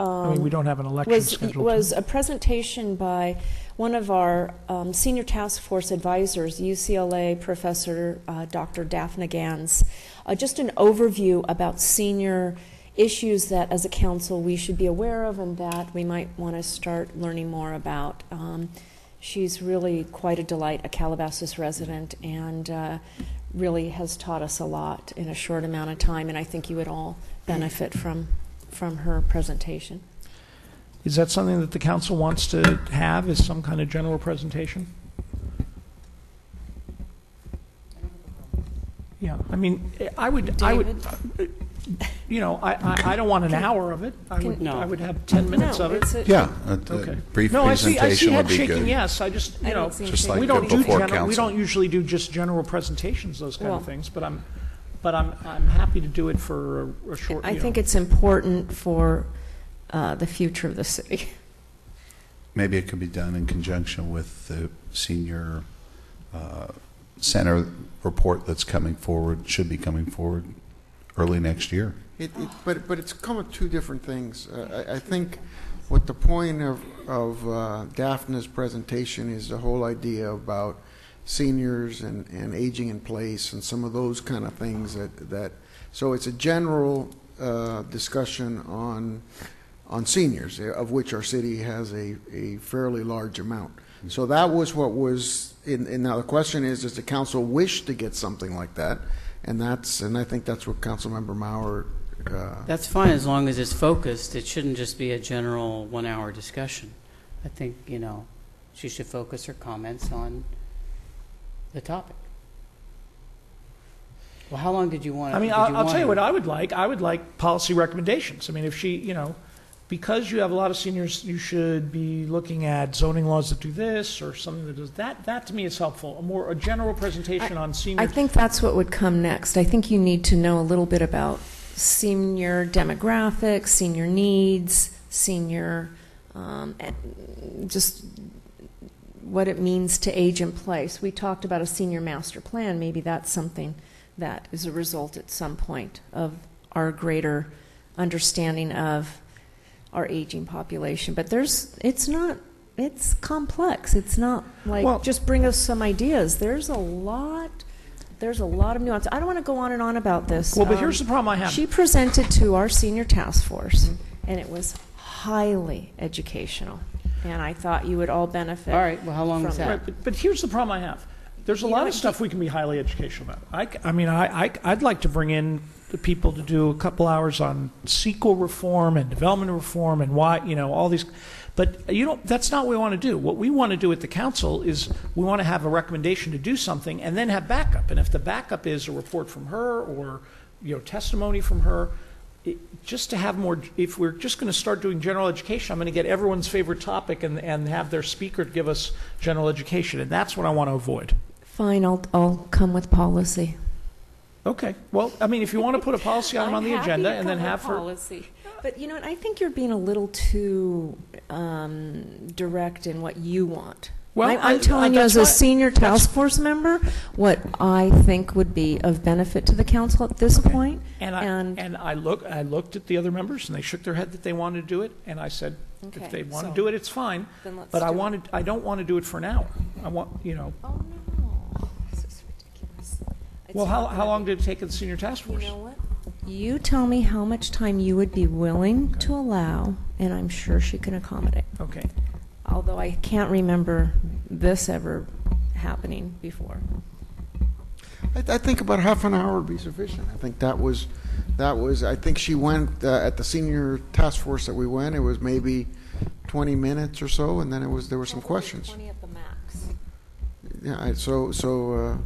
Speaker 1: I mean, we
Speaker 3: um,
Speaker 1: don't have an election
Speaker 3: was,
Speaker 1: scheduled.
Speaker 3: was a presentation by one of our um, senior task force advisors, UCLA professor uh, Dr. Daphna Gans, uh, just an overview about senior issues that as a council we should be aware of and that we might want to start learning more about. Um, she's really quite a delight, a Calabasas resident, and uh, really has taught us a lot in a short amount of time, and I think you would all benefit from, from her presentation.
Speaker 1: Is that something that the council wants to have, is some kind of general presentation? Yeah, I mean, I would, I would, you know, I, I, I don't want an hour of it. I would,
Speaker 8: No.
Speaker 1: I would have 10 minutes
Speaker 3: No,
Speaker 1: of it.
Speaker 3: it's a-
Speaker 6: Yeah, a- a
Speaker 1: Okay.
Speaker 6: brief
Speaker 1: No, I see, I see
Speaker 6: presentation would
Speaker 1: head
Speaker 6: be
Speaker 1: shaking
Speaker 6: good.
Speaker 1: yes. I just,
Speaker 3: I
Speaker 1: you know,
Speaker 3: don't see
Speaker 6: Just
Speaker 3: shaking.
Speaker 6: like
Speaker 1: we don't
Speaker 6: uh,
Speaker 1: do
Speaker 6: before
Speaker 1: general, we
Speaker 6: council.
Speaker 1: don't usually do just general presentations, those kind
Speaker 3: Well-
Speaker 1: of things, but I'm, but I'm, I'm happy to do it for a- a short,
Speaker 3: I
Speaker 1: you
Speaker 3: think it's important for uh, the future of the city.
Speaker 6: Maybe it could be done in conjunction with the senior uh, center report that's coming forward, should be coming forward early next year.
Speaker 15: It, it, but, but it's come with two different things. Uh, I, I think what the point of, of uh, Daphne's presentation is the whole idea about seniors and, and aging in place and some of those kind of things that, that so it's a general uh, discussion on on seniors, uh, of which our city has a, a fairly large amount. So that was what was, in, and now the question is, does the council wish to get something like that? And that's, and I think that's what Councilmember Maurer, uh,
Speaker 8: That's fine as long as it's focused. It shouldn't just be a general one-hour discussion. I think, you know, she should focus her comments on the topic. Well, how long did you want?
Speaker 1: I mean, I'll, I'll
Speaker 8: want
Speaker 1: tell you what I would like. I would like policy recommendations. I mean, if she, you know, because you have a lot of seniors, you should be looking at zoning laws that do this or something that does that. That to me is helpful. A more, a general presentation on senior.
Speaker 3: I think that's what would come next. I think you need to know a little bit about senior demographics, senior needs, senior, um, and just what it means to age in place. We talked about a senior master plan. Maybe that's something that is a result at some point of our greater understanding of our aging population. But there's, it's not, it's complex. It's not like
Speaker 1: Well-
Speaker 3: just bring us some ideas. There's a lot. There's a lot of nuance. I don't want to go on and on about this.
Speaker 1: Well, but
Speaker 3: Um,
Speaker 1: here's the problem I have.
Speaker 3: She presented to our senior task force, and it was highly educational. And I thought you would all benefit.
Speaker 8: All right, well, how long
Speaker 3: from
Speaker 8: was that?
Speaker 1: Right, but, but here's the problem I have. There's a
Speaker 3: You
Speaker 1: lot of stuff we can be highly educational about. I, c- I mean, I, I, I'd like to bring in the people to do a couple hours on CEQA reform and development reform and why, you know, all these. But you don't, that's not what we want to do. What we want to do at the council is we want to have a recommendation to do something and then have backup. And if the backup is a report from her or, you know, testimony from her, it, just to have more, if we're just going to start doing general education, I'm going to get everyone's favorite topic and, and have their speaker give us general education. And that's what I want to avoid.
Speaker 3: Fine, I'll, I'll come with policy.
Speaker 1: Okay. Well, I mean, if you want to put a policy item on the
Speaker 3: happy
Speaker 1: agenda
Speaker 3: to
Speaker 1: and then
Speaker 3: come with
Speaker 1: have her.
Speaker 3: policy. But you know what? I think you're being a little too um, direct in what you want.
Speaker 1: Well,
Speaker 3: I, I'm telling you, as a senior task force member, what I think would be of benefit to the council at this point.
Speaker 1: And I, and, I look, I looked at the other members and they shook their head that they wanted to do it. And I said,
Speaker 3: Okay,
Speaker 1: if they want to do it, it's fine.
Speaker 3: Then let's
Speaker 1: But I
Speaker 3: do it.
Speaker 1: wanted, I don't want to do it for an hour. I want, you know.
Speaker 3: Oh no, this is ridiculous. It's
Speaker 1: Well, how,
Speaker 3: not
Speaker 1: how
Speaker 3: gonna
Speaker 1: long did it take at the senior task
Speaker 3: You
Speaker 1: force?
Speaker 3: know what? You tell me how much time you would be willing to allow, and I'm sure she can accommodate.
Speaker 1: Okay.
Speaker 3: Although I can't remember this ever happening before.
Speaker 15: I, I think about half an hour would be sufficient. I think that was, that was, I think she went, uh, at the senior task force that we went, it was maybe 20 minutes or so, and then it was, there were some questions.
Speaker 3: Twenty at the max.
Speaker 15: Yeah, I- so, so, uh,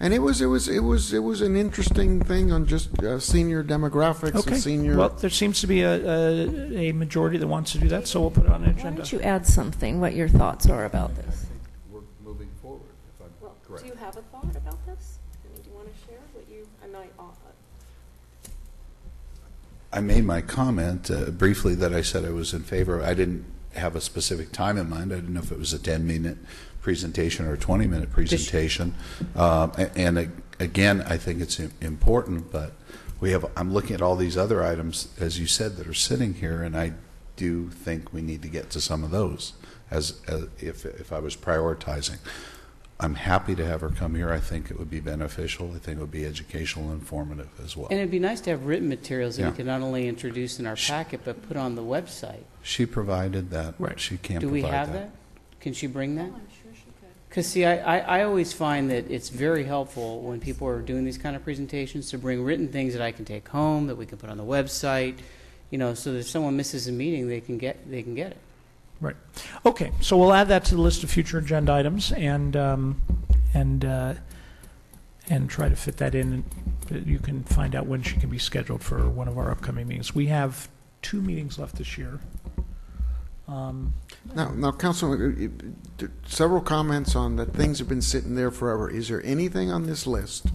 Speaker 15: and it was, it was, it was, it was an interesting thing on just uh, senior demographics
Speaker 1: Okay.
Speaker 15: and senior.
Speaker 1: Well, there seems to be a, a, a majority that wants to do that, so we'll put it on the
Speaker 3: Why
Speaker 1: agenda.
Speaker 3: don't you add something, what your thoughts are about this?
Speaker 6: We're moving forward, if I'm
Speaker 3: Well,
Speaker 6: correct.
Speaker 3: do you have a thought about this? I mean, do you want to share what you, I might, uh,
Speaker 6: I made my comment uh, briefly that I said I was in favor. I didn't have a specific time in mind. I didn't know if it was a 10-minute presentation or a 20-minute presentation. Um, a- And again, I think it's important, but we have, I'm looking at all these other items, as you said, that are sitting here, and I do think we need to get to some of those as, as- if, if I was prioritizing. I'm happy to have her come here. I think it would be beneficial. I think it would be educational and informative as well.
Speaker 8: And it'd be nice to have written materials that
Speaker 6: Yeah.
Speaker 8: we could not only introduce in our packet, but put on the website.
Speaker 6: She provided that.
Speaker 1: Right.
Speaker 6: She can't.
Speaker 8: Do
Speaker 6: provide
Speaker 8: we have that? Can she bring that? Because see, I, I, I always find that it's very helpful when people are doing these kind of presentations to bring written things that I can take home, that we can put on the website, you know, so that if someone misses a meeting, they can get, they can get it.
Speaker 1: Right. Okay, so we'll add that to the list of future agenda items and, um, and, uh, and try to fit that in. You can find out when she can be scheduled for one of our upcoming meetings. We have two meetings left this year. Um,
Speaker 15: Now, now, Councilman, uh, several comments on that things have been sitting there forever. Is there anything on this list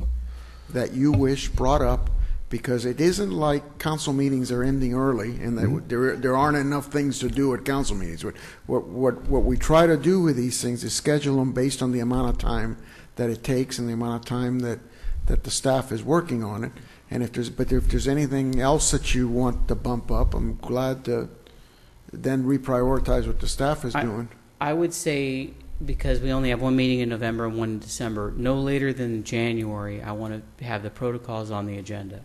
Speaker 15: that you wish brought up? Because it isn't like council meetings are ending early and that there, there aren't enough things to do at council meetings. What, what, what what we try to do with these things is schedule them based on the amount of time that it takes and the amount of time that, that the staff is working on it. And if there's, but if there's anything else that you want to bump up, I'm glad to then reprioritize what the staff is
Speaker 8: I-
Speaker 15: doing.
Speaker 8: I would say, because we only have one meeting in November and one in December, no later than January, I want to have the protocols on the agenda.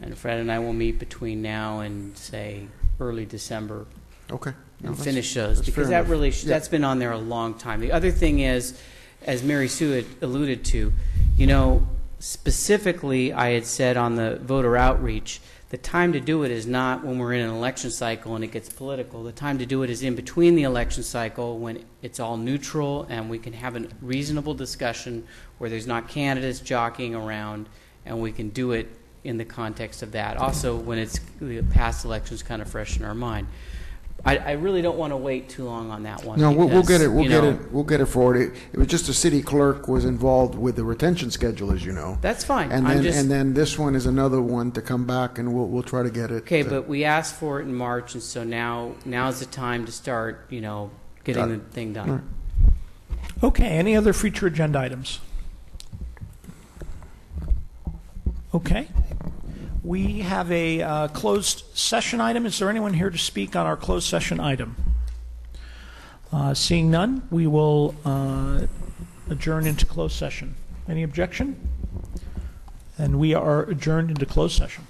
Speaker 8: And Fred and I will meet between now and, say, early December.
Speaker 15: Okay. No,
Speaker 8: And
Speaker 15: that's-
Speaker 8: finish those,
Speaker 15: that's
Speaker 8: because that
Speaker 15: enough.
Speaker 8: really,
Speaker 15: Yeah.
Speaker 8: that's been on there a long time. The other thing is, as Mary Sue had alluded to, you know, specifically, I had said on the voter outreach, the time to do it is not when we're in an election cycle and it gets political. The time to do it is in between the election cycle when it's all neutral and we can have a reasonable discussion where there's not candidates jockeying around and we can do it in the context of that. Also, when it's the past elections kind of fresh in our mind. I, I really don't want to wait too long on that one.
Speaker 15: No, we'll, we'll
Speaker 8: because,
Speaker 15: get it, we'll
Speaker 8: you
Speaker 15: get
Speaker 8: know,
Speaker 15: it, we'll get it forward. It, it was just the city clerk was involved with the retention schedule, as you know.
Speaker 8: That's fine.
Speaker 15: And
Speaker 8: I'm
Speaker 15: then,
Speaker 8: just-
Speaker 15: and then this one is another one to come back and we'll, we'll try to get it.
Speaker 8: Okay,
Speaker 15: uh,
Speaker 8: but we asked for it in March, and so now now's the time to start, you know, getting
Speaker 15: Got
Speaker 8: the
Speaker 15: it.
Speaker 8: thing
Speaker 15: All
Speaker 8: done.
Speaker 15: right.
Speaker 1: Okay, any other future agenda items? Okay. We have a uh, closed session item. Is there anyone here to speak on our closed session item? Uh, Seeing none, we will uh, adjourn into closed session. Any objection? And we are adjourned into closed session.